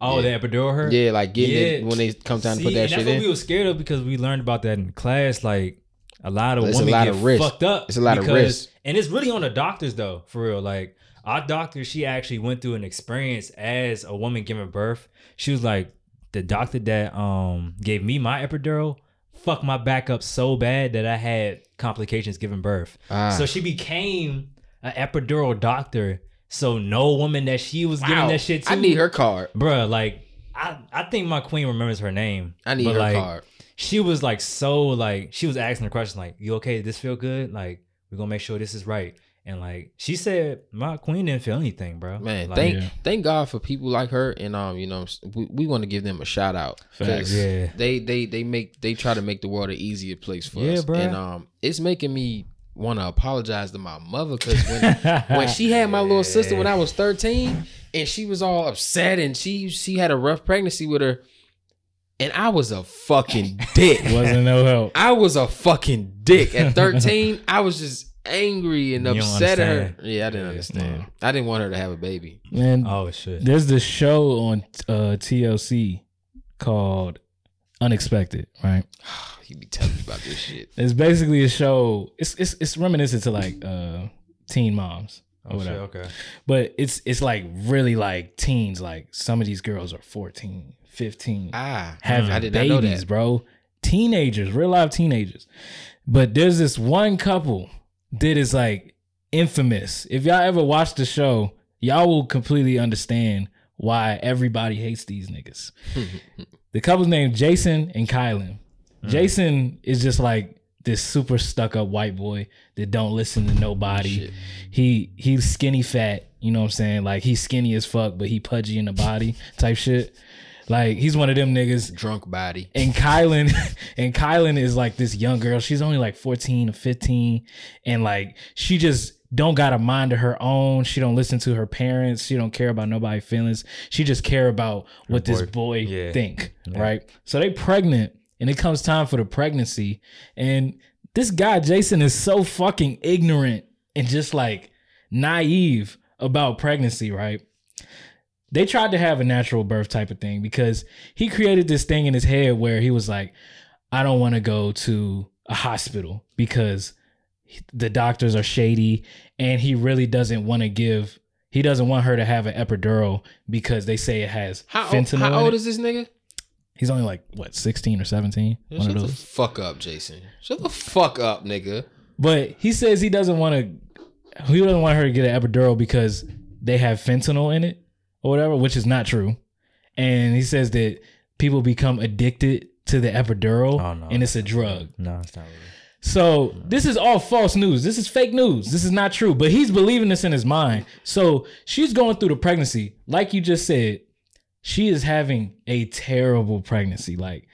Oh, Yeah. the epidural her. Yeah, like getting Yeah. it when they come time to put that and shit that's what in. we were scared of because we learned about that in class. Like a lot of It's a women lot get of risk. fucked up. It's a lot of because- risk. and it's really on the doctors though, for real. Like our doctor, she actually went through an experience as a woman giving birth. She was like, the doctor that um gave me my epidural fucked my back up so bad that I had complications giving birth. Ah. So she became an epidural doctor. So no woman that she was giving that shit to, I need her card. bruh. Like I, I think my queen remembers her name. I need but, her like, card. She was like so like she was asking the question like, "You okay? Did this feel good? Like we're gonna make sure this is right." And like she said, my queen didn't feel anything, bro. Man, Like, thank Yeah. thank God for people like her, and um, you know, we, we want to give them a shout out. 'Cause Facts. Yeah. they they they make they try to make the world an easier place for Yeah, us, bruh. and um, it's making me want to apologize to my mother because when when she had my little sister when I was thirteen, and she was all upset, and she she had a rough pregnancy with her, and I was a fucking dick. Wasn't no help. I was a fucking dick at 13. I was just angry and You upset at her. Yeah, I didn't Yeah. understand. I didn't want her to have a baby. Man, Oh shit. there's this show on uh, TLC called Unexpected, right? He be telling me about this shit. It's basically a show. It's it's it's reminiscent to like uh teen moms or Oh shit. whatever. Okay. But it's it's like really like teens. Like some of these girls are 14, 15, Ah, having I did not know babies, that. bro. Teenagers, real life teenagers. But there's this one couple that is like infamous. If y'all ever watch the show, y'all will completely understand why everybody hates these niggas. the couple's named Jason and Kylan. Mm-hmm. Jason is just like this super stuck up white boy that don't listen to nobody. Shit. He he's skinny fat, you know what I'm saying? Like he's skinny as fuck, but he pudgy in the body type shit. Like he's one of them niggas. Drunk body. And Kylan and Kylan is like this young girl. She's only like 14 or 15. And like she just don't got a mind of her own. She don't listen to her parents. She don't care about nobody's feelings. She just care about what this boy- boy yeah. think. Right. So they pregnant and it comes time for the pregnancy. And this guy, Jason, is so fucking ignorant and just like naive about pregnancy, right? They tried to have a natural birth type of thing because he created this thing in his head where he was like, I don't want to go to a hospital because the doctors are shady and he really doesn't want to give he doesn't want her to have an epidural because they say it has How, fentanyl. how old is this nigga? He's only like what, 16 or 17? Yeah, One shut of the those. fuck up, Jason. Shut the fuck up, nigga. But he says he doesn't want to. He doesn't want her to get an epidural because they have fentanyl in it or whatever, which is not true. And he says that people become addicted to the epidural, Oh, no. and it's a drug. No, it's not really. So this is all false news. This is fake news. This is not true. But he's believing this in his mind. So she's going through the pregnancy, like you just said. She is having a terrible pregnancy. Like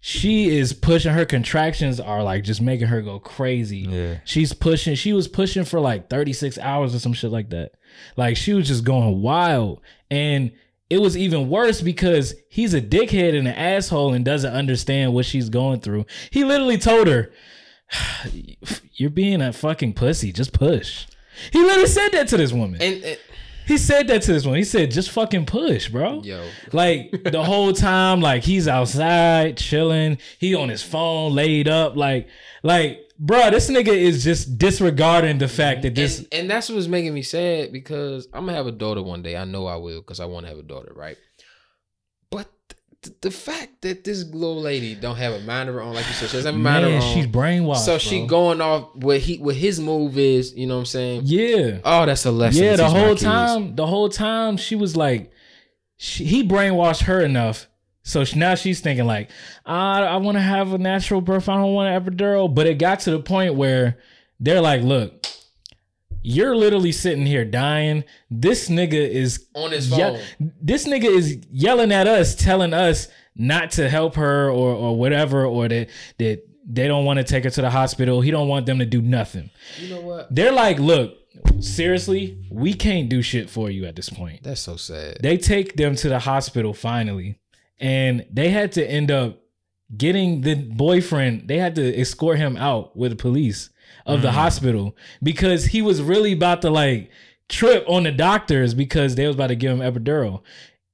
she is pushing. Her contractions are like just making her go crazy. Yeah. She's pushing. She was pushing for like 36 hours or some shit like that. Like she was just going wild. And it was even worse because he's a dickhead and an asshole and doesn't understand what she's going through. He literally told her, You're being a fucking pussy. Just push. He literally said that to this woman. And, and He said that to this one. He said, just fucking push, bro. yo, Like the whole time, like he's outside chilling. He on his phone, laid up. Like, like, bro, this nigga is just disregarding the fact that this. and, and that's what's making me sad because I'm gonna have a daughter one day. I know I will because I want to have a daughter, right? Th- the fact that this little lady don't have a mind of her own, like you said, she doesn't have a mind of her man, own. she's brainwashed. so she bro. going off what he what his move is. You know what I'm saying? Yeah. Oh, that's a lesson. Yeah, the whole time, the whole time she was like, she, he brainwashed her enough. So she, now she's thinking like, I, I want to have a natural birth. I don't want an epidural. But it got to the point where they're like, look, you're literally sitting here dying. This nigga is On his ye- phone. this nigga is yelling at us, telling us not to help her or or whatever, or that that they don't want to take her to the hospital. He don't want them to do nothing. You know what? They're like, look, seriously, we can't do shit for you at this point. That's so sad. They take them to the hospital finally, and they had to end up getting the boyfriend, they had to escort him out with the police of the mm. hospital because he was really about to like trip on the doctors because they was about to give him epidural.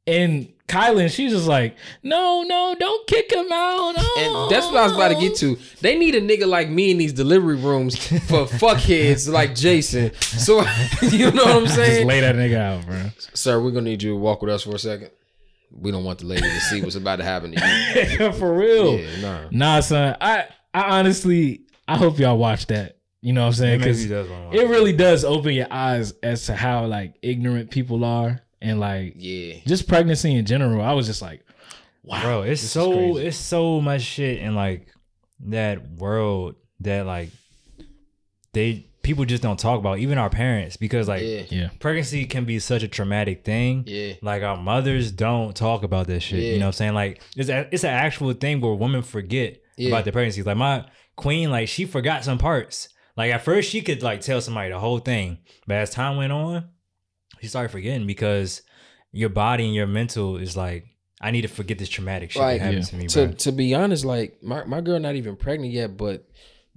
And Kylan, she's just like, no, no, don't kick him out. No. And that's what I was about to get to. They need a nigga like me in these delivery rooms for fuckheads like Jason. So you know what I'm Just saying? lay that nigga out, bro. Sir, we're gonna need you to walk with us for a second. We don't want the lady to see what's about to happen to you. For real. Yeah, nah. Nah, son. I I honestly I hope y'all watch that. You know what I'm saying? Because he does wanna watch it really does open your eyes as to how like ignorant people are and like Yeah. just pregnancy in general. I was just like, wow, bro it's so it's so much shit in like that world that like they people just don't talk about even our parents because like Yeah. yeah, pregnancy can be such a traumatic thing Yeah. like our mothers don't talk about this shit Yeah. you know what i'm saying like it's a, it's an actual thing where women forget Yeah. about their pregnancies like my queen like she forgot some parts like at first she could like tell somebody the whole thing but as time went on she started forgetting because your body and your mental is like i need to forget this traumatic shit Like, that happened yeah. to me To bro. to be honest, like my, my girl not even pregnant yet, but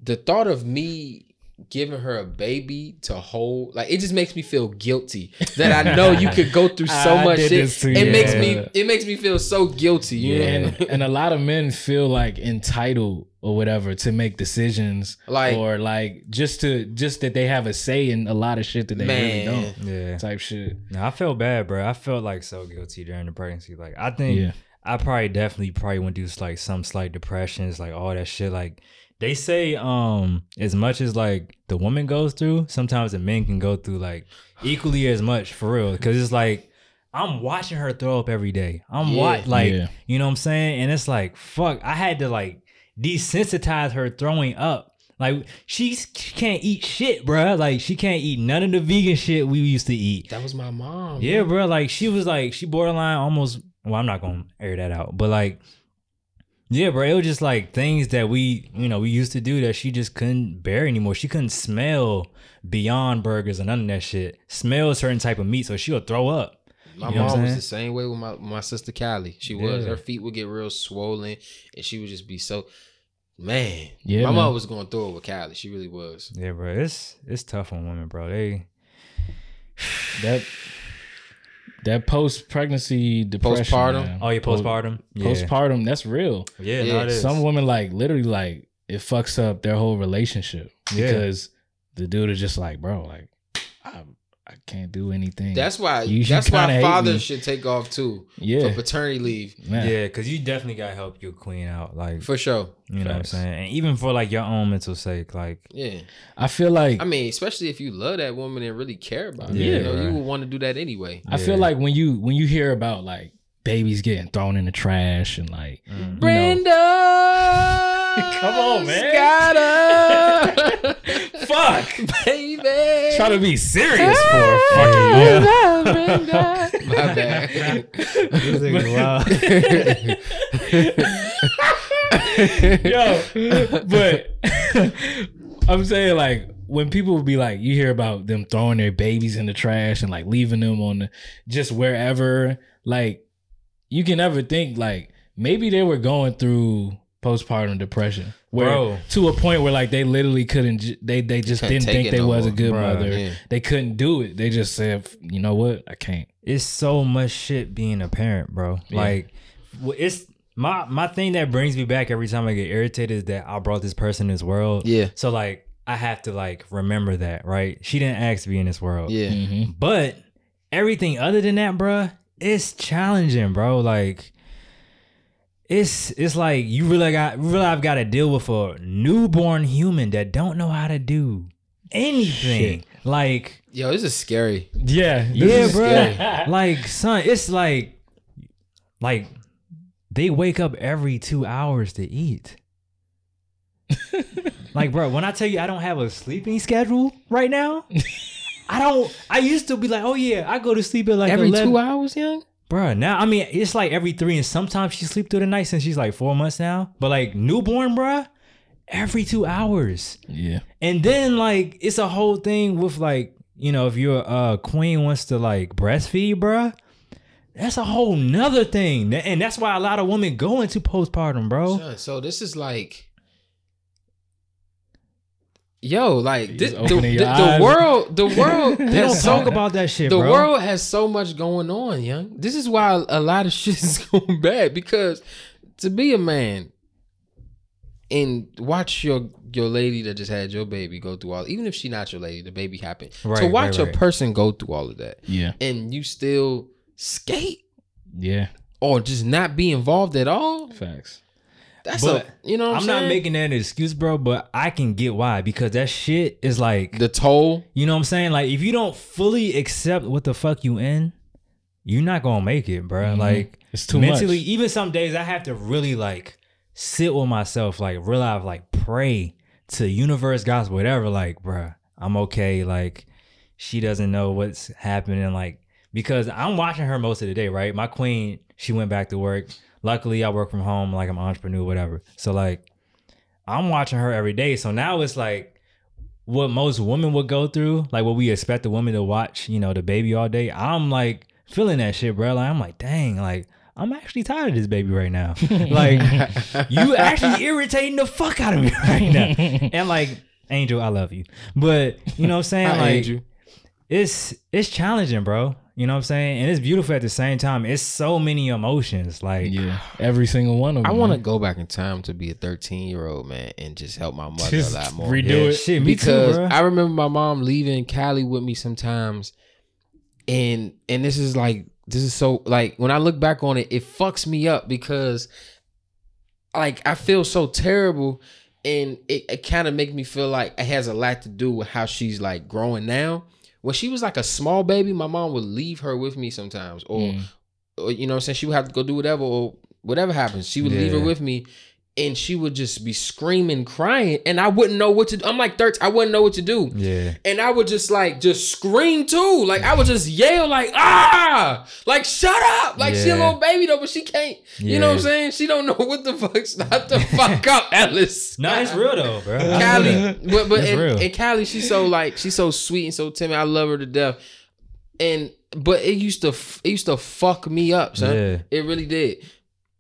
the thought of me giving her a baby to hold like it just makes me feel guilty that I know you could go through so I much shit. too, It makes me it makes me feel so guilty, you know? and and a lot of men feel like entitled or whatever to make decisions Like- or like just to just that they have a say in a lot of shit that they really don't yeah type shit. No, I felt bad, bro. I felt like so guilty during the pregnancy. Like I think Yeah. I probably definitely probably went through like some slight depressions, like all that shit. Like they say, um, as much as like the woman goes through, sometimes the men can go through like equally as much for real. Cause it's like I'm watching her throw up every day. I'm Yeah. what like Yeah. you know what I'm saying? And it's like fuck, I had to like desensitize her throwing up. Like she's, she can't eat shit, bro. Like she can't eat none of the vegan shit we used to eat. That was my mom. Yeah, bro. Like she was like she borderline almost. Well, I'm not gonna air that out, but like, yeah, bro. It was just like things that we, you know, we used to do that she just couldn't bear anymore. She couldn't smell beyond burgers and none of that shit. Smell certain type of meat, so she'll throw up. My You know mom was the same way with my my sister Callie. She was. Yeah. Her feet would get real swollen, and she would just be so. Man, Yeah, my man. mom was going through it with Callie. She really was. Yeah, bro. It's it's tough on women, bro. They That that post pregnancy depression. Postpartum? man. Oh, yeah, Post- postpartum. Yeah, Postpartum, that's real. yeah, Yeah, no, it is. Some women like literally like it fucks up their whole relationship Yeah. because the dude is just like, bro, like I I can't do anything. That's why. You- you that's kinda why hate fathers should take off too yeah, for paternity leave man. Yeah, because you definitely got to help your queen out. Like, for sure. you know what I'm saying? And even for like your own mental sake. Like, Yeah, I feel like I mean, especially if you love that woman and really care about her. Yeah, you know, you would want to do that anyway. I feel like when you when you hear about like babies getting thrown in the trash and like mm. Brenda, Come on, man. Scotta, fuck, baby. try to be serious for a fucking year. My bad. This nigga Yo, but I'm saying like when people would be like, you hear about them throwing their babies in the trash and like leaving them on the, just wherever, like you can never think like maybe they were going through postpartum depression, where Bro. to a point where like they literally couldn't, they they just Can't didn't think they no was a good Bruh, mother. yeah. They couldn't do it. They just said, you know what, I can't. it's so much shit being a parent, bro. Yeah. Like, it's my my thing that brings me back every time I get irritated is that I brought this person in this world. Yeah, So like, I have to like remember that, right? She didn't ask to be in this world. yeah. Mhm. But everything other than that, bruh, it's challenging, bro. Like it's it's like you really got really I've got to deal with a newborn human that don't know how to do anything. Like Yo, this is scary. Yeah, this yeah, is bro. scary. like son, it's like like they wake up every two hours to eat. like, bro, when I tell you I don't have a sleeping schedule right now, I don't. I used to be like, oh yeah, I go to sleep at like Every 11. two hours, young. Bruh, now I mean it's like every three, and sometimes she sleep through the night since she's like four months now. But like newborn, bruh, every two hours. Yeah. And then like it's a whole thing with like, you know, if your uh queen wants to like breastfeed, bruh, that's a whole nother thing. And that's why a lot of women go into postpartum, bro. Son, so this is like, yo, like this, the, the, the world, the world They don't so talk about that shit, the bro. world has so much going on, young. This is why a lot of shit is going bad because to be a man and watch your your lady that just had your baby go through all, even if she not your lady, the baby happened. to Right, watch right, a person go through all of that Yeah. and you still skate Yeah. or just not be involved at all. Facts. That's But a you know. What I'm, I'm not making that an excuse, bro, but I can get why because that shit is like the toll. You know what I'm saying? Like if you don't fully accept what the fuck you in, you're not gonna make it, bro. Mhm. Like It's too mentally, much. even some days I have to really like sit with myself, like realize, like pray to universe, gods, whatever. Like, bro, I'm okay. Like she doesn't know what's happening. Like because I'm watching her most of the day, right? My queen, she went back to work. Luckily, I work from home. Like I'm an entrepreneur, whatever. So like, I'm watching her every day. So now it's like what most women would go through, like what we expect a woman to watch, you know, the baby all day. I'm like feeling that shit, bro. Like I'm like, dang, like I'm actually tired of this baby right now. like you actually irritating the fuck out of me right now. And like, Angel, I love you. But you know what I'm saying? Hi, like Andrew. it's it's challenging, bro. You know what I'm saying? And it's beautiful at the same time. It's so many emotions. Like Yeah. Every single one of them. I want to go back in time to be a 13 year old man and just help my mother Just a lot more. redo yeah, it. shit, me because too. I remember my mom leaving Callie with me sometimes, and and this is like this is so like when I look back on it, it fucks me up because like I feel so terrible, and it, it kind of make me feel like it has a lot to do with how she's like growing now. When she was like a small baby, my mom would leave her with me sometimes, or Mm. or you know saying she would have to go do whatever or whatever happens she would leave her with me and she would just be screaming crying and i wouldn't know what to do i'm like 13 i wouldn't know what to do yeah. and i would just like just scream too like i would just yell like ah like shut up like she a little baby though but she can't Yeah. you know what i'm saying she don't know what the fuck not the fuck up alice No, it's real though, bro. Callie, but but It's and, real. and Callie, she's so like she's so sweet and so timid. I love her to death. And but it used to it used to fuck me up, son. Yeah. It really did.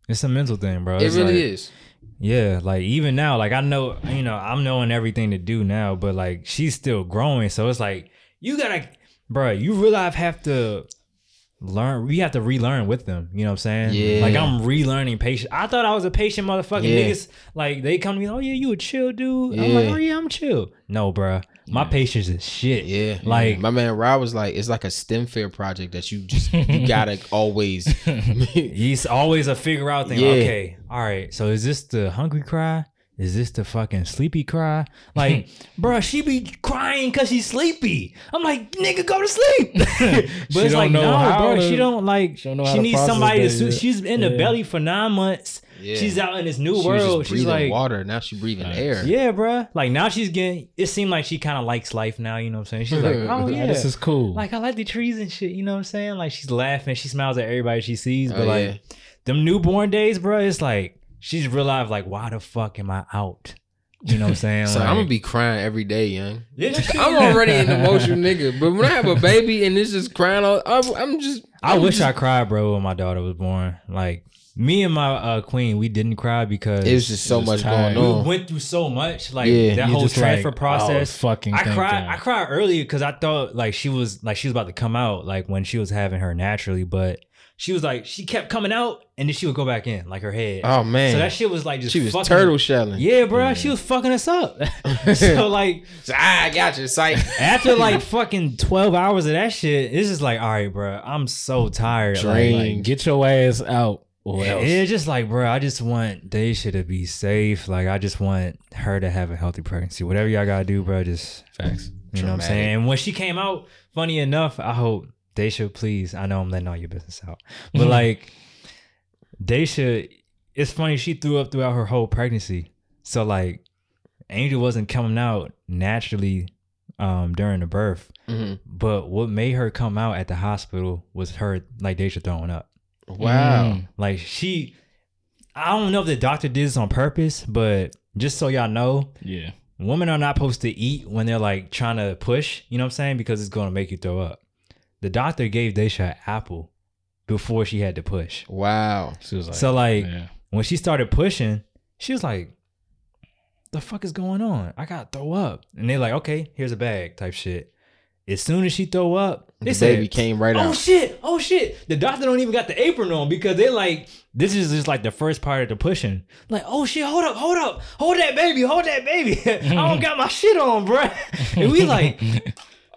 It's a mental thing, bro. It It's really like- is. Yeah, like even now, like I know, you know, I'm knowing everything to do now, but like she's still growing, so it's like you gotta, bro. You realize have to learn. We have to relearn with them. You know what I'm saying? Yeah. Like I'm relearning patient. I thought I was a patient motherfucker. Yeah. Niggas like they come to me. Oh yeah, you a chill dude. yeah. I'm like, oh yeah, I'm chill. No, bruh. My patience is shit. Yeah, Like my man Rob was like, it's like a STEM fair project that you just you gotta always. He's always a figure out thing. Yeah. Okay, all right. So is this the hungry cry? Is this the fucking sleepy cry? Like, bruh, she be crying because she's sleepy. I'm like, nigga, go to sleep. but She it's like, no, bro. to- she don't like. she She, don't how needs somebody to. Su- she's in the belly for nine months. Yeah. She's out in this new She was world. just She's breathing like, water. Now she's breathing air. yeah, bruh. Like now she's getting. It seemed like she kind of likes life now. You know what I'm saying? She's like, oh Like, yeah, this is cool. like I like the trees and shit. You know what I'm saying? Like she's laughing, she smiles at everybody she sees. But Oh, like yeah. them newborn days, bro, it's like she's realized like, why the fuck am I out? You know what I'm saying? So like, I'm gonna be crying every day, young. Yeah. I'm already an emotional nigga, but when I have a baby and it's just crying, all, I'm, I'm just. I I'm wish just- I cried, bro, when my daughter was born. Like me and my uh, queen, we didn't cry because It was just so was much tired. going on. we went through so much. Like Yeah. that whole transfer like, process. oh, fucking I cried. I cried earlier because I thought like she was like she was about to come out like when she was having her naturally, but she was like she kept coming out and then she would go back in like her head. Oh man, So that shit was like just she was fucking- turtle shelling. Yeah, bro, she was fucking us up. so like ah, I got you. Psych. after like fucking twelve hours of that shit, it's just like, all right, bro, I'm so tired. Like, Like, get your ass out. Or else. it's just like, bro, I just want Daisha to be safe. Like, I just want her to have a healthy pregnancy. Whatever y'all gotta do, bro, just Facts. you know what I'm saying. And when she came out, funny enough, I hope Daisha, please. I know I'm letting all your business out, but like, Daisha, it's funny she threw up throughout her whole pregnancy. So like, Angel wasn't coming out naturally um during the birth, Mhm. but what made her come out at the hospital was her like Daisha throwing up. Wow. Mm. Like she, I don't know if the doctor did this on purpose, but just so y'all know, Yeah. women are not supposed to eat when they're like trying to push. You know what I'm saying? Because it's gonna make you throw up. The doctor gave Daisha an apple before she had to push. Wow. She was like, So like yeah. when she started pushing, she was like, "The fuck is going on? I gotta throw up." And they're like, "Okay, here's a bag," type shit. As soon as she throw up, they The said, baby came right off. oh out. shit, oh shit. The doctor don't even got the apron on because they're like, this is just like the first part of the pushing. Like, oh shit, hold up, hold up, hold that baby, hold that baby. I don't got my shit on, bruh. And we like,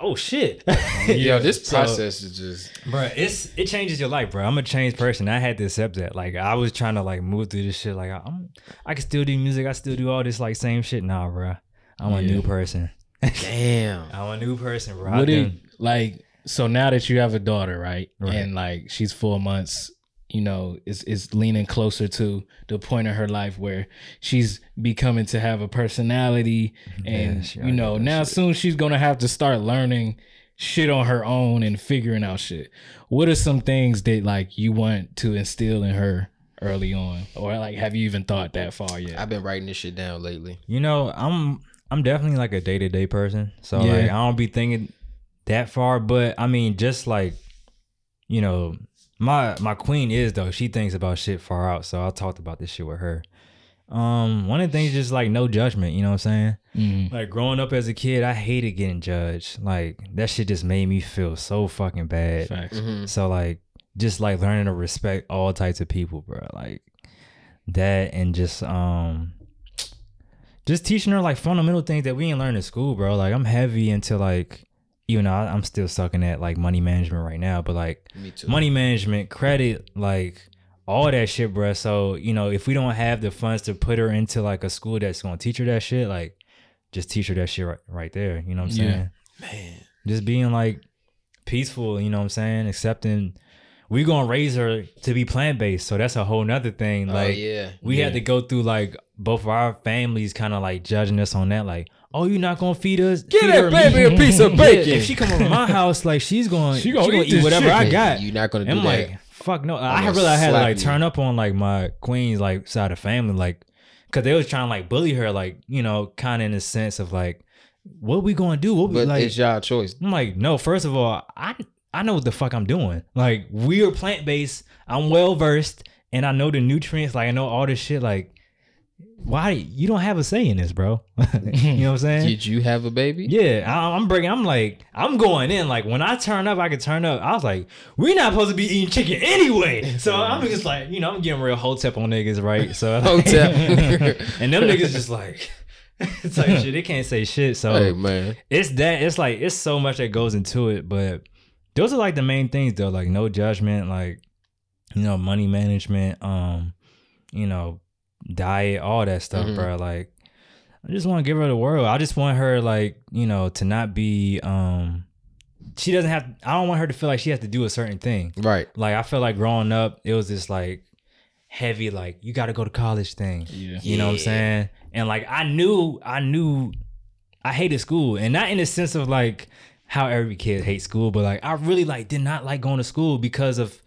oh shit. Yo, this So- process is just. Bruh, it's it changes your life, bro. I'm a changed person. I had to accept that. Like I was trying to like move through this shit. Like I'm, I can still do music. I still do all this like same shit. Nah, bro. I'm a new person. Damn. I'm a new person, bro. What done- did like so now that you have a daughter, right? Right. And like she's four months, you know, is is leaning closer to the point in her life where she's becoming to have a personality and Yeah, you know, now shit. soon she's gonna have to start learning shit on her own and figuring out shit. What are some things that like you want to instill in her early on? Or like have you even thought that far yet? I've been writing this shit down lately. You know, I'm I'm definitely like a day to day person. So Yeah. like I don't be thinking that far, but I mean just like you know, my my queen is though, she thinks about shit far out. So I talked about this shit with her. Um, one of the things is just like no judgment, you know what I'm saying? Mhm. Like growing up as a kid, I hated getting judged. Like that shit just made me feel so fucking bad. Facts. Mhm. So like just like learning to respect all types of people, bro. Like that and just um just teaching her like fundamental things that we didn't learn in school, bro. Like I'm heavy into like even though I- I'm still sucking at like money management right now, but like money management, credit, like all that shit, bro. So, you know, if we don't have the funds to put her into like a school that's gonna teach her that shit, like just teach her that shit right, right there. You know what I'm saying? Yeah. Man. just being like peaceful, you know what I'm saying? Accepting we gonna raise her to be plant based. So that's a whole nother thing. Oh, like oh yeah. we had to go through like both of our families kind of like judging us on that, like, oh, you're not gonna feed us. Give feed that baby meat." a piece of Yeah, bacon. if she come over my house, like she's going, She she gonna gonna, eat eat, whatever shit. I got. You're not gonna do I'm that. like, fuck no. I gonna really had to like you. turn up on like my queens like side of family, like, cause they was trying to like bully her, like you know, kind of in the sense of like, what we gonna do? What we but like? it's y'all choice. I'm like, no. First of all, I I know what the fuck I'm doing. Like we are plant based. I'm well versed, and I know the nutrients. Like I know all this shit. Like why you don't have a say in this, bro? you know what I'm saying? Did you have a baby? Yeah, I, I'm bringing. I'm like, I'm going in. Like when I turn up, I can turn up. I was like, we're not supposed to be eating chicken anyway. So I'm just like, you know, I'm getting real hotep on niggas, right? So Hotep. and them niggas just like, it's like shit. They can't say shit. So Hey man. it's that. It's like it's so much that goes into it, but those are like the main things though. Like no judgment, like you know, money management, um, you know, diet, all that stuff, Mhm. bro. Like I just want to give her the world. I just want her like you know to not be um. She doesn't have. I don't want her to feel like she has to do a certain thing. Right. Like I feel like growing up, it was this like heavy, like you got to go to college thing. Yeah. You know what I'm saying? And like I knew, I knew, I hated school, and not in the sense of like how every kid hates school, but like I really like did not like going to school because of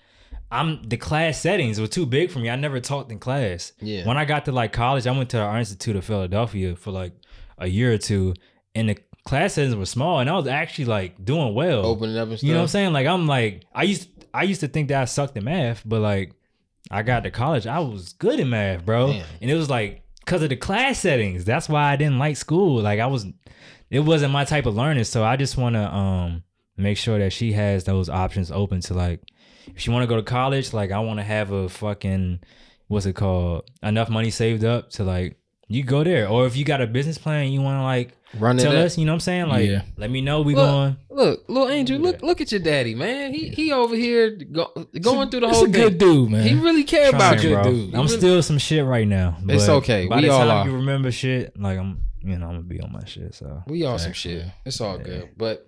I'm the class settings were too big for me. I never talked in class. Yeah. When I got to like college, I went to Art Institute of Philadelphia for like a year or two, and the class settings were small, and I was actually like doing well. Opening up and stuff. You know what I'm saying? Like I'm like I used I used to think that I sucked in math, but like I got to college, I was good in math, bro. Damn. And it was like because of the class settings. That's why I didn't like school. Like I was it wasn't my type of learning. So I just wanna um make sure that she has those options open to like if she wanna go to college, like I wanna have a fucking what's it called? Enough money saved up to like you go there. Or if you got a business plan you wanna like Run it tell up. us, you know what I'm saying? Like Yeah. let me know we Look, going. Look, little Angel, look, look at your daddy, man. He he over here go, going through the That's whole a good dude, man. He really care about you, bro. dude. I'm really- still some shit right now. It's okay. By We the all time are. you remember shit, like I'm, you know, I'm gonna be on my shit. So We all some shit. It's all good. But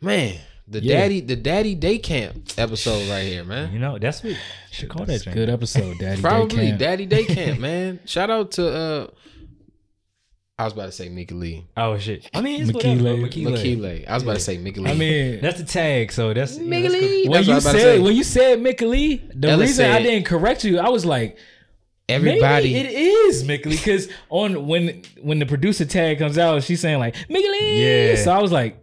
man, the Yeah. daddy, the daddy day camp episode right here, man. you know, that's what should call that. That's a good episode, Daddy. Day Probably Camp. daddy day camp, man. Shout out to uh I was about to say Mika Lee. Oh shit. I mean, it's Mekilé. whatever. bro. Mekilé. Mekilé. I was about to say Mika Lee. I mean, That's the tag. So that's you know, Mika Lee. cool. when That's what I you was about to said say. when you said Mick Lee, the Ella reason I didn't correct you, I was like, Everybody maybe it is Mick Lee because on when when the producer tag comes out, she's saying like Mick Lee. Yeah. So I was like,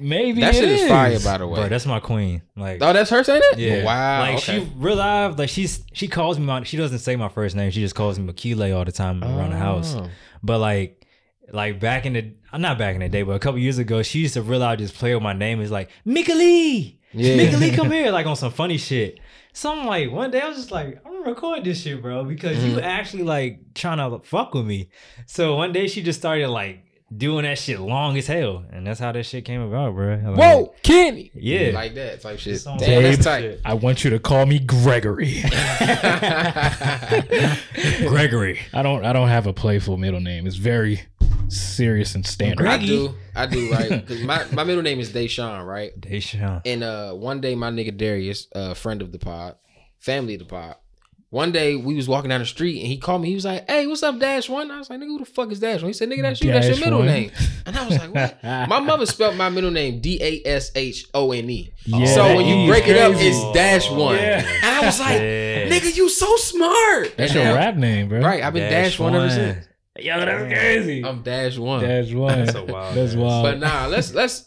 maybe That it shit is fire, by the way. Bro, that's my queen. Like, oh, that's her saying it? yeah. Wow. Like okay. she real live. Like she's she calls me. My, she doesn't say my first name. She just calls me Mekilé all the time around the house. Oh. But like, like back in the, I'm not back in the day, but a couple years ago, she used to realize just play with my name. is like Mika Lee, Yeah. Mika come here, like on some funny shit. So I'm like, one day I was just like, I'm gonna record this shit, bro, because you Mm-hmm. actually like trying to fuck with me. So one day she just started like doing that shit long as hell, and that's how that shit came about, bro. Like, Whoa, Kenny. Yeah. Like that type shit. Damn, Dave. that's tight. shit. I want you to call me Gregory. Gregory. I don't I don't have a playful middle name. It's very serious and standard. I do. I do, right? Because my, my middle name is Deshaun, right? Deshaun. And uh, one day, my nigga Darius, a friend of the pod, family of the pod, one day we was walking down the street and he called me. He was like, "Hey, what's up, Dash One?" I was like, "Nigga, who the fuck is Dash One?" He said, "Nigga, that's you. that's your middle One. name." And I was like, "What?" my mother spelled my middle name D A S H O N E. So when you is break it up, it's Dash One. Yeah. And I was like, Yeah. "Nigga, you so smart." That's your now- rap name, bro. Right, I've been Dash, One ever since. Yo, that's crazy. I'm Dash One. Dash one. That's a wild That's ass. wild. But nah, let's let's.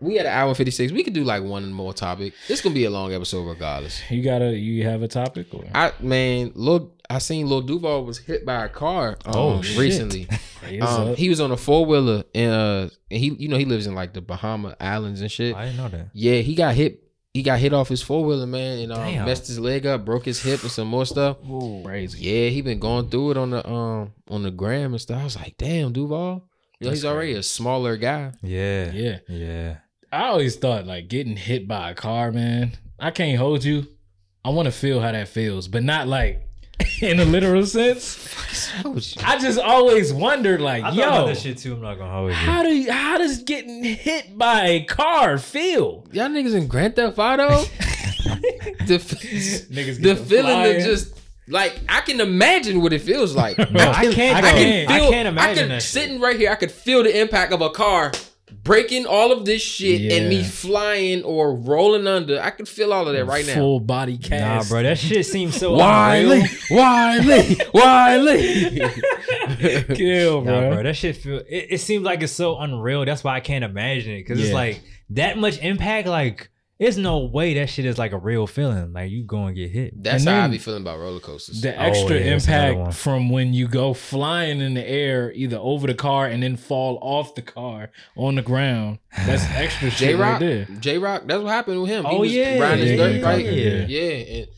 We had an hour and fifty six. We could do like one more topic. This gonna be a long episode regardless. you gotta you have a topic or I man, look I seen Lil Duval was hit by a car. Um, Oh, shit. recently. Um, he was on a four wheeler and uh, and he you know he lives in like the Bahama Islands and shit. I didn't know that. Yeah, he got hit. He got hit off his four wheeler, man, and um, messed his leg up, broke his hip, and some more stuff. Crazy. Yeah, he been going through it on the um on the gram and stuff. I was like, damn, Duval. You know, he's already a smaller guy. Yeah. Yeah. Yeah. I always thought like getting hit by a car, man. I can't hold you. I want to feel how that feels, but not like in a literal sense. How would you- I just always wondered, like, I thought about yo, that shit too. I'm not gonna hold you. how do you, how does getting hit by a car feel? Y'all niggas in Grand Theft Auto? the Niggas the feeling flying. of just like I can imagine what it feels like. No, I can't. I. I can't. can feel. I can't imagine I can that. shit. sitting right here. I could feel the impact of a car breaking all of this shit and me flying or rolling under. I can feel all of that right now. Full body cast. Nah, cast. bro, that shit seems so Wiley, unreal. Wiley, Wiley. kill, bro. Nah, bro, that shit feel. It, it seems like it's so unreal. That's why I can't imagine it because it's like that much impact. Like It's no way that shit is like a real feeling. Like you go and get hit. That's And how I be feeling about roller coasters. The Oh, extra yeah, that's another one. impact from when you go flying in the air, either over the car and then fall off the car on the ground. That's extra J shit right Rock, there. J Rock, that's what happened with him. Oh, he was yeah, riding his yeah, dirt yeah, bike, yeah. yeah, and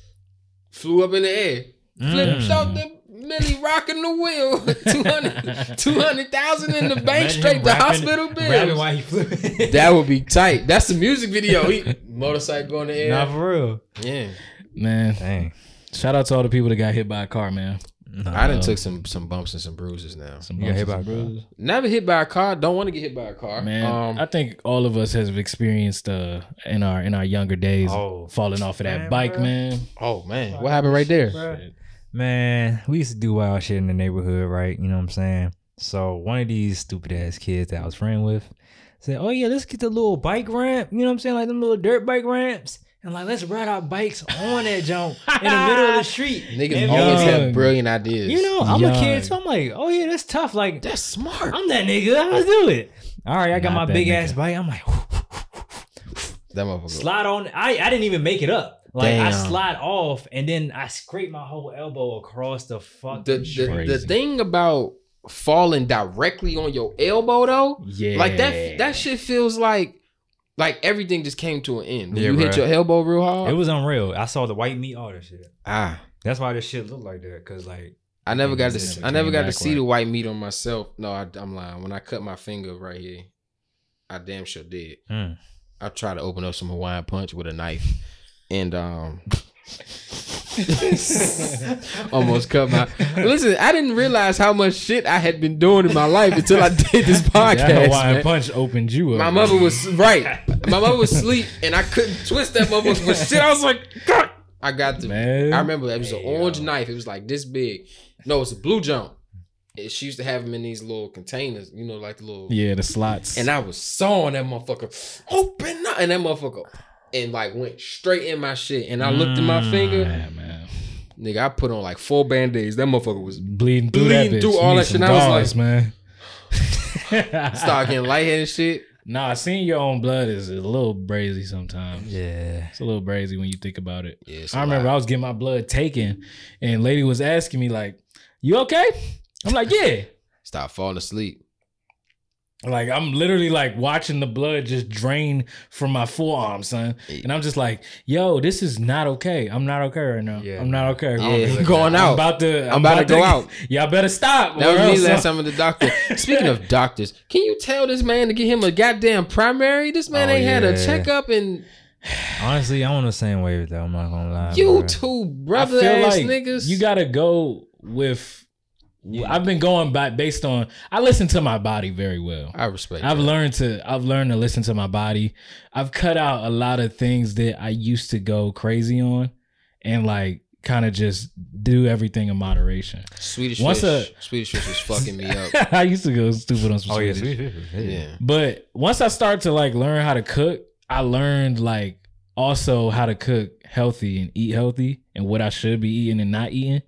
flew up in the air, flipped Mm. off the Millie rocking the wheel, 200 200,000 in the bank, Imagine straight to rapping- hospital rapping bills. while he flew. That would be tight. That's the music video. He motorcycle going in the air. Not for real. yeah, Man, Dang. shout out to all the people that got hit by a car, man. I done took some some bumps and some bruises now. Some You got hit bumps by a and bruises. Never hit by a car. Don't want to get hit by a car. Man, um, I think all of us have experienced uh in our in our younger days Oh. falling off of that Man, bike, bruh. man. oh man, what happened right there? Bruh. Man, we used to do wild shit in the neighborhood, right? You know what I'm saying? So one of these stupid ass kids that I was friend with said, Oh yeah, let's get the little bike ramp. You know what I'm saying? Like them little dirt bike ramps. And like let's ride our bikes on that jump in the middle of the street. Niggas And, always uh, have brilliant ideas. You know, I'm a kid, so I'm like, oh yeah, that's tough. Like that's smart. I'm that nigga. I'm gonna do it. All right, I got Not my big nigga. ass bike. I'm like, That motherfucker. slide on. I I didn't even make it up. Like I slide off, and then I scrape my whole elbow across the fucking the, the, the thing about falling directly on your elbow though, Yeah. like that that shit feels like like everything just came to an end. When Yeah, you hit your elbow real hard. It was unreal. I saw the white meat, all that shit. ah. That's why this shit looked like that. Cause like, I never got to. I never got to see right. the white meat on myself. No, I, I'm lying. When I cut my finger right here, I damn sure did. mm, I tried to open up some Hawaiian punch with a knife, and um, almost cut my. Listen, I didn't realize how much shit I had been doing in my life until I did this that podcast. why man. punch opened you up. My mother was right. My mother was asleep, and I couldn't twist that motherfucker for shit. I was like, "God." I got the. Man. I remember it was an orange knife. It was like this big. No, it's a blue jump. And she used to have them in these little containers, you know, like the little. Yeah, the slots. And I was sawing that motherfucker open up, and that motherfucker and like went straight in my shit. And I looked at my Mm. finger, yeah, man. nigga. I put on like four band aids. That motherfucker was Bleeding through Bleeding through all that shit. And I was like, man. start getting lightheaded and shit. Nah, seeing your own blood is a little brazy sometimes. yeah. It's a little brazy when you think about it. Yeah, I remember lot. I was getting my blood taken, and lady was asking me like, "You okay?" I'm like, "Yeah." Stop falling asleep. Like I'm literally like watching the blood just drain from my forearm, son, and I'm just like, "Yo, this is not okay. I'm not okay right now. Yeah, I'm not okay. Yeah, like going I'm out. about to. I'm about to go out. Y'all better stop. That was else me last I'm- time at the doctor. Speaking of doctors, can you tell this man to get him a goddamn primary? This man Oh, ain't had a checkup in Honestly, I'm on the same wave though. I'm not gonna lie. you bro. two I brother feel ass like niggas. you gotta go with. I've been going back based on. I listen to my body very well. I respect. I've that. learned to I've learned to listen to my body. I've cut out a lot of things that I used to go crazy on and like kind of just do everything in moderation. Swedish Once fish. a- Swedish fish was fucking me up. I used to go stupid on some Oh yeah, Swedish. sweet. Yeah. Yeah. But once I started to like learn how to cook, I learned like also how to cook healthy and eat healthy and what I should be eating and not eating.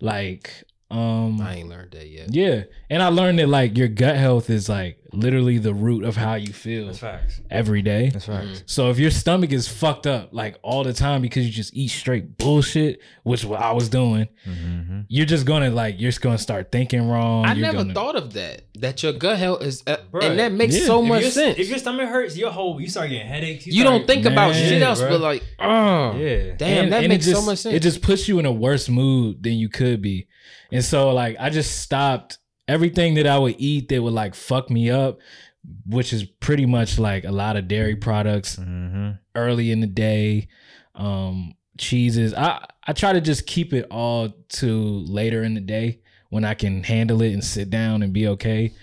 Like um I ain't learned that yet. yeah, and I learned that like your gut health is like literally the root of how you feel That's facts. every day. That's facts. So if your stomach is fucked up like all the time because you just eat straight bullshit, which what I was doing, Mm-hmm. you're just gonna like you're just gonna start thinking wrong. I You're never gonna- thought of that. That your gut health is, uh, Bruh. and that makes Yeah. so If much sense. If your stomach hurts, your whole you start getting headaches. you start- don't think about shit else, bruh. but like, oh, Yeah. damn, And- that and makes just, so much sense. It just puts you in a worse mood than you could be. And so like I just stopped everything that I would eat that would like fuck me up, which is pretty much like a lot of dairy products Mm-hmm. early in the day, um, cheeses. I I try to just keep it all to later in the day when I can handle it and sit down and be okay.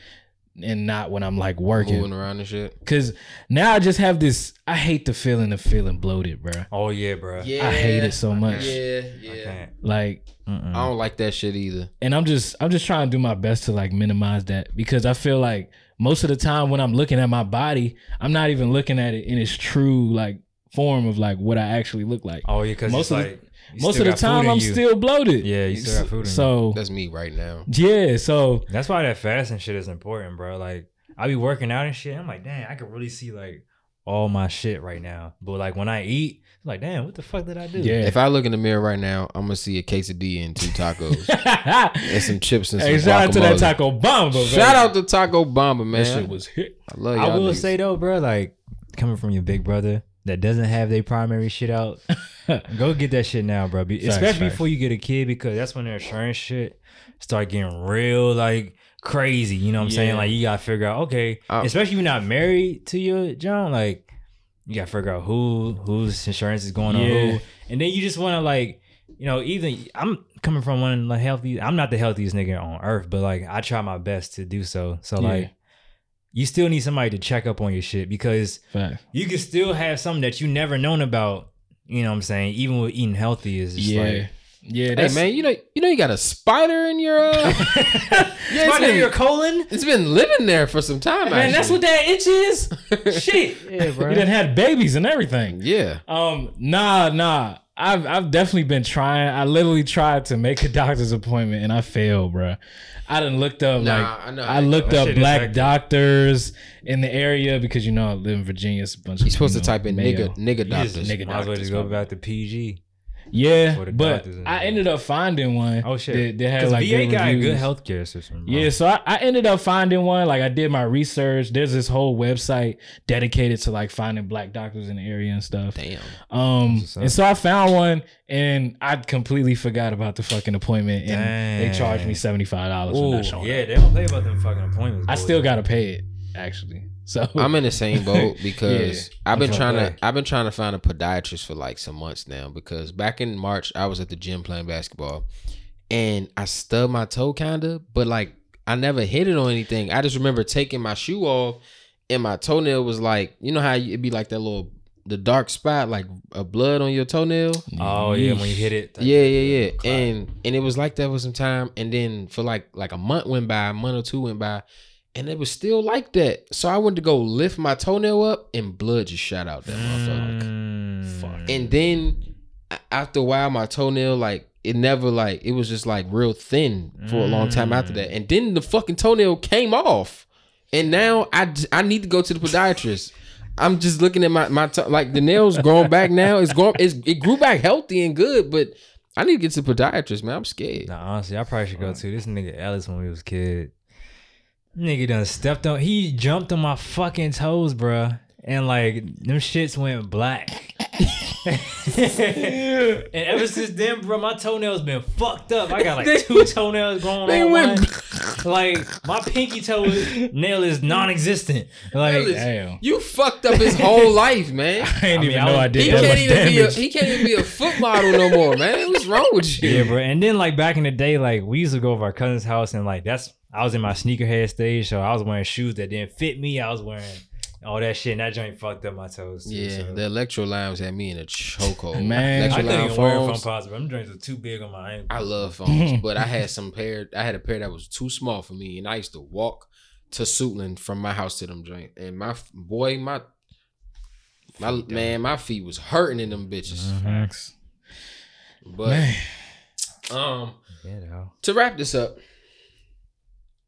And not when I'm like working. moving around and shit. Cause now I just have this I hate the feeling of feeling bloated, bro. Oh yeah, bro. Yeah, I hate it so much. Yeah, yeah. can't. Like Mm-mm. I don't like that shit either. and I'm just I'm just trying to do my best to like minimize that because I feel like most of the time when I'm looking at my body, I'm not even looking at it in its true like form of like what I actually look like. Oh yeah, because Most most of the- like you most of the time I'm you. still bloated. Yeah, you still got food in you. So That's me right now. yeah, so That's why that fasting shit is important, bro. Like I be working out and shit. I'm like, dang, I could really see like all my shit right now. But like when I eat, it's like damn, what the fuck did I do? Yeah. If I look in the mirror right now, I'm gonna see a quesadilla and two tacos and some chips and some hey, shout out to that. Taco Bomba. baby. Shout out to Taco Bomba, man. That shit was hit. I love I y'all. will niggas. say though, bro, like coming from your big brother that doesn't have their primary shit out, go get that shit now, bro. Be- Facts, Especially facts. before you get a kid, because that's when their insurance shit start getting real like crazy. You know what I'm saying? Like you gotta figure out, okay, Uh, especially if you're not married to your John, like you gotta figure out who whose insurance is going on who, and then you just want to like. You know, even I'm coming from one of the healthy. I'm not the healthiest nigga on earth, but like I try my best to do so. So Yeah. like, you still need somebody to check up on your shit because Fact. you can still have something that you never known about. You know what I'm saying? Even with eating healthy is just Yeah. like yeah. Hey man, you know you know you got a spider in your uh yeah, it's Spider in your colon. it's been living there for some time. Man, that's what that itch is. Shit. Yeah, bro. You done had babies and everything. Yeah. Um, nah, nah. I've I've definitely been trying. I literally tried to make a doctor's appointment and I failed, bro. I done looked up Nah, like I know. I looked up black doctors in the area because you know I live in Virginia. It's a bunch of You're supposed you to type in Mayo. nigga nigga You just doctors. might as well just go back to PG. Yeah, but I shit. ended up finding one. Oh shit! That, that had like VA good got a good healthcare system. Bro. Yeah, so I, I ended up finding one. Like I did my research. There's this whole website dedicated to like finding black doctors in the area and stuff. Damn. Um, That's what's up. and so I found one, and I completely forgot about the fucking appointment, and they charged me seventy five dollars for not showing yeah, up. they don't play about them fucking appointments. I still gotta pay it actually. So I'm in the same boat because I've been trying okay. to I've been trying to find a podiatrist for like some months now because back in March I was at the gym playing basketball and I stubbed my toe kinda, but like I never hit it on anything. I just remember taking my shoe off and my toenail was like, you know how it'd be like that little the dark spot like a blood on your toenail. Oh yeah, when you hit it. Yeah, yeah, yeah. Clap. And and it was like that for some time, and then for like like a month went by, a month or two went by, and it was still like that. So I went to go lift my toenail up, and blood just shot out that motherfucker. Mm. Fuck. And then after a while, my toenail like it never like it was just like real thin for a long time after that. And then the fucking toenail came off, and now I, I need to go to the podiatrist. I'm just looking at my my toe, like the nails growing back now. It's going it's it grew back healthy and good, but I need to get to the podiatrist, man. I'm scared. Nah, honestly, I probably should go too. This nigga Ellis when we was kid. Nigga done stepped on. He jumped on my fucking toes, bruh. And like them shits went black. And ever since then, bro, my toenails been fucked up. I got like two toenails going they on. went- Like my pinky toe nail is non-existent. Like Ellis, damn. You fucked up his whole life, man. I didn't I mean, even I know was- I did He that can't much even be a, damage. he can't even be a foot model no more, man. What's wrong with you? Yeah, bro. And then like back in the day, like we used to go over our cousin's house and like that's I was in my sneakerhead stage, so I was wearing shoes that didn't fit me. I was wearing all that shit, and that joint fucked up my toes. Too, Yeah, so. the electro limes had me in a chokehold. Man. I electro couldn't lime even wear foam foams. pods, but them joints are too big on my ankle. I love phones, but I had some pair. I had a pair that was too small for me, and I used to walk to Suitland from my house to them joint. And my boy, my my man, my feet was hurting in them bitches. Facts. But Man. um, Yeah, though. to wrap this up,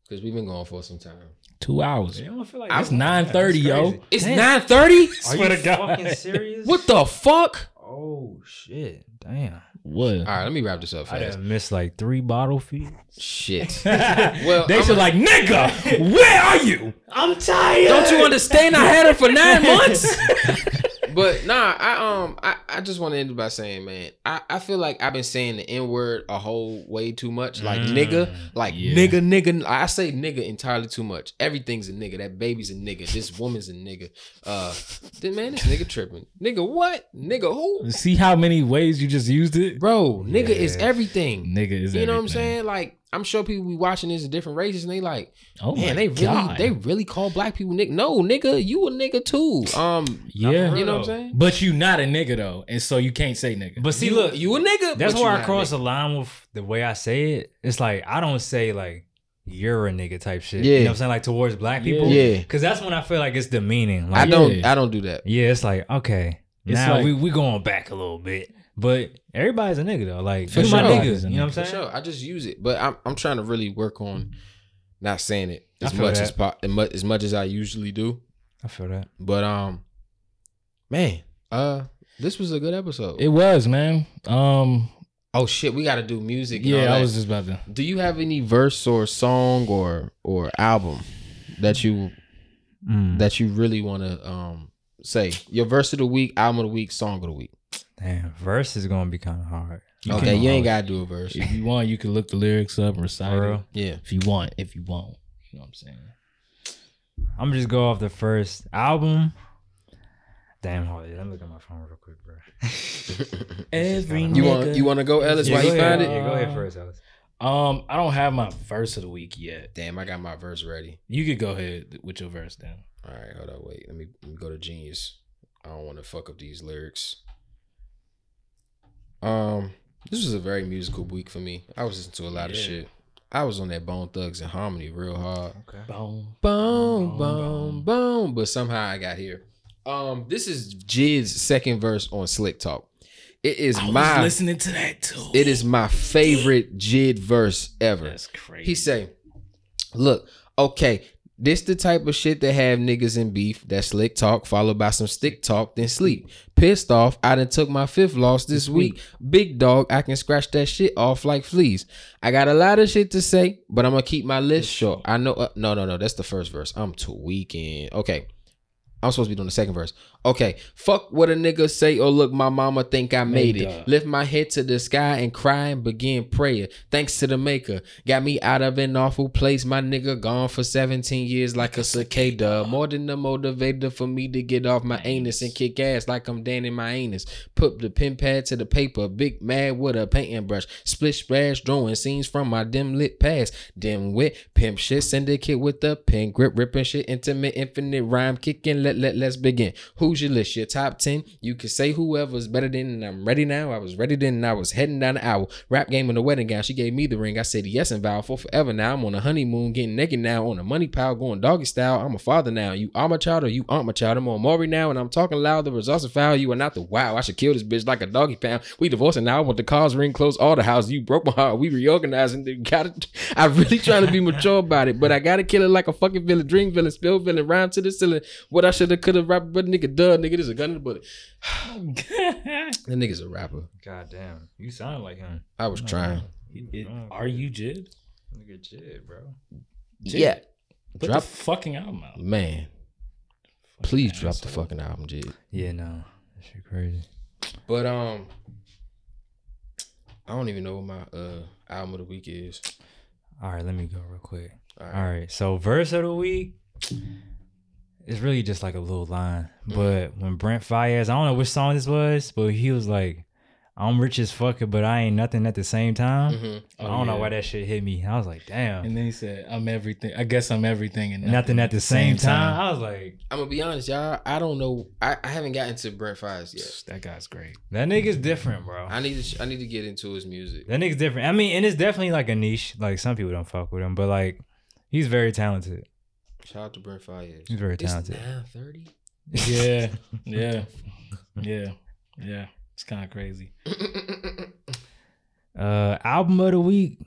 because we've been going for some time. Two hours. You don't feel like It's 9:30, yo. It's nine thirty. Are Swear you to God. fucking serious? What the fuck? Oh shit! Damn. What? All right, let me wrap this up I fast. done missed like three bottle feet. Shit. well, they I'm should like, nigga, where are you? I'm tired. Don't you understand? I had her for nine months. but nah, I um, I, I just want to end by saying, man, I, I feel like I've been saying the n word a whole way too much, like Mm. nigga, like Yeah. nigga, nigga. I say nigga entirely too much. Everything's a nigga. That baby's a nigga. This woman's a nigga. Uh, then man, this nigga tripping. Nigga, what? Nigga, who? See how many ways you just used it? Bro, nigga is everything. Nigga is You know what I'm saying? Like, I'm sure people be watching this in different races and they like, Oh man, they really God. they really call black people nigga. No, nigga, you a nigga too. Um, yeah. you know what I'm saying? But you not a nigga though, and so you can't say nigga. But see, you, look, you a nigga. That's but you where I not a cross the line with the way I say it. It's like I don't say like you're a nigga type shit. Yeah. You know what I'm saying? Like towards black people. Yeah. Cause that's when I feel like it's demeaning. I don't. Yeah. I don't do that. yeah, it's like, okay. It's now like- we we going back a little bit. But everybody's a nigga though. Like For you my sure. nigga. You know what I'm saying? sure. I just use it, but I'm I'm trying to really work on not saying it I as feel much that. as po- as much as much as I usually do. I feel that. But um, Man, uh, this was a good episode. It was, man. Um, oh shit, we got to do music. and all yeah, I that. was just about to. Do you have any verse or song or or album that you Mm. that you really want to um say your verse of the week, album of the week, song of the week? Damn, verse is gonna be kind of hard. okay, you ain't gotta do a verse. If you want, you can look the lyrics up and recite For it. Yeah. If you want, if you want, you know what I'm saying. I'm gonna just go off the first album. Damn, hold on. Let me look at my phone real quick, bro. Every You want you want to go, Ellis? Yeah, While go you find it? Yeah, go ahead first, Ellis. Um, I don't have my verse of the week yet. Damn, I got my verse ready. You could go ahead with your verse then. All right, hold on, wait. Let me let me go to Genius. I don't want to fuck up these lyrics. Um, this was a very musical week for me. I was listening to a lot of shit. I was on that Bone Thugs and Harmony real hard. Okay. Boom. Boom, boom, boom. But somehow I got here. Um, this is Jid's second verse on Slick Talk. It is I was my listening to that too. it is my favorite Jid verse ever. That's crazy. He say, "Look, okay, this the type of shit that have niggas in beef. That slick talk followed by some stick talk, then sleep. Pissed off, I done took my fifth loss this week. Big dog, I can scratch that shit off like fleas. I got a lot of shit to say, but I'm gonna keep my list short. I know. Uh, no, no, no. That's the first verse. I'm tweaking. Okay." I'm supposed to be doing the second verse. Okay, fuck what a nigga say or look, my mama think I made Made it. up. Lift my head to the sky and cry and begin prayer. Thanks to the maker. Got me out of an awful place. My nigga gone for 17 years like a cicada. More than a motivator for me to get off my anus and kick ass like I'm Dan in my anus. Put the pen pad to the paper. Big mad with a painting brush. Split splash drawing scenes from my dim lit past. Dim wit, pimp shit, syndicate with the pen grip, ripping shit, intimate, infinite rhyme kicking. Let, let, let's begin. Who's your list? Your top 10? You can say whoever's better than, and I'm ready now. I was ready then, and I was heading down the aisle. Rap game in the wedding gown. She gave me the ring. I said yes and vow for forever now. I'm on a honeymoon, getting naked now, on a money pile, going doggy style. I'm a father now. You are my child or you aren't my child. I'm on Maury now, and I'm talking loud. The results are foul. You are not the wow. I should kill this bitch like a doggy pound. We divorcing now. I want the cars ring, close all the houses. You broke my heart. We reorganizing. Got it. I really trying to be mature about it, but I gotta kill it like a fucking villain, dream villain, spill villain, rhyme to the ceiling. What I should have, could have rapped, but nigga, duh, nigga, this is a gun in the bullet. That nigga's a rapper. God damn, you sound like him. I was trying. It- are you Jid? Look at Jid, bro. Jid, Yeah, Put Drop- the fucking album out. man. Please Fucking drop the fucking album, Jid. Yeah, no, that shit crazy. But um, I don't even know what my uh album of the week is. All right, let me go real quick. All All right. right, so verse of the week is really just like a little line. But when Brent Faiyaz, I don't know which song this was, but he was like, "I'm rich as fuck, but I ain't nothing at the same time." Mhm. I don't know why that shit hit me. I was like, "Damn, And then he said, "I'm everything. I guess I'm everything and nothing, at the same, time. I was like, I'm gonna be honest, y'all. I don't know. I, I haven't gotten to Brent Faiyaz yet. That guy's great. "That nigga's different, bro." I need to. sh- I need to get into his music. That nigga's different. I mean, and it's definitely like a niche. Like some people don't fuck with him, but like he's very talented. Shout out to Brent Faiyaz. He's very It's talented. nine thirty. Yeah, yeah, yeah, yeah. It's kind of crazy. Uh, album of the week.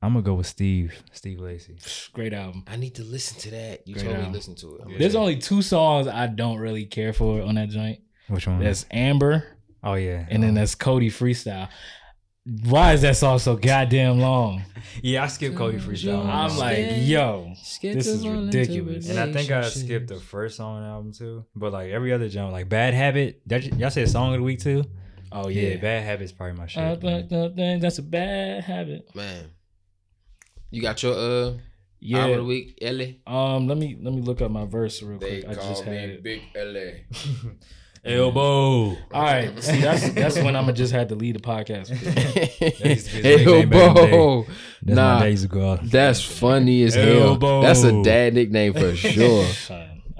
I'm gonna go with Steve. Steve Lacy. Great album. I need to listen to that. You Great told me album. to listen to it. I'm There's gonna- only two songs I don't really care for on that joint. Which one? That's Amber, oh yeah. and then that's Cody Freestyle. Why is that song so goddamn long? yeah, I skipped Cody Freestyle. I'm like, yo, this is ridiculous. and I think I skipped the first song on the album too. But like every other jump, like Bad Habit. That y'all said song of the week too. oh Yeah, yeah, Bad Habit's probably my shit. Man. but- but that's a bad habit. man. You got your uh album of the Yeah. week, Ellie. Um, let me let me look up my verse real They quick. I call just had me it. Big Ellie. Elbow. All right, see that's that's when I'm gonna just had to lead the podcast. used to be his hey, nickname back in the day. bo. That's Nah, days ago. That's funny as hell. Elbow. That's a dad nickname for sure.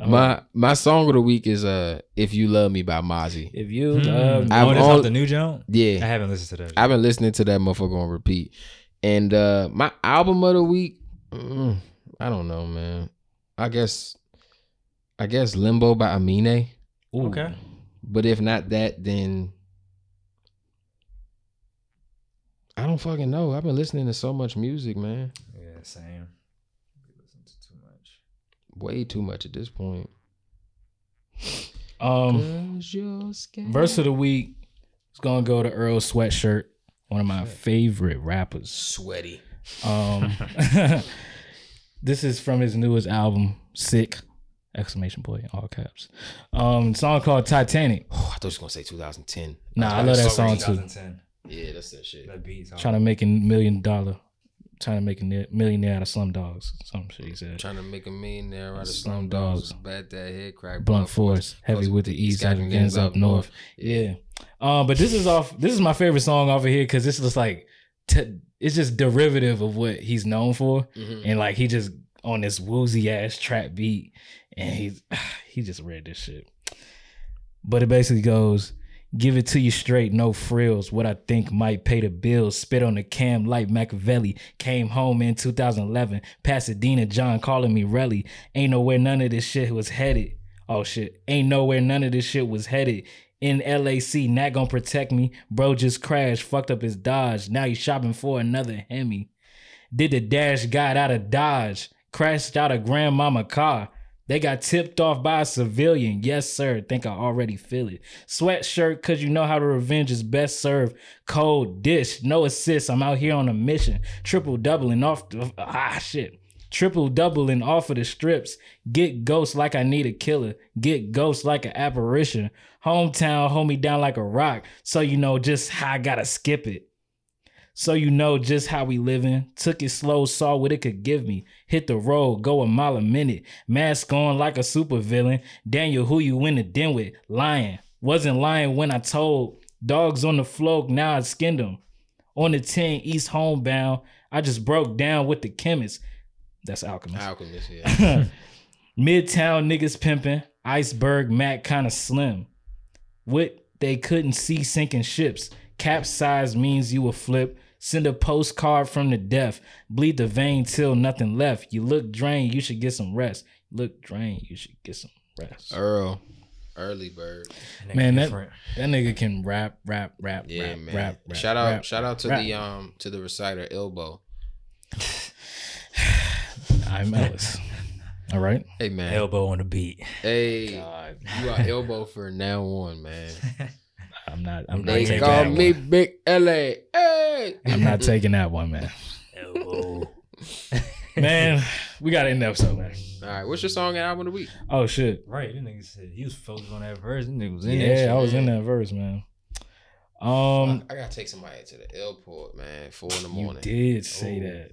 My my song of the week is uh "If You Love Me" by Mozzy. if you Hmm. love, I've oh, on- the new jump. Yeah, I haven't listened to that. I've been listening to that motherfucker on repeat. And uh my album of the week, mm, I don't know, man. I guess, I guess Limbo by Aminé. Ooh. okay. But if not that, then I don't fucking know. I've been listening to so much music, man. Yeah, same. We listen to too much. Way too much at this point. Um, 'Cause verse of the week is gonna go to Earl Sweatshirt, one of my favorite rappers. sweaty. Um, this is from his newest album, Sick! Exclamation point, all caps. Um, song called Titanic. Oh, I thought you was gonna say 2010. Nah, I love that song too. 2010. Yeah, that's that shit. That beats. Trying to make a million dollar, trying to make a millionaire out of slum dogs. Some shit he said. Trying to make a millionaire out of Slum slum dogs. dogs. Bad that head crack. Blunt force, heavy with the east, Africans up north. Yeah. Um, but this is off. This is my favorite song off of here because this is like, t- it's just derivative of what he's known for, Mhm. and like he just on this woozy ass trap beat, and he's he just read this shit. But it basically goes, give it to you straight, no frills. What I think might pay the bills. Spit on the cam like Machiavelli. Came home in 2011. Pasadena, John calling me Relly. Ain't nowhere none of this shit was headed. Oh shit. Ain't nowhere none of this shit was headed. In LAC, not gonna protect me. Bro just crashed, fucked up his Dodge. Now he's shopping for another Hemi. Did the dash got out of Dodge. Crashed out of grandmama car. They got tipped off by a civilian. Yes, sir. Think I already feel it. Sweatshirt, cause you know how to revenge is best served. Cold dish, no assist. I'm out here on a mission. Triple doubling off the ah shit. Triple doubling off of the strips. Get ghost like I need a killer. Get ghost like an apparition. Hometown hold me down like a rock. So you know just how I gotta skip it. So you know just how we living. Took it slow, saw what it could give me. Hit the road, go a mile a minute. Mask on like a supervillain. Daniel, who you in the den with? Lying. Wasn't lying when I told. Dogs on the floor, now I skinned them. On the 10 East homebound, I just broke down with the chemist. That's Alchemist. Alchemist, yeah. Midtown niggas pimping. Iceberg Mac kind of slim. What they couldn't see sinking ships. Capsize means you will flip. Send a postcard from the death. Bleed the vein till nothing left. You look drained, you should get some rest. Look drained, you should get some rest. Earl, early bird. Man, that, that nigga can rap, rap, rap, Yeah, rap, man. rap, rap. shout out, rap, shout out to rap. the um to the reciter Elbow. I'm Ellis. All right. Hey man, elbow on the beat. hey, God, you are Elbow for now on, man. I'm not. I'm not They taking call that me one. Big LA. Hey, I'm not taking that one, man. Elbow. Man, we got to end the episode, man. All right, what's your song and album of the week? Oh shit. right, this nigga said he was focused on that verse. This nigga was in that Yeah, shit. I was in that verse, man. Um, I gotta take somebody to the airport, man. Four in the you morning, did say Oh. that.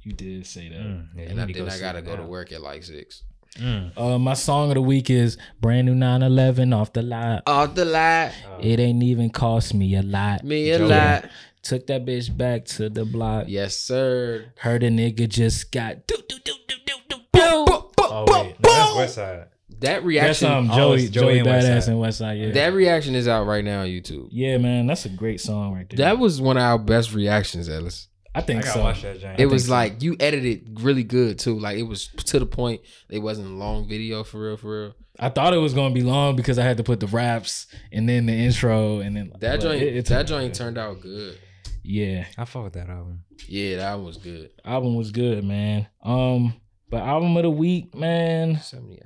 You did say that. Mm, yeah, and I, need to then I gotta go to work at like six. Mm. Uh, my song of the week is brand new 911 off the lot. Off the lot, It ain't even cost me a lot. me a Joe. lot. Took that bitch back to the block. Yes, sir. Heard a nigga just got do do do do do do do. Oh wait, no, that's West Side. That That's reaction, um Oh, Joey Joey Joey and West Badass Side. and West Side. Yeah, that reaction is out right now on YouTube. yeah, man, that's a great song right there. That was one of our best reactions, Ellis. I I think gotta so. watch that giant. It was so. like you edited really good too. Like it was to the point. It wasn't a long video for real, for real. I thought it was gonna be long because I had to put the raps and then the intro and then That joint, it- it that took- joint turned out good. Yeah, I fuck with that album. Yeah, that was good. album was good, man. Um, but album of the week, man. Seventy.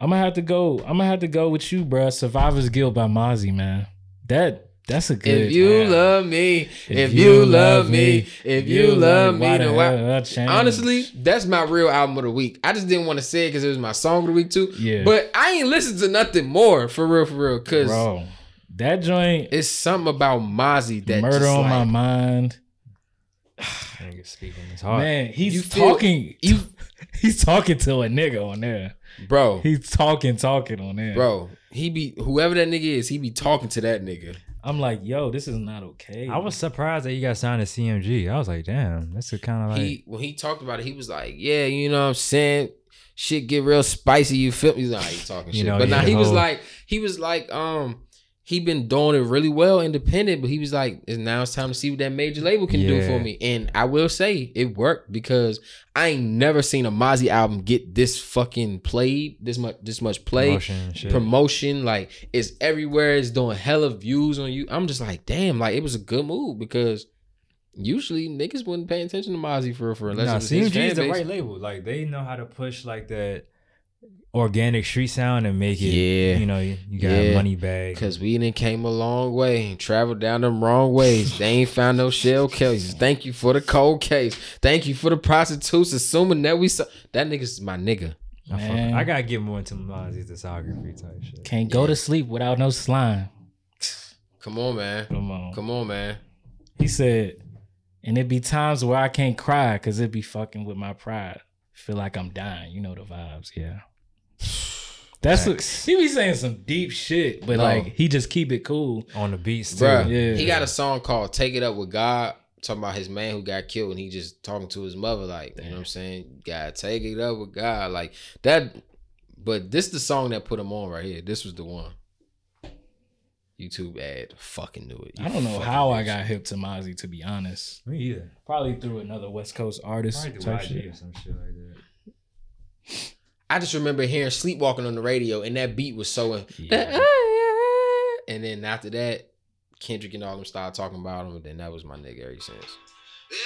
I'm gonna have to go. I'm gonna have to go with you, bruh. Survivor's Guilt by Mozzy, man. That that's a good. If you love me, if, you love me, if you love me, then why? Honestly, that's my real album of the week. I just didn't want to say it because it was my song of the week too. Yeah. But I ain't listened to nothing more for real, for real. Cause bro, that joint, it's something about Mozzy that murder on like, my mind. Nigga speaking his heart. Man, he's You feel- talking. you- he's talking to a nigga on there. bro, He's talking, talking on there, bro. He be whoever that nigga is. He be talking to that nigga. I'm like, yo, this is not okay. I was surprised that you got signed to CMG. I was like, damn, that's a kind of like. he when he talked about it, he was like, "Yeah, you know what I'm saying." Shit get real spicy. You feel me? He's like, he talking You shit, know, but yeah, now he the was whole- like, he was like, um, he been doing it really well, independent. But he was like, "It's now it's time to see what that major label can do for me." And I will say it worked because I ain't never seen a Mozzy album get this fucking played, this much, this much play, promotion promotion. Like it's everywhere. It's doing hella views on you. I'm just like, damn, like it was a good move because usually niggas wouldn't pay attention to Mozzy for for unless Nah, it was his CMG is the right label. Like they know how to push like that organic street sound and make it. Yeah. you know, you, you got Yeah. money bag. Cause we done came a long way and traveled down them wrong ways. They ain't found no shell cases. Thank you for the cold case. Thank you for the prostitutes assuming that we saw that nigga's my nigga. I, Man. I gotta get more into Mozzy's discography type shit. Can't go to sleep without no slime. Come on, man. Come on. Come on, man. He said, and it be times where I can't cry because it be fucking with my pride. Feel like I'm dying. You know the vibes, yeah. That's what he be saying some deep shit, but No. like he just keep it cool. On the beats too. Bruh, Yeah. he got a song called Take It Up With God, talking about his man who got killed and he just talking to his mother, like, you know what I'm saying? God, take it up with God. Like that but this the song that put him on right here. This was the one. YouTube ad. Fucking knew it. You I don't know fucking how I bitch. got hip to Mozzy, to be honest. Me either. Probably through another West Coast artist. Probably type do shit. Or some shit like that. I just remember hearing Sleepwalking on the radio and that beat was so Yeah. Uh, and then after that, Kendrick and all them started talking about him, and then that was my nigga ever since. Yeah.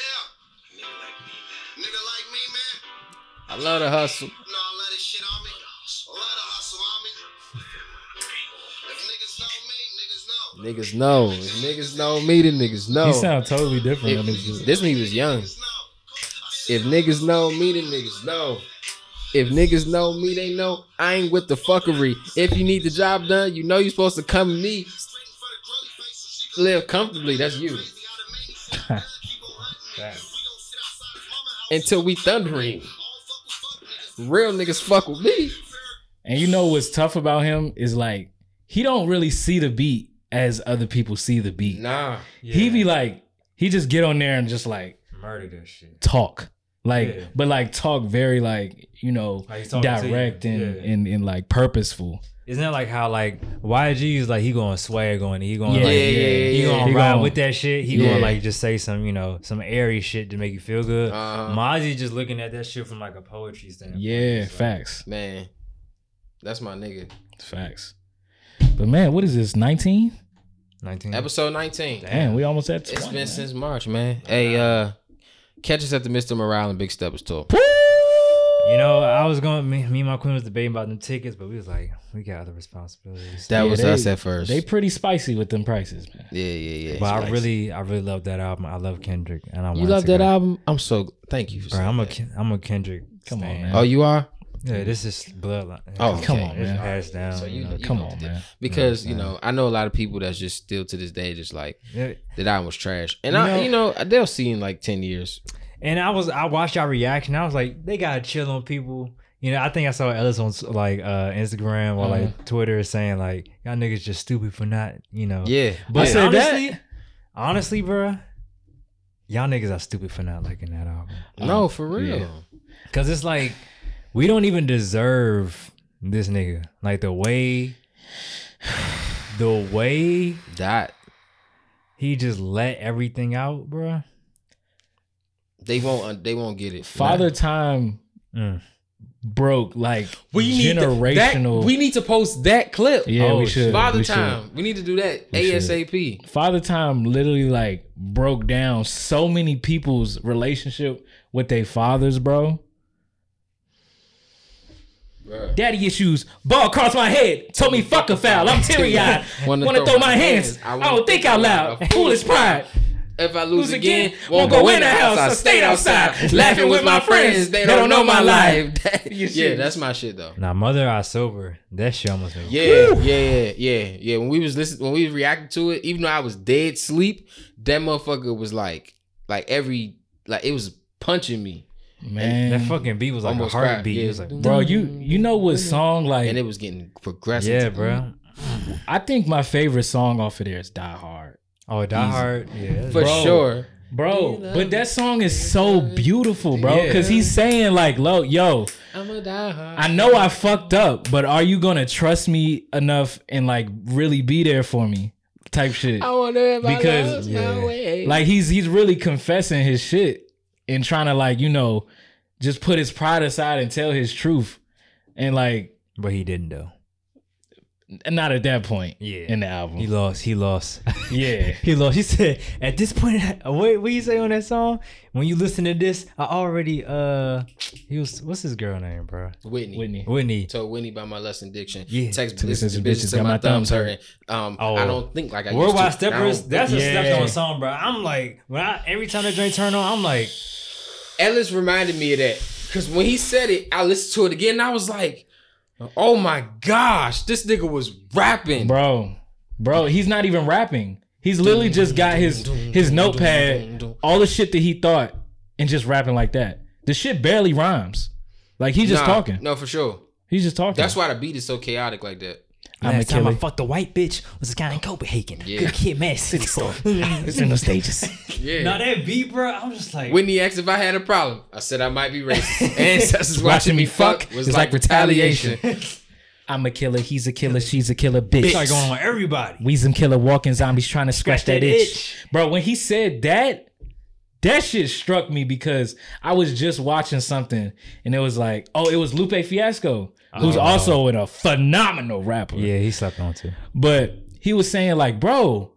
Nigga like me, man. Nigga like me, man. I love the hustle. No, I love this shit on me. I love the hustle on me. If niggas know me, niggas know. Niggas know. If niggas know me, then niggas know. He sound totally different If- this. shit. this when he was young. If niggas know me, then niggas know. If niggas know me, they know I ain't with the fuckery. If you need the job done, you know you're supposed to come to me. Live comfortably. That's you. Until we thundering. Real niggas fuck with me. And you know what's tough about him is like he don't really see the beat as other people see the beat. Nah. He be like, he just get on there and just like murder that shit. talk. Like, Yeah. but like talk very like, you know, Like he's you. direct and, Yeah. and and like purposeful. Isn't that like how like YG is like he going swag on it. He going Yeah, like yeah, yeah, he yeah. gonna He ride gon- with that shit. He Yeah. gonna like just say some you know some airy shit to make you feel good. Uh-huh. Mozzie just looking at that shit from like a poetry standpoint. Yeah, It's like, facts. Man. That's my nigga. Facts. But man, what is this? 19? Nineteen. Episode 19. Damn, we almost at 20. It's been man. since March, man. Hey, uh, catch us at the Mr. Morale and Big Steppers tour. You know, I was going. Me, me and my queen was debating about them tickets, but we was like, we got other responsibilities. That Yeah, was they- us at first. They pretty spicy with them prices, man. yeah, yeah, yeah. but I really, I really love that album. I love Kendrick, and I you want love to that go. album? I'm so thank you for Bro, saying I'm a, that. Ken- I'm a Kendrick. Come on, stan. man. Oh, you are? Yeah, this is bloodline. Oh, Come okay. on, It's man. passed down. So you, you know. Come know on, what man. Because Yeah, you man. know, I know a lot of people that's just still to this day just like Yeah. that album was trash, and You I, know- you know, they'll see in like ten years. And I was I watched y'all reaction. I was like, they gotta chill on people. You know, I think I saw Ellis on like uh Instagram or like Twitter saying like y'all niggas just stupid for not, you know. Yeah, But said that? honestly, honestly, bro, y'all niggas are stupid for not liking that album. no, for real. yeah. Cause it's like we don't even deserve this nigga. Like the way, the way That he just let everything out, bro. They won't, they won't get it. Father Time Mm. broke like we need to- generational. that- we need to post that clip. yeah, Oh, we should. Father we should. time. We need to do that We should. ASAP. Father Time literally like broke down so many people's relationship with their fathers, bro. Bruh. Daddy issues, ball across my head, told me fuck a foul. I'm teary eyed, Wanna wanna, throw, my hands. I don't think out loud. Foolish pride. If I lose, Lose again, again, won't go in the house. I stayed outside, laughing with my friends. They don't know my life. Yeah, that's my shit though. Now, mother I sober. That shit almost made Yeah, yeah, yeah, yeah. When we was listening, when we was reacting to it, even though I was dead sleep, that motherfucker was like, like every, like it was punching me, Man, That fucking beat was like Almost a cried, heartbeat. yeah. It was like, bro, you you know what song like? and it was getting progressive. yeah, bro. I think my favorite song off of there is Die Hard. Oh, Die Hard. Yeah. for Bro. sure. Bro, but that song is so beautiful, bro. Yeah. Cause he's saying like, "Lo, yo, I'm a die hard. I know I fucked up, but are you gonna trust me enough and like really be there for me?" Type shit. I want to Because- Yeah. way. Like he's he's really confessing his shit and trying to like you know just put his pride aside and tell his truth, and like But he didn't though. Not at that point Yeah. in the album. He lost. He lost. yeah, he lost. He said, "At this point, what what you say on that song? When you listen to this, I already uh, He was what's his girl name, bro? Whitney. Whitney. Whitney. Told Whitney about my lust addiction. Yeah. Text To listen listen to to bitches till my thumbs hurting. Um, Oh. I don't think like I used Worldwide to. Steppers, I don't- that's a Yeah. stepped on song, bro. I'm like, when I every time that joint turn on, I'm like, Ellis reminded me of that because when he said it, I listened to it again. and I was like, "Oh my gosh, this nigga was rapping." bro, bro, he's not even rapping. He's literally just got his his notepad, all the shit that he thought, and just rapping like that. The shit barely rhymes. Like he's just Nah, talking. No, for sure. He's just talking. That's why the beat is so chaotic like that. I'm a last time I killer. fucked a white bitch was a guy in Copenhagen. Yeah. Good kid, man, city store. It's in the stages. Yeah. Now that beat, bro, I'm just like, Whitney asked if I had a problem. I said I might be racist. Ancestors watching me fuck was It's like, like retaliation. I'm a killer. He's a killer. She's a killer. Bitch. it's like going on with everybody. Weezem killer walking zombies trying to scratch, Scratch that, that itch. itch. Bro, when he said that, that shit struck me because I was just watching something and it was like, oh, it was Lupe Fiasco, who's Oh. also in a phenomenal rapper. Yeah, he slept on too. But he was saying, like, bro,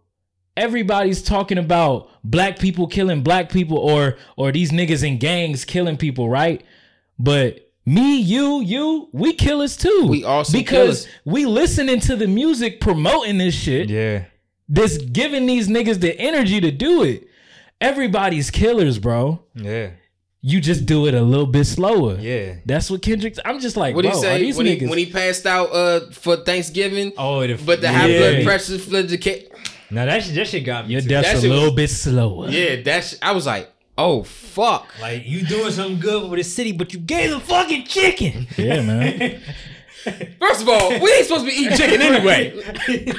everybody's talking about black people killing black people or or these niggas in gangs killing people, right? But me, you, you, we killers too. We also because killers. we listening to the music promoting this shit Yeah. that's giving these niggas the energy to do it. Everybody's killers, bro. Yeah. You just do it a little bit slower. Yeah. That's what Kendrick. I'm just like, What bro, he are say these when niggas? he, when he passed out uh, for Thanksgiving? Oh, the, But the high Yeah. blood pressure fled the ca- now that shit, that shit got me. Your too. death's that a little was- bit slower. Yeah, that's. I was like, oh fuck. Like you doing something good for the city, but you gave them fucking chicken. Yeah, man. First of all, we ain't supposed to be eating chicken anyway,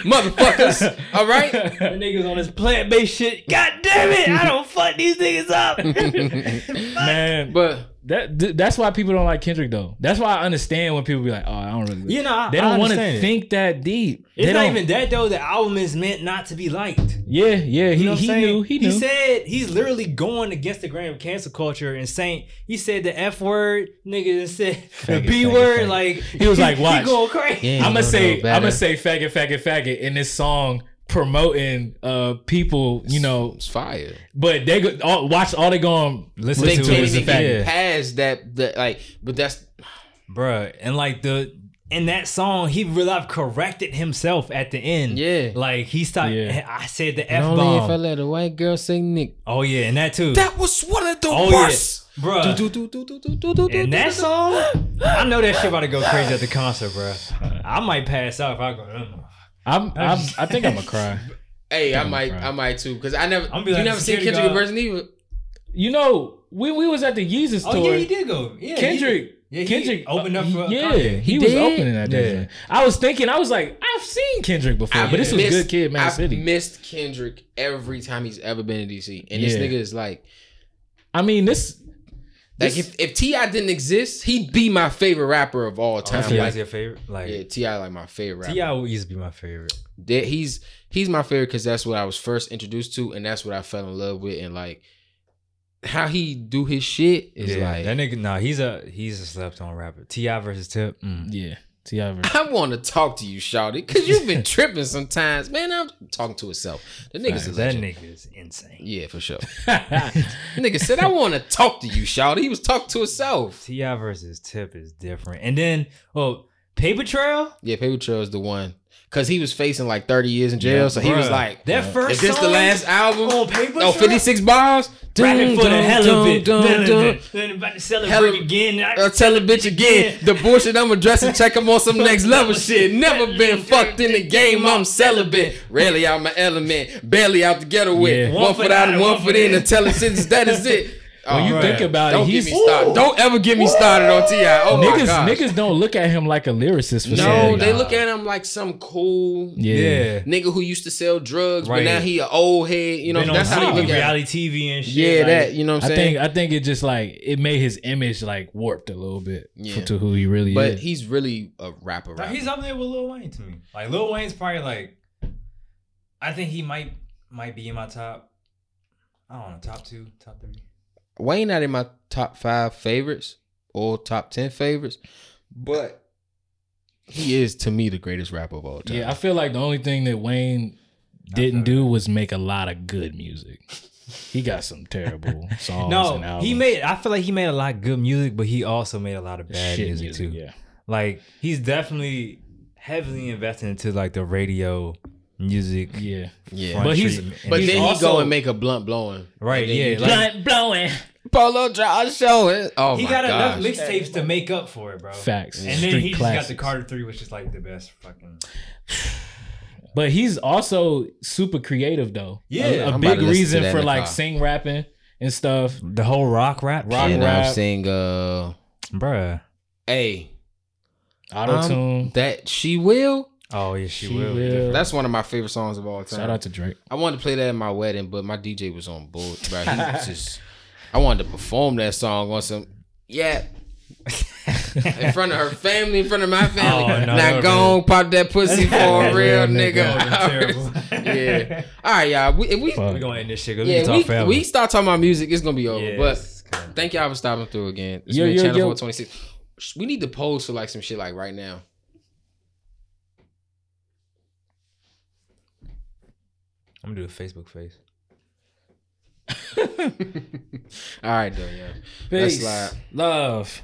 motherfuckers. All right. the niggas on this plant based shit. God damn it! I don't fuck these niggas up. man. But That th- that's why people don't like Kendrick though. That's why I understand when people be like, "Oh, I don't really." You know, I- they I don't want to think that deep. It's they not don't- even that though. The album is meant not to be liked. Yeah, yeah. He You know what I'm he saying? knew. He said he's literally going against the grain of cancel culture and saying he said the f word, nigga, and said the b faggot, word. faggot. Like He was like, watch. he going crazy. Yeah. I'm gonna say. no, I'm gonna say faggot, faggot, faggot in this song promoting uh people. You know, it's fire. but they go all, watch all they going Listen They to can't it as a even get past that. The, like, but that's bruh. And like the in that song, he really have corrected himself at the end. Yeah. like he stopped. Yeah. I said the f only if I bomb. let a white girl say Nick. Oh yeah, and that too. That was one of the oh worst. yeah, bruh. Do, do, do, And that song, I know that shit about to go crazy at the concert, bruh. I might pass out if I go. I'm, I'm. I think I'm gonna cry. Hey, I I'm might, crying. I might too, because I never. I'm be you never seen Kendrick in guard. person either. You know, we we was at the Yeezus Oh tour. yeah, he did go. Yeah, he- Kendrick. Yeah, he Kendrick opened up for yeah, Kanye. he, He was did? opening that day. Yeah. I was thinking, I was like, I've seen Kendrick before, I've but this was Good Kid, Man I've City. missed Kendrick every time he's ever been in DC, and this nigga is like, I mean, this, like this if if T.I. didn't exist, he'd be my favorite rapper of all time. T.I. like, is your favorite. Like yeah, T.I. like my favorite rapper. T.I. used to be my favorite. That- he's he's my favorite because that's what I was first introduced to, and that's what I fell in love with, and like how he do his shit is yeah, like. that nigga. Nah, he's a he's a slept on rapper. T.I. versus Tip. Mm. yeah, T.I. verse. I want to talk to you, Shawty, because you've been tripping sometimes. Man, I'm talking to himself. The nigga's a that nigga is insane. Yeah, for sure. Nigga said, I want to talk to you, Shawty. He was talking to himself. T.I. versus Tip is different. And then, oh, Paper Trail. Yeah, Paper Trail is the one. Because he was facing like 30 years in jail. Yeah, so he was like, that first is this the last album? on Paper Oh, 56 bars? Rapping for the Dun, hell dun, of it. dun, Dun, dun, dun, dun. Then about to celebrate Hella- again. Uh, I- I'll tell a bitch again. The bullshit I'm addressing, check him on some next level shit. Never been fucked in the game, I'm celibate. Rarely out my element, barely out the ghetto with. Yeah. One foot out and one foot in, and telling shits that is it. When you Oh, think about don't it, he's. Don't ever get me started on Ti. Oh my niggas. Niggas don't look at him like a lyricist for no, saying they that. look at him like some cool Yeah. Yeah. nigga who used to sell drugs, Right. but now he an old head. You know, Been that's on how they TV, look at him. reality TV and shit. Yeah, like- that. You know what I'm I saying? think I think it just like it made his image like warped a little bit Yeah. to who he really but is. But he's really a rapper. Nah, rapper. he's up there with Lil Wayne to me. Like Lil Wayne's probably like, I think he might might be in my top. I don't know, top two, top three. Wayne not in my top five favorites or top ten favorites, but he is to me the greatest rapper of all time. yeah, I feel like the only thing that Wayne didn't do was make a lot of good music. he got some terrible songs. and No, albums. he made. I feel like he made a lot of good music, but he also made a lot of bad Shit music, too. Yeah, Like he's definitely heavily invested into like the radio music. yeah. Yeah. But he's- treatment. But He's then he also- go and make a blunt blowing. Right, yeah, you like- just- Blunt blowing. Polo draw showing. Oh he my got enough gosh. mixtapes to make up for it, bro. Facts. And then Street he just got the Carter Three, which is like the best fucking. But he's also super creative though. Yeah. a, a I'm about big to listen to reason for like car. sing rapping and stuff. The whole rock rap, Rock and rap. I'm saying, uh, bruh. hey, Auto um, tune. that she will. Oh yeah, she, She will. will. That's one of my favorite songs of all time. Shout out to Drake. I wanted to play that at my wedding, but my DJ was on board. Bro, he was just. I wanted to perform that song on some. Yeah. in front of her family, in front of my oh, family. Oh, no, now that go on, pop that pussy for a real That nigga. would've been terrible. yeah. All right, y'all. We, if we, Fuck. We're gonna end this shit. 'cause we yeah, can talk we, forever. we start talking about music, it's gonna be over. Yes. But thank y'all for stopping through again. It's Yo, been yo, Channel yo. 426. We need to pose for like some shit like right now. I'm gonna do a Facebook face. All right, though, yeah. Peace. slide. Love.